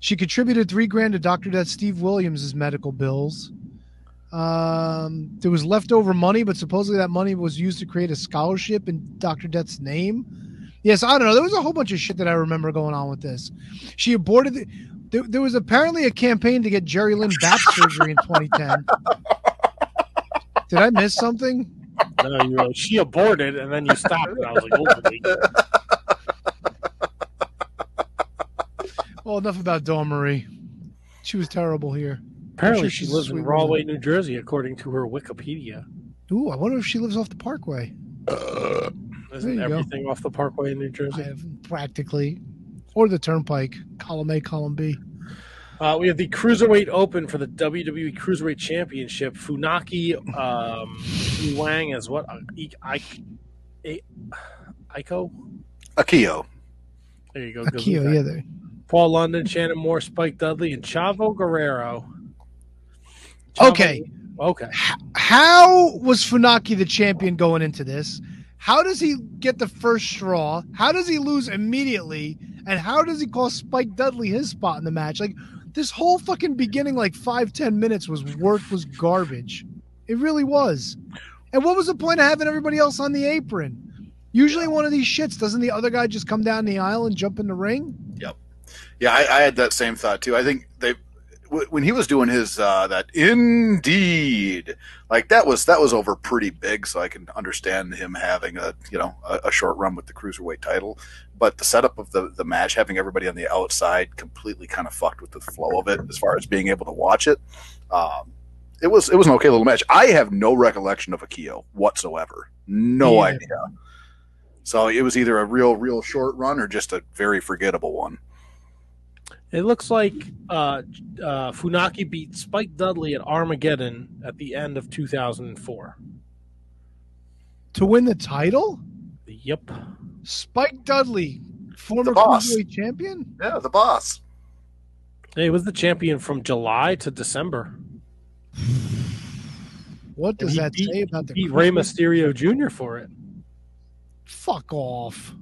she contributed three grand to Dr. Death Steve Williams' medical bills. Um, there was leftover money, but supposedly that money was used to create a scholarship in Dr. Death's name. Yes, I don't know. There was a whole bunch of shit that I remember going on with this. She aborted. The, there, there was apparently a campaign to get Jerry Lynn back surgery in 2010. Did I miss something? No, you were like, she aborted, and then you stopped. And I was like, oh. Well, enough about Dawn Marie. She was terrible here. Apparently sure she lives in sweet Rahway. New Jersey, according to her Wikipedia. Ooh, I wonder if she lives off the Parkway. Isn't you go. everything off the Parkway in New Jersey? I have practically, or the Turnpike, column A, column B. Uh, we have the Cruiserweight Open for the WWE Cruiserweight Championship. Funaki um, Wang is what? Uh, I, I, I, Aiko? Akio. There you go. Akio, yeah, there. Paul London, Shannon Moore, Spike Dudley, and Chavo Guerrero. Chavo- Okay. Okay. How was Funaki the champion going into this? How does he get the first straw? How does he lose immediately? And how does he call Spike Dudley his spot in the match? Like this whole fucking beginning, like five ten minutes, was work was garbage. It really was. And what was the point of having everybody else on the apron? Usually, one of these shits doesn't the other guy just come down the aisle and jump in the ring? Yep. Yeah, I, I had that same thought too. I think they w- when he was doing his uh, that indeed like that was that was over pretty big, so I can understand him having a you know a, a short run with the cruiserweight title. But the setup of the the match, having everybody on the outside, completely kind of fucked with the flow of it as far as being able to watch it. Um, it was it was an okay little match. I have no recollection of Akio whatsoever. No Yeah. idea. So it was either a real real short run or just a very forgettable one. It looks like uh, uh, Funaki beat Spike Dudley at Armageddon at the end of 2004. To win the title? Yep. Spike Dudley, former The boss. cruiserweight champion. Yeah, the boss. He was the champion from July to December. What does that beat- say about the Beat Rey Mysterio Jr. for it. Fuck off.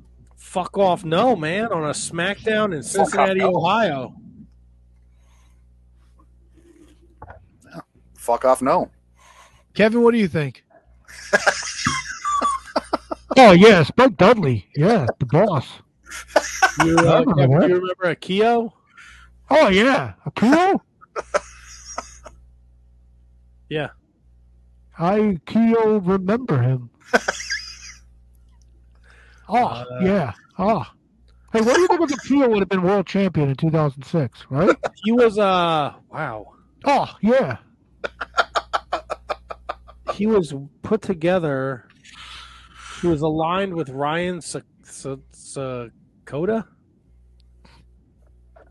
Fuck off, no man! On a SmackDown in Cincinnati, no. Ohio. Fuck off, no. Kevin, what do you think? Oh yeah, Spike Dudley. Yeah, the boss. You, uh, remember Kevin, that. you remember Akio? Oh yeah, Akio. Yeah. I Keo remember him. Oh Uh, yeah. Oh. Hey, what do you think if Akio would have been world champion in 2006? Right? He was uh wow. Oh yeah. He was put together. He was aligned with Ryan Sa- Sa- Sakoda.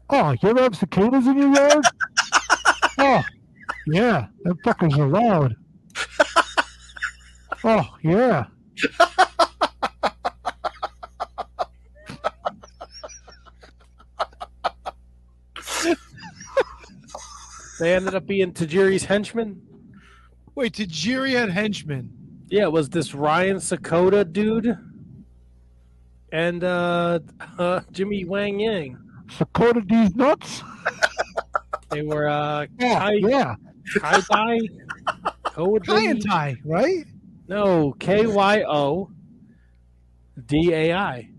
Oh, you ever have cicadas in your yard? oh, yeah, them fuckers are loud. Oh, yeah. They ended up being Tajiri's henchmen. Wait, Tajiri had henchmen. Yeah, it was this Ryan Sakoda dude and uh, uh, Jimmy Wang Yang. Sakota D's nuts? They were uh, Yeah, Kai, yeah. Kai Dai, Kai and Tai, right? No, K Y O D A I.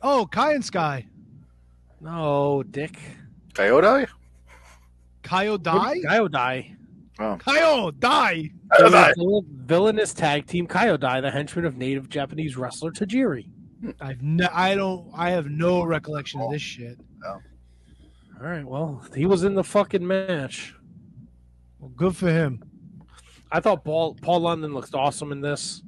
Oh, Kai and Sky. No, Dick. Coyote? Kyodai? Kyodai. Oh. Kyodai. They were vill- Villainous tag team Kyodai, the henchman of native Japanese wrestler Tajiri. I've no, I don't. I have no recollection of this shit. Oh. All right, well, he was in the fucking match. Well, good for him. I thought Paul Paul London looked awesome in this.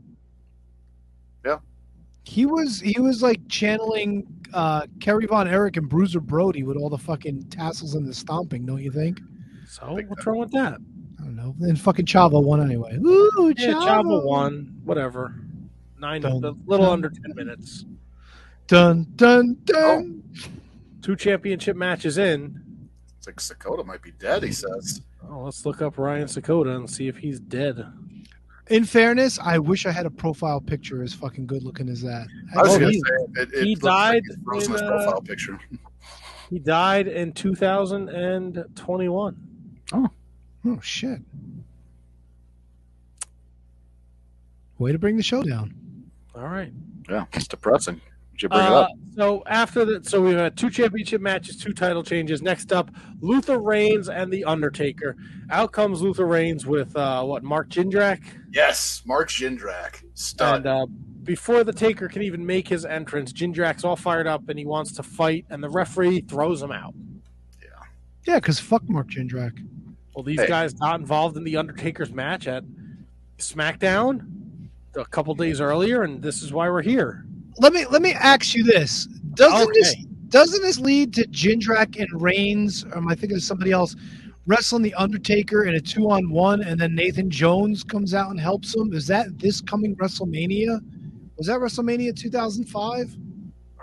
He was he was like channeling uh, Kerry Von Erich and Bruiser Brody with all the fucking tassels and the stomping, don't you think? So what's wrong with that? I don't know. And fucking Chavo won anyway. Ooh, Yeah, Chavo. Chavo won. Whatever. Nine, Dun, a little dun, under ten minutes. Dun dun dun. Two championship matches in. It's like Sakoda might be dead, he says. Oh, let's look up Ryan Sakoda and see if he's dead. In fairness, I wish I had a profile picture as fucking good looking as that. I was Oh, going to he- say, it, it he looks like died in, uh, profile picture. He died in 2021. Oh Oh shit! Way to bring the show down. All right. Yeah, it's depressing. You should bring it Uh, up. so after that, so we've had two championship matches, two title changes. Next up, Luther Reigns and the Undertaker. Out comes Luther Reigns with uh, what Mark Jindrak, Yes, Mark Jindrak. Stud. and uh, before the Taker can even make his entrance, Jindrak's all fired up and he wants to fight, and the referee throws him out. Yeah, Yeah, because fuck Mark Jindrak. Well, these Hey. guys got involved in the Undertaker's match at SmackDown a couple days earlier, and this is why we're here. Let me let me ask you this: Doesn't this doesn't this lead to Jindrak and Reigns, or am I thinking of somebody else, wrestling the Undertaker in a two on one, and then Nathan Jones comes out and helps him? Is that this coming WrestleMania? Was that WrestleMania 2005?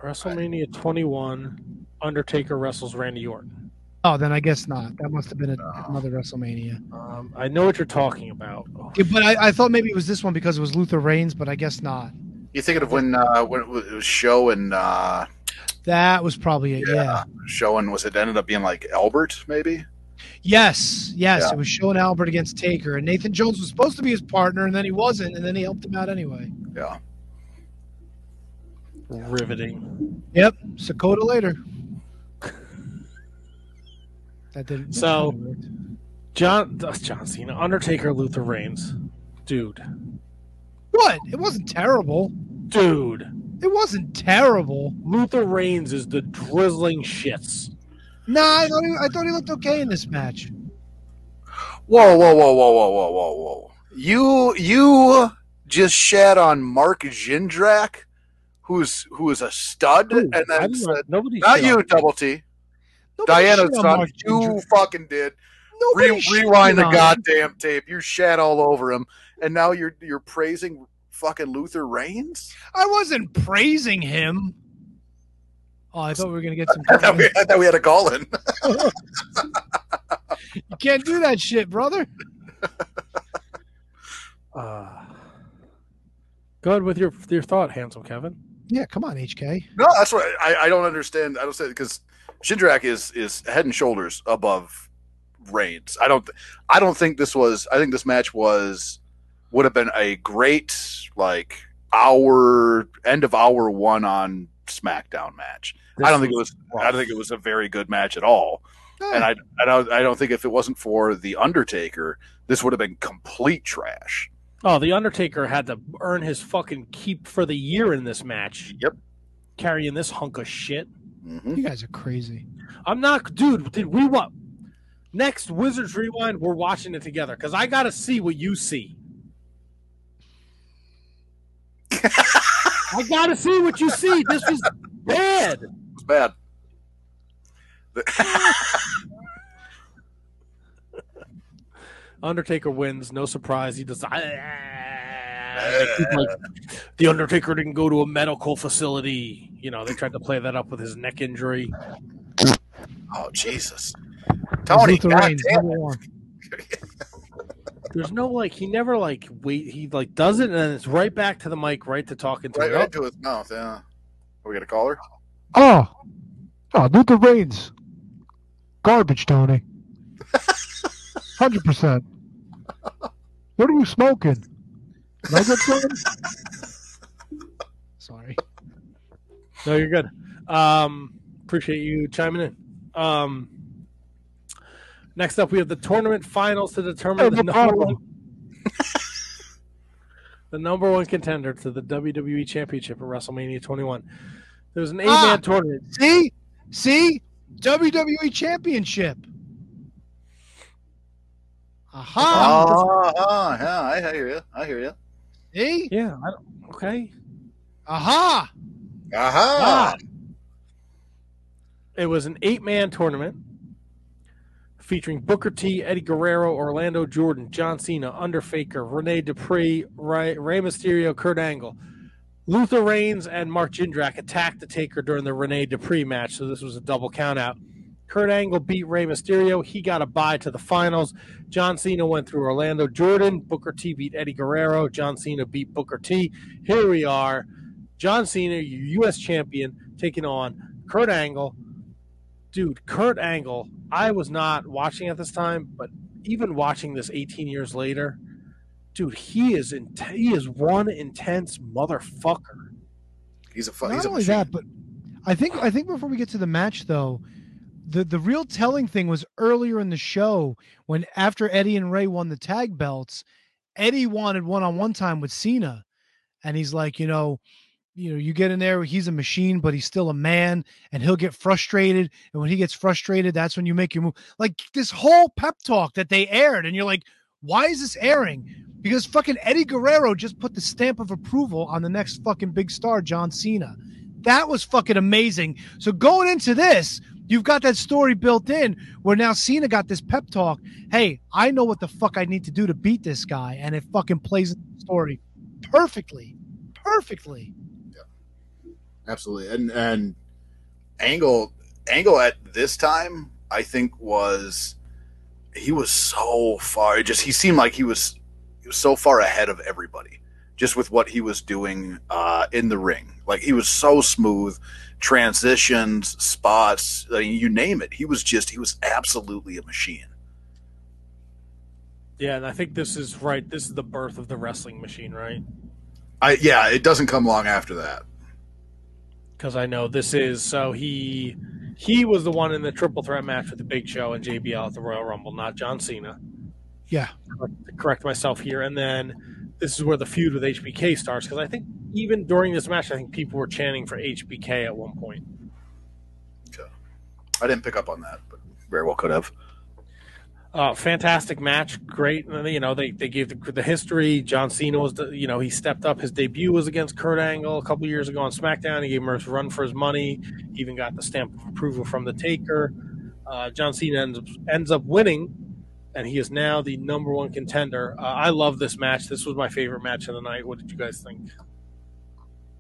WrestleMania 21, Undertaker wrestles Randy Orton. Oh, then I guess not. That must have been a, another WrestleMania. Um, I know what you're talking about. Yeah, but I, I thought maybe it was this one because it was Luther Reigns, but I guess not. You thinking of when uh, when it was it show and uh, That was probably it. Yeah. show and was it ended up being like Albert maybe? Yes, yes, Yeah. it was Sean Albert against Taker, and Nathan Jones was supposed to be his partner, and then he wasn't, and then he helped him out anyway. Yeah. Riveting. Yep, Sakoda later. That didn't. So, John John Cena, Undertaker, Luther Reigns, dude, what? It wasn't terrible. dude. It wasn't terrible. Luther Reigns is the drizzling shits. Nah, I thought he, I thought he looked okay in this match. Whoa, whoa, whoa, whoa, whoa, whoa, whoa, whoa! You you just shat on Mark Jindrak, who's who is a stud, Ooh, and I then didn't- said, nobody not you, Double T, Nobody Diana's shit son. You Jindrak. fucking did. Nobody Re- rewind the goddamn tape. You shat all over him, and now you're you're praising fucking Luther Reigns. I wasn't praising him. Oh, I thought we were gonna get some. I thought we, I thought we had a call in. you can't do that shit, brother. Uh, go ahead with your your thought, handsome Kevin. Yeah, come on, HK. No, that's what I, I don't understand. I don't say because Jindrak is is head and shoulders above Reigns. I don't I don't think this was. I think this match was would have been a great like hour end of hour one on SmackDown match. I don't think it was. I don't think it was a very good match at all. And I I don't I don't think if it wasn't for the Undertaker, this would have been complete trash. Oh, the Undertaker had to earn his fucking keep for the year in this match. Yep, carrying this hunk of shit. Mm-hmm. You guys are crazy. I'm not, dude. Did we what? Next Wizards Rewind, we're watching it together because I got to see what you see. I got to see what you see. This was bad. It was bad. Undertaker wins, no surprise. He does. Ah. Like, the Undertaker didn't go to a medical facility. You know, they tried to play that up with his neck injury. Oh Jesus, Tony! God damn it. One. There's no like he never like wait he like does it and then it's right back to the mic, right to talking to Right, it. right to his mouth. Yeah. Are we gonna call her? Oh, oh, Luther Reigns. Garbage, Tony. Hundred percent. What are you smoking? Can I? Sorry. No, you're good. Um, appreciate you chiming in. Um, next up, we have the tournament finals to determine oh, the no number one, the number one contender to the WWE Championship at WrestleMania 21. There was an ah, eight-man Ah, tournament. See, see, WWE Championship. Aha! Oh, oh, yeah, I hear you. I hear you. See? Yeah. I don't, okay. Aha! Aha! It was an eight-man tournament featuring Booker T, Eddie Guerrero, Orlando Jordan, John Cena, Undertaker, Rene Dupree, Ray, Rey Mysterio, Kurt Angle. Luther Reigns and Mark Jindrak attacked the Taker during the Rene Dupree match, so this was a double countout. Kurt Angle beat Rey Mysterio. He got a bye to the finals. John Cena went through Orlando Jordan. Booker T beat Eddie Guerrero. John Cena beat Booker T. Here we are. John Cena, U.S. champion, taking on Kurt Angle. Dude, Kurt Angle, I was not watching at this time, but even watching this 18 years later, dude, he is in, he is one intense motherfucker. He's a fu- Not he's a only machine. that, but I think I think before we get to the match, though, the the real telling thing was earlier in the show when after Eddie and Rey won the tag belts, Eddie wanted one on one time with Cena, and he's like, you know, you know, you get in there, he's a machine, but he's still a man, and he'll get frustrated, and when he gets frustrated, that's when you make your move. Like this whole pep talk that they aired, and you're like, why is this airing? Because fucking Eddie Guerrero just put the stamp of approval on the next fucking big star, John Cena. That was fucking amazing. So going into this, you've got that story built in where now Cena got this pep talk. Hey, I know what the fuck I need to do to beat this guy, and it fucking plays the story perfectly, perfectly. Absolutely. And and Angle Angle at this time, I think was he was so far just he seemed like he was he was so far ahead of everybody just with what he was doing uh, in the ring. Like he was so smooth, transitions, spots, I mean, you name it. He was just he was absolutely a machine. Yeah, and I think this is right. This is the birth of the wrestling machine, right? I yeah, it doesn't come long after that. Because I know this is so he he was the one in the triple threat match with the Big Show and JBL at the Royal Rumble, not John Cena. Yeah. To correct myself here, and then this is where the feud with HBK starts. Because I think even during this match, I think people were chanting for HBK at one point. I didn't pick up on that, but very well could have. Uh, fantastic match, great. and, You know, they, they gave the, the history. John Cena was, the, you know, he stepped up. His debut was against Kurt Angle a couple years ago on SmackDown. He gave him a run for his money. He even got the stamp of approval from the Taker. Uh, John Cena ends up, ends up winning, and he is now the number one contender. Uh, I love this match. This was my favorite match of the night. What did you guys think?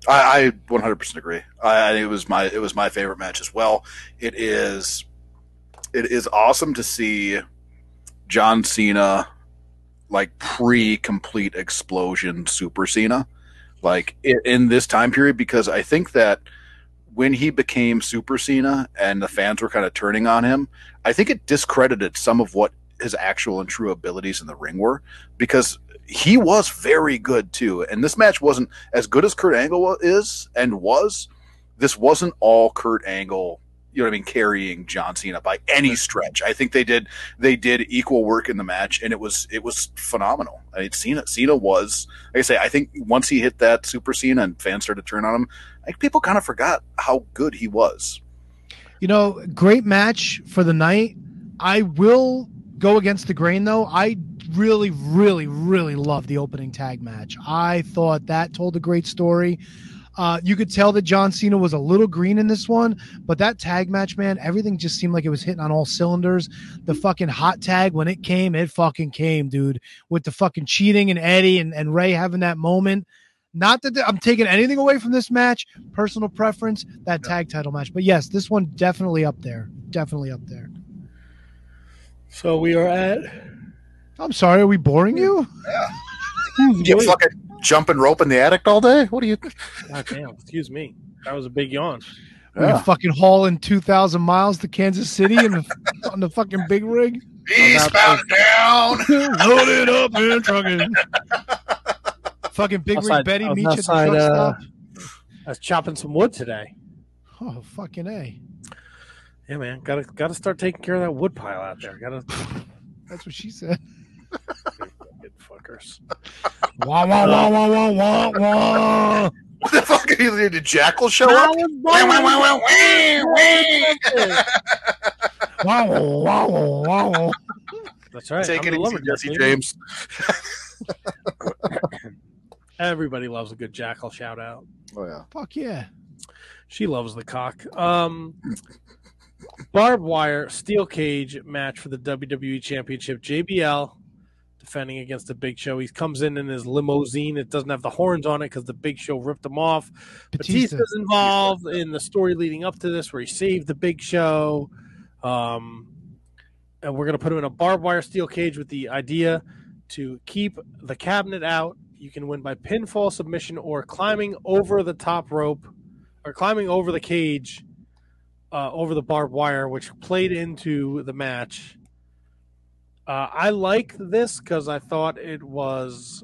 I, I 100% agree. I, it was my it was my favorite match as well. It is it is awesome to see John Cena like pre complete explosion Super Cena like in, in this time period because I think that when he became Super Cena and the fans were kind of turning on him, I think it discredited some of what his actual and true abilities in the ring were because he was very good too. And this match wasn't as good as Kurt Angle is and was. This wasn't all Kurt Angle, you know what I mean, carrying John Cena by any stretch. I think they did they did equal work in the match, and it was it was phenomenal. I mean, Cena Cena was like I say. I think once he hit that Super Cena and fans started to turn on him, like people kind of forgot how good he was. You know, great match for the night. I will go against the grain though. I really, really, really love the opening tag match. I thought that told a great story. Uh, you could tell that John Cena was a little green in this one, but that tag match, man, everything just seemed like it was hitting on all cylinders. The fucking hot tag when it came, it fucking came, dude. With the fucking cheating and Eddie and, and Rey having that moment. Not that I'm taking anything away from this match, personal preference, that tag title match. But yes, this one definitely up there. Definitely up there. So we are at. I'm sorry, are we boring you? Yeah. you fucking jumping rope in the attic all day? What are you? God damn, excuse me. That was a big yawn. We're Yeah. gonna fucking hauling two thousand miles to Kansas City and the, on the fucking big rig. Eastbound down. Load it up and trucking. fucking big rig Betty I meet you at the truck uh, stop. I was chopping some wood today. Oh fucking a! Yeah, man. Gotta gotta start taking care of that wood pile out there. Gotta That's what she said. Fucking fuckers. Wah wah wah wah wah wah wah. What the fuck? are Did the jackal show up? Wah, wah, wah, wah, wah, wah. Wow, wow, wow, wow. That's right. Take I'm it easy, Jesse baby. James. Everybody loves a good jackal shout out. Oh yeah. Fuck yeah. She loves the cock. Um, barbed wire steel cage match for the WWE Championship. JBL defending against the Big Show. He comes in in his limousine. It doesn't have the horns on it because the Big Show ripped them off. Batista. Batista's involved in the story leading up to this, where he saved the Big Show. Um, and we're going to put him in a barbed wire steel cage with the idea to keep the cabinet out. You can win by pinfall submission or climbing over the top rope or climbing over the cage uh, over the barbed wire, which played into the match. Uh, I like this because I thought it was,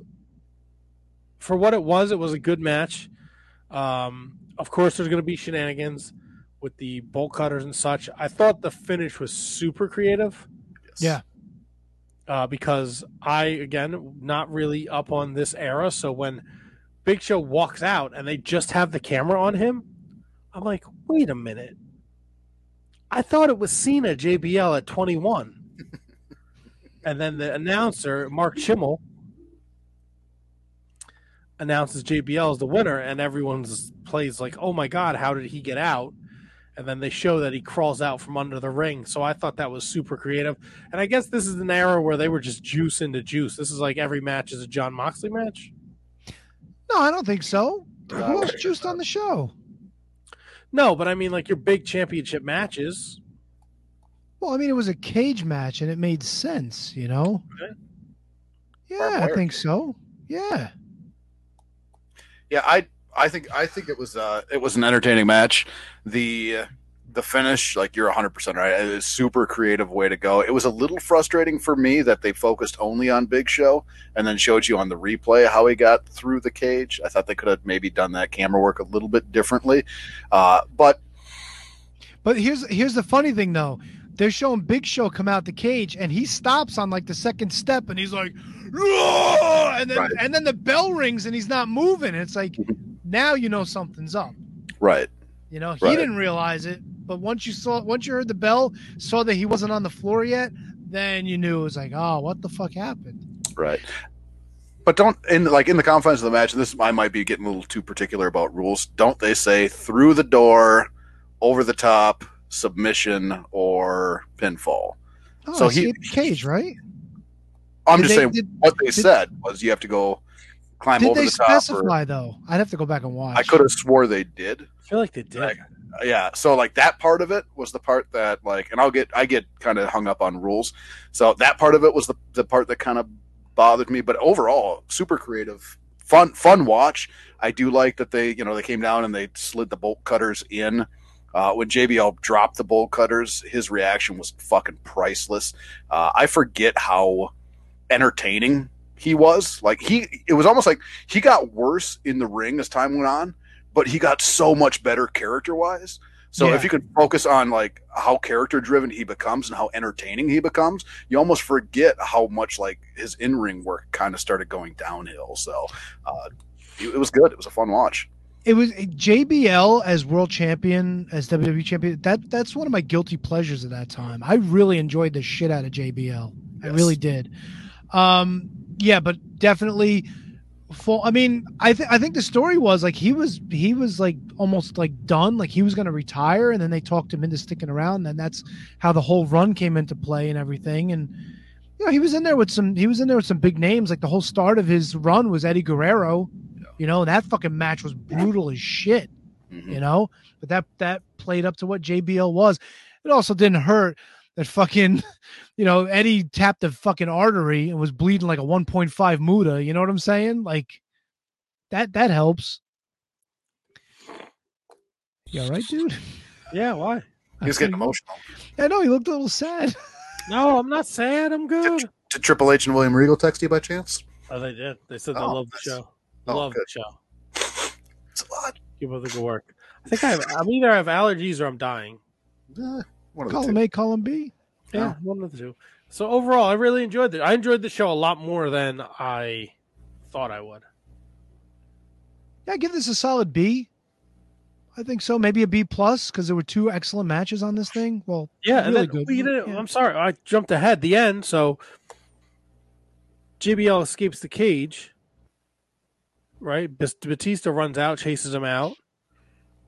for what it was, it was a good match. Um, of course, there's going to be shenanigans with the bolt cutters and such. I thought the finish was super creative Yeah. uh, because I again not really up on this era. So when Big Show walks out and they just have the camera on him, I'm like, wait a minute. I thought it was Cena JBL at 21, and then the announcer Mark Chimel, announces JBL as the winner, and everyone's plays like, oh my god, how did he get out? And then they show that he crawls out from under the ring. So I thought that was super creative. And I guess this is an era where they were just juice into juice. This is like every match is a Jon Moxley match. No, I don't think so. Who else uh, juiced on the show? No, but I mean like your big championship matches. Well, I mean, it was a cage match and it made sense, you know? Okay. Yeah, I think so. Yeah. Yeah, I I think I think it was uh it was an entertaining match. The uh, the finish, like you're 100 percent right, it was a super creative way to go. It was a little frustrating for me that they focused only on Big Show and then showed you on the replay how he got through the cage. I thought they could have maybe done that camera work a little bit differently, uh, but But here's here's the funny thing though. They're showing Big Show come out the cage and he stops on like the second step and he's like "Roar!" and then Right. and then the bell rings and he's not moving. It's like mm-hmm. now you know something's up. right. You know, he Right. didn't realize it, but once you saw once you heard the bell, saw that he wasn't on the floor yet, then you knew it was like, oh, what the fuck happened? Right. But don't in like in the confines of the match, and this I might be getting a little too particular about rules. Don't they say through the door, over the top, submission, or pinfall? Oh, So so he- cage, right? I'm Did just they- saying did- what they did- said was you have to go climb Did over they the top. or- specify though? I'd have to go back and watch. I could have swore they did. I feel like they did. Yeah, so like that part of it was the part that like, and I'll get I get kind of hung up on rules. So that part of it was the the part that kind of bothered me. But overall, super creative, fun fun watch. I do like that they you know they came down and they slid the bolt cutters in. Uh, when JBL dropped the bolt cutters, his reaction was fucking priceless. Uh, I forget how entertaining he was. Like he, it was almost like he got worse in the ring as time went on, but he got so much better character wise. So Yeah. if you can focus on like how character driven he becomes and how entertaining he becomes, you almost forget how much like his in ring work kind of started going downhill. So uh, it was good. It was a fun watch. It was JBL as world champion, as WWE champion. That that's one of my guilty pleasures at that time. I really enjoyed the shit out of JBL. I really did. Um, yeah, but definitely full. I mean, I think I think the story was like he was he was like almost like done, like he was going to retire, and then they talked him into sticking around, and that's how the whole run came into play and everything. And you know, he was in there with some he was in there with some big names. Like the whole start of his run was Eddie Guerrero. You know, that fucking match was brutal as shit. Mm-hmm. You know, but that that played up to what JBL was. It also didn't hurt that fucking, you know, Eddie tapped a fucking artery and was bleeding like a 1.5 Muta. You know what I'm saying? Like that that helps. You all right, dude? Yeah, why? He was getting emotional. I know he looked a little sad. No, I'm not sad. I'm good. Did Triple H and William Regal text you by chance? Oh, they did. They said they Oh, love the show. Oh, love the good. show. It's a lot. Keep up the good work. I think I have, I'm either I have allergies or I'm dying. Eh, one of the Column two. A, column B. Yeah, one of the two. So overall, I really enjoyed it. I enjoyed the show a lot more than I thought I would. Yeah, give this a solid B. I think so. Maybe a B plus because there were two excellent matches on this thing. Well, Yeah, and really then good. we didn't, Yeah. I'm sorry, I jumped ahead. The end. So JBL escapes the cage. Right, Batista runs out, chases him out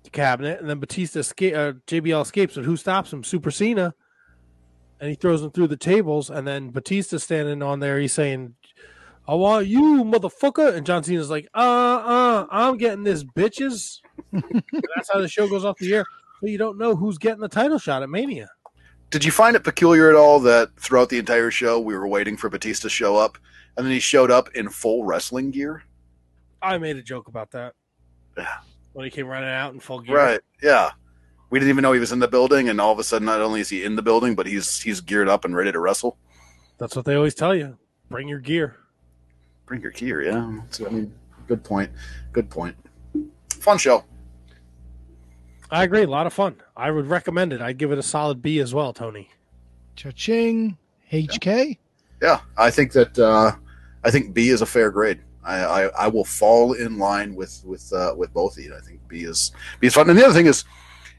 the cabinet, and then Batista escape. Uh, JBL escapes, but who stops him? Super Cena, and he throws him through the tables. And then Batista standing on there, he's saying, "I want you, motherfucker!" And John Cena's like, "Uh, uh, I'm getting this, bitches." That's how the show goes off the air. But you don't know who's getting the title shot at Mania. Did you find it peculiar at all that throughout the entire show we were waiting for Batista to show up, and then he showed up in full wrestling gear? I made a joke about that. Yeah. When he came running out in full gear. Right. Yeah. We didn't even know he was in the building, and all of a sudden, not only is he in the building, but he's he's geared up and ready to wrestle. That's what they always tell you. Bring your gear. Bring your gear, yeah. So, I mean, good point. Good point. Fun show. I agree. A lot of fun. I would recommend it. I'd give it a solid B as well, Tony. Cha-ching. HK. Yeah, I think that uh, I think B is a fair grade. I, I, I will fall in line with with uh, with both of you. I think B is B is fun. And the other thing is,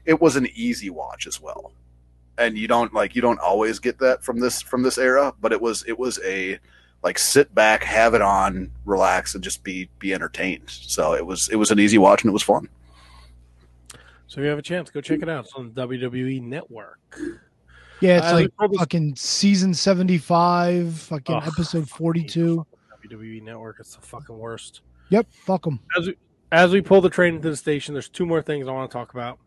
it was an easy watch as well. And you don't like you don't always get that from this from this era, but it was it was a like sit back, have it on, relax, and just be be entertained. So it was it was an easy watch and it was fun. So if you have a chance, go check it out. It's on the WWE Network. Yeah, it's Uh, like fucking season 75, fucking Ugh, episode 42. WWE Network. It's the fucking worst. Yep, fuck them. As we, as we pull the train into the station, there's two more things I want to talk about.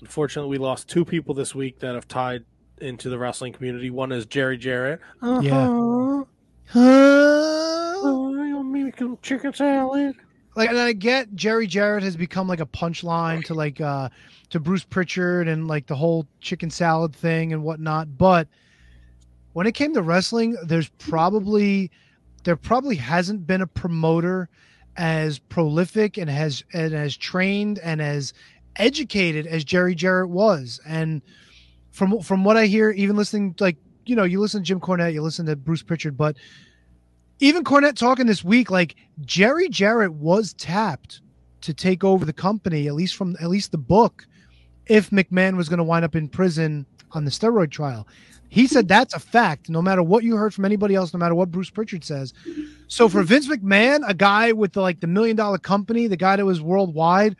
Unfortunately, we lost two people this week that have tied into the wrestling community. One is Jerry Jarrett. Yeah. Oh, you want me to make chicken salad? Like, and I get Jerry Jarrett has become like a punchline to like uh to Bruce Pritchard and like the whole chicken salad thing and whatnot. But when it came to wrestling, there's probably there probably hasn't been a promoter as prolific and has and as trained and as educated as Jerry Jarrett was. And from from what I hear, even listening like you know, you listen to Jim Cornette, you listen to Bruce Pritchard, but even Cornette talking this week, like Jerry Jarrett was tapped to take over the company, at least from at least the book, if McMahon was going to wind up in prison on the steroid trial. He said that's a fact, no matter what you heard from anybody else, no matter what Bruce Pritchard says. So for Vince McMahon, a guy with the, like the million dollar company, the guy that was worldwide,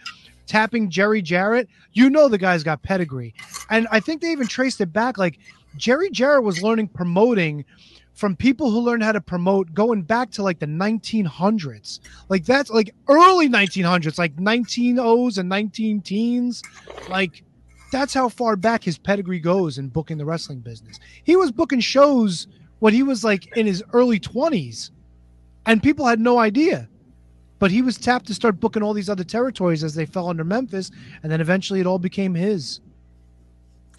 tapping Jerry Jarrett, you know the guy's got pedigree. And I think they even traced it back. Like Jerry Jarrett was learning promoting from people who learned how to promote going back to like the 1900s. Like that's like early 1900s, like 1900s and 19 teens. Like that's how far back his pedigree goes in booking the wrestling business. He was booking shows when he was like in his early 20s and people had no idea. But he was tapped to start booking all these other territories as they fell under Memphis and then eventually it all became his.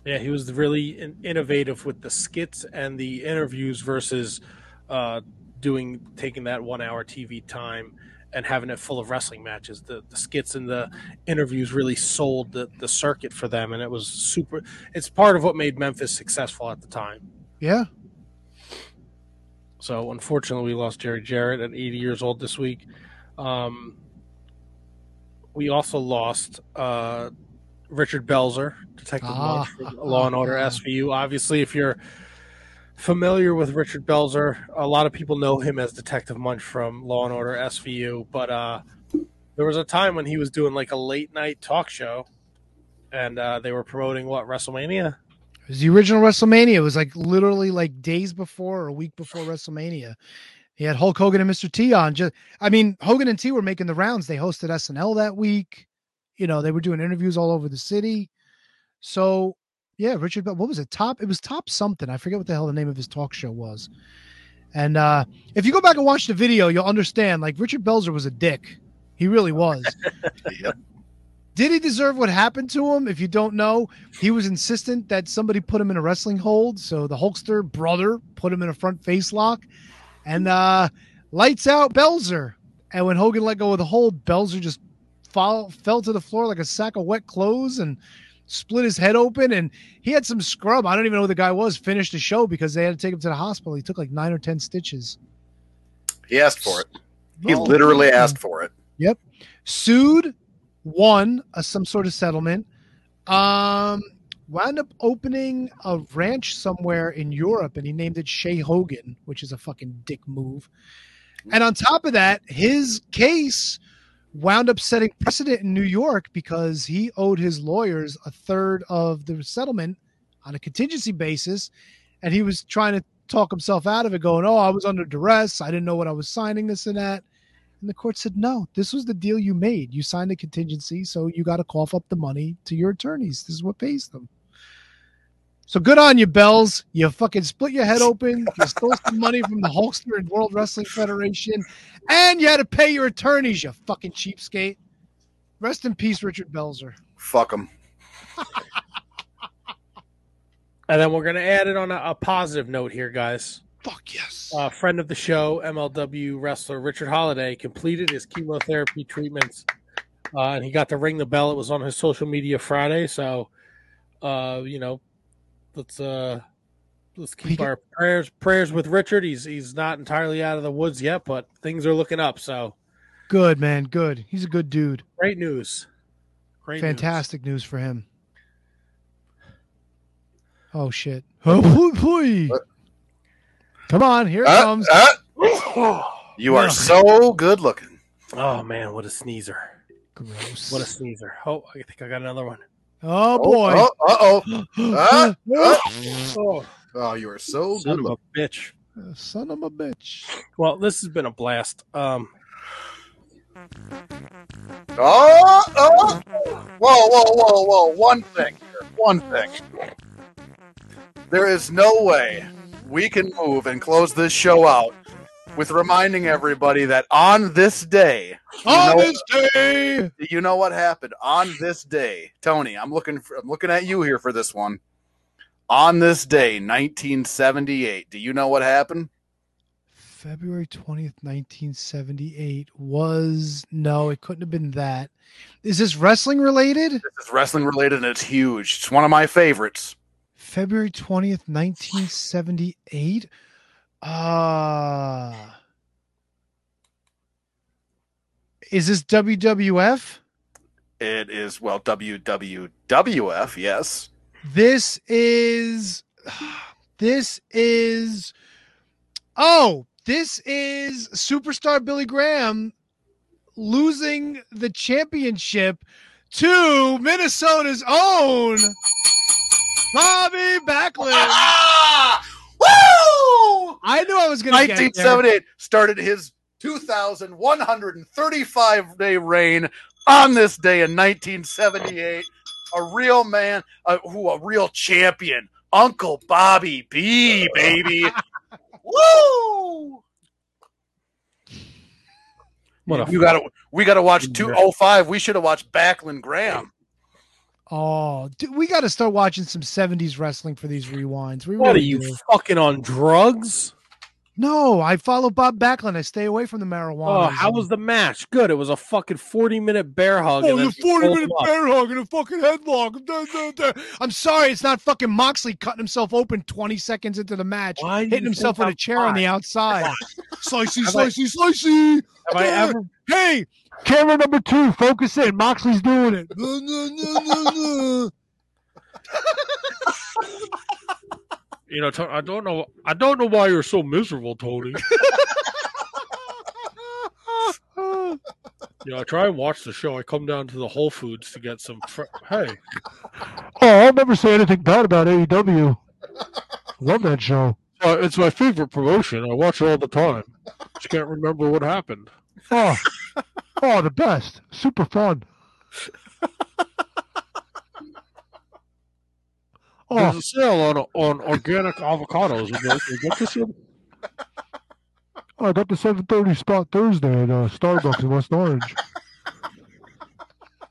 Yeah, he was really in- innovative with the skits and the interviews versus uh, doing taking that one hour TV time and having it full of wrestling matches. The the skits and the interviews really sold the, the circuit for them, and it was super. It's part of what made Memphis successful at the time. Yeah. So unfortunately, we lost Jerry Jarrett at 80 years old this week. Um, we also lost uh, Richard Belzer, Detective Ah. Law and Order SVU. Obviously, if you're familiar with Richard Belzer. A lot of people know him as Detective Munch from Law and Order SVU, but uh, there was a time when he was doing like a late night talk show, and uh, they were promoting what WrestleMania. It was the original WrestleMania. It was like literally like days before or a week before WrestleMania. He had Hulk Hogan and Mr. T on. Just, I mean, Hogan and T were making the rounds. They hosted SNL that week. You know, they were doing interviews all over the city. So, yeah, Richard. Bel- What was it? Top. It was Top something. I forget what the hell the name of his talk show was. And uh if you go back and watch the video, you'll understand. Like Richard Belzer was a dick. He really was. Did he deserve what happened to him? If you don't know, he was insistent that somebody put him in a wrestling hold. So the Hulkster brother put him in a front face lock and uh lights out Belzer. And when Hogan let go of the hold, Belzer just fall, fell to the floor like a sack of wet clothes and split his head open. And he had some scrub. I don't even know who the guy was. Finished the show because they had to take him to the hospital. He took like nine or ten stitches. He asked for it. He Oh, literally yeah. asked for it. Yep. Sued, won a, some sort of settlement. Um, wound up opening a ranch somewhere in Europe, and he named it Chez Hogan, which is a fucking dick move. And on top of that, his case wound up setting precedent in New York because he owed his lawyers a third of the settlement on a contingency basis, and he was trying to talk himself out of it, going, "Oh, I was under duress. I didn't know what I was signing. This and that." And the court said, no, this was the deal you made. You signed a contingency, so you got to cough up the money to your attorneys. This is what pays them. So good on you, Bells. You fucking split your head open. You stole some money from the Hulkster and World Wrestling Federation, and you had to pay your attorneys, you fucking cheapskate. Rest in peace, Richard Belzer. Fuck him. And then we're going to add it on a, a positive note here, guys. Fuck yes. A friend of the show, MLW wrestler Richard Holliday, completed his chemotherapy treatments, uh, and he got to ring the bell. It was on his social media Friday, so uh, you know, let's uh, let's keep our prayers prayers with Richard. He's he's not entirely out of the woods yet, but things are looking up. So Good, man. Good. He's a good dude. great news. Great. Fantastic news. for him. Oh, shit. Oh. Come on. Here it Uh, comes. uh, you are so good looking. Oh man, what a sneezer! Gross. What a sneezer! Oh, I think I got another one. Oh, boy. Oh, uh oh. uh, uh. Oh, Oh, you are so good. son good of a bitch! Son of a bitch. Well, this has been a blast. Um, Oh, oh. Whoa, whoa, whoa, whoa. One thing here. One thing. There is no way we can move and close this show out with reminding everybody that on this day, you On know- this day. you know what happened on this day, Tony. I'm looking for, I'm looking at you here for this one. On this day, 1978. Do you know what happened? February 20th, 1978 was no, it couldn't have been that. Is this wrestling related? This is wrestling related and it's huge. It's one of my favorites. February 20th, 1978? Uh Is this WWF? It is well WWWF, yes. This is this is oh, this is superstar Billy Graham losing the championship to Minnesota's own Bobby Backlund. Woo! I knew I was going to get there. 1978 started his 2,135 day reign on this day in 1978. A real man, uh, who a real champion, Uncle Bobby B, baby. Woo! What a you got to we got to watch 205. We should have watched Backlund Graham. Oh, dude, we got to start watching some 70s wrestling for these rewinds. We what are you do. fucking on drugs? No, I follow Bob Backlund. I stay away from the marijuana. Oh, how was the match? Good. It was a fucking forty minute bear hug. Oh, the 40 minute bear hug and a fucking headlock. I'm sorry, it's not fucking Moxley cutting himself open 20 seconds into the match, Why hitting himself with a I'm chair on the outside. slicey, slicey, slicey. Have I ever? Hey, camera number two, focus in. Moxley's doing it. No, no, no, no, no. You know, I don't know. I don't know why you're so miserable, Tony. yeah, I try and watch the show. I come down to the Whole Foods to get some. Fr- hey, Oh, I'll never say anything bad about AEW. Love that show. uh, it's my favorite promotion. I watch it all the time. Just can't remember what happened. Oh, oh, the best. Super fun. Oh, a sale on on organic avocados. Would you get this in? I got the 7:30 spot Thursday at uh, Starbucks in West Orange.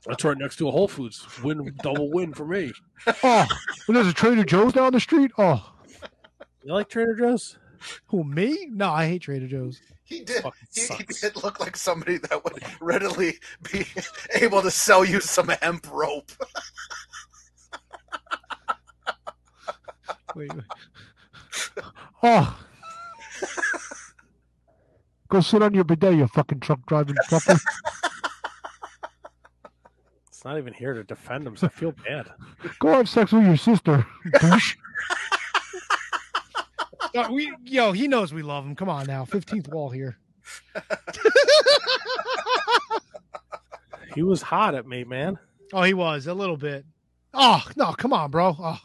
That's right next to a Whole Foods. Win, double win for me. Oh, and there's a Trader Joe's down the street. Oh, You like Trader Joe's? Who me? No, I hate Trader Joe's. He did. He, he did look like somebody that would readily be able to sell you some hemp rope. Wait, wait. oh. Go sit on your bidet, you fucking truck driving fucker. It's not even here to defend him, so I feel bad. Go have sex with your sister. douche. Uh, we, yo, he knows we love him. Come on now, fifteenth wall here. He was hot at me, man. Oh, he was a little bit. Oh no, come on, bro. Oh.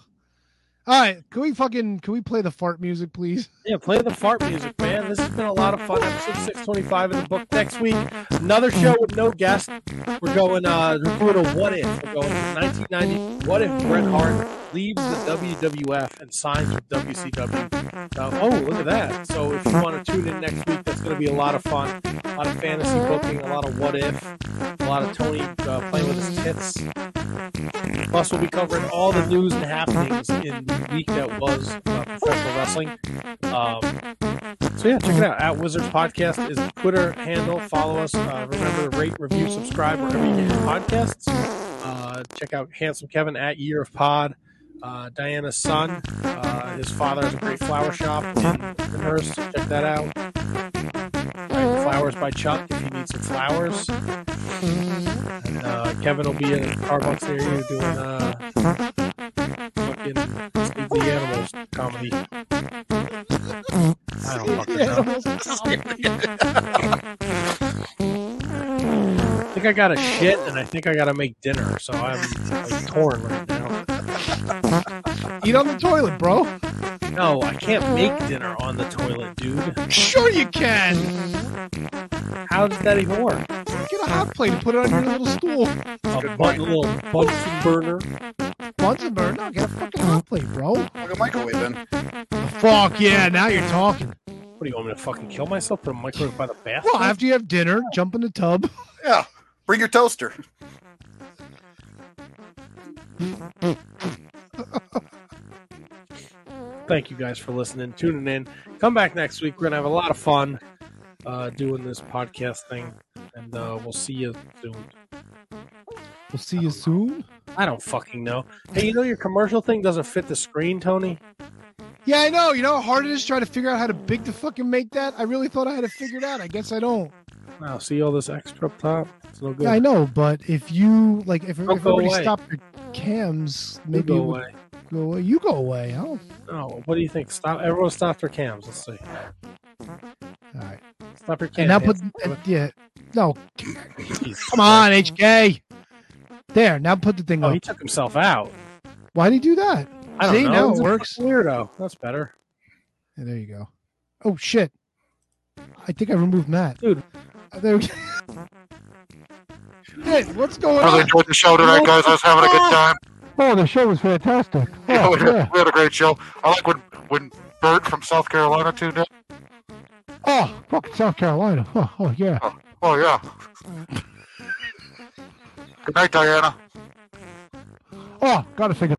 All right, can we fucking can we play the fart music, please? Yeah, play the fart music, man. This has been a lot of fun. Episode 625 in the book. Next week, another show with no guest. We're going, uh, we're doing a what if. We're going to 1990. What if Bret Hart leaves the WWF and signs with WCW? Uh, oh, look at that. So if you want to tune in next week, that's going to be a lot of fun. A lot of fantasy booking, a lot of what if, a lot of Tony uh, playing with his tits. Plus, we'll be covering all the news and happenings in the week that was uh, professional wrestling. Um, so yeah, check it out. At Wizards Podcast is the Twitter handle. Follow us. Uh, remember to rate, review, subscribe wherever you get your podcasts. Uh, check out Handsome Kevin at Year of Pod. Uh, Diana's son, uh, his father has a great flower shop in Amherst. Check that out. Right, flowers by Chuck if you need some flowers. And uh, Kevin will be in the Starbucks near you doing uh, fucking the Animals comedy. I don't fucking know. I think I got to shit and I think I got to make dinner, so I'm like, torn right now. Eat on the toilet, bro. No, I can't make dinner on the toilet, dude. Sure you can. How does that even work? Get a hot plate and put it on your little stool. A bun- little Bunsen burner. Bunsen burner? No, get a fucking hot plate, bro. Like a microwave then. Fuck yeah, now you're talking. What do you want me to fucking kill myself? Put a microwave by the bathroom? Well, after you have dinner, jump in the tub. Yeah. Bring your toaster. Thank you guys for listening, tuning in. Come back next week. We're gonna have a lot of fun uh, doing this podcast thing, and uh, we'll see you soon. We'll see you soon. I don't fucking know. Hey, you know your commercial thing doesn't fit the screen, Tony. Yeah, I know. You know how hard it is trying to figure out how to big to fucking make that? I really thought I had it figured out. I guess I don't. Wow, see all this extra up top? It's no good. Yeah, I know, but if you like, if, if everybody away. stopped cams, maybe go away. Go away. You go away. I don't. No, what do you think? Stop. Everyone stop their cams. Let's see. All right. Stop your cams. And now put uh, yeah. No. Come on, HK. There. Now put the thing Oh, up. he took himself out. Why did he do that? I don't See, know. now it works. Weirdo. That's better. Yeah, there you go. Oh shit! I think I removed Matt. Dude, there we go. Hey, what's going Really on? enjoyed the show tonight, guys. I was having a good time. Oh, the show was fantastic. Yeah, Oh, we, had, yeah. we had a great show. I like when when Bert from South Carolina tuned in. Oh, fucking South Carolina. Oh, oh yeah. Oh, oh yeah. Good night, Diana. Oh, gotta say good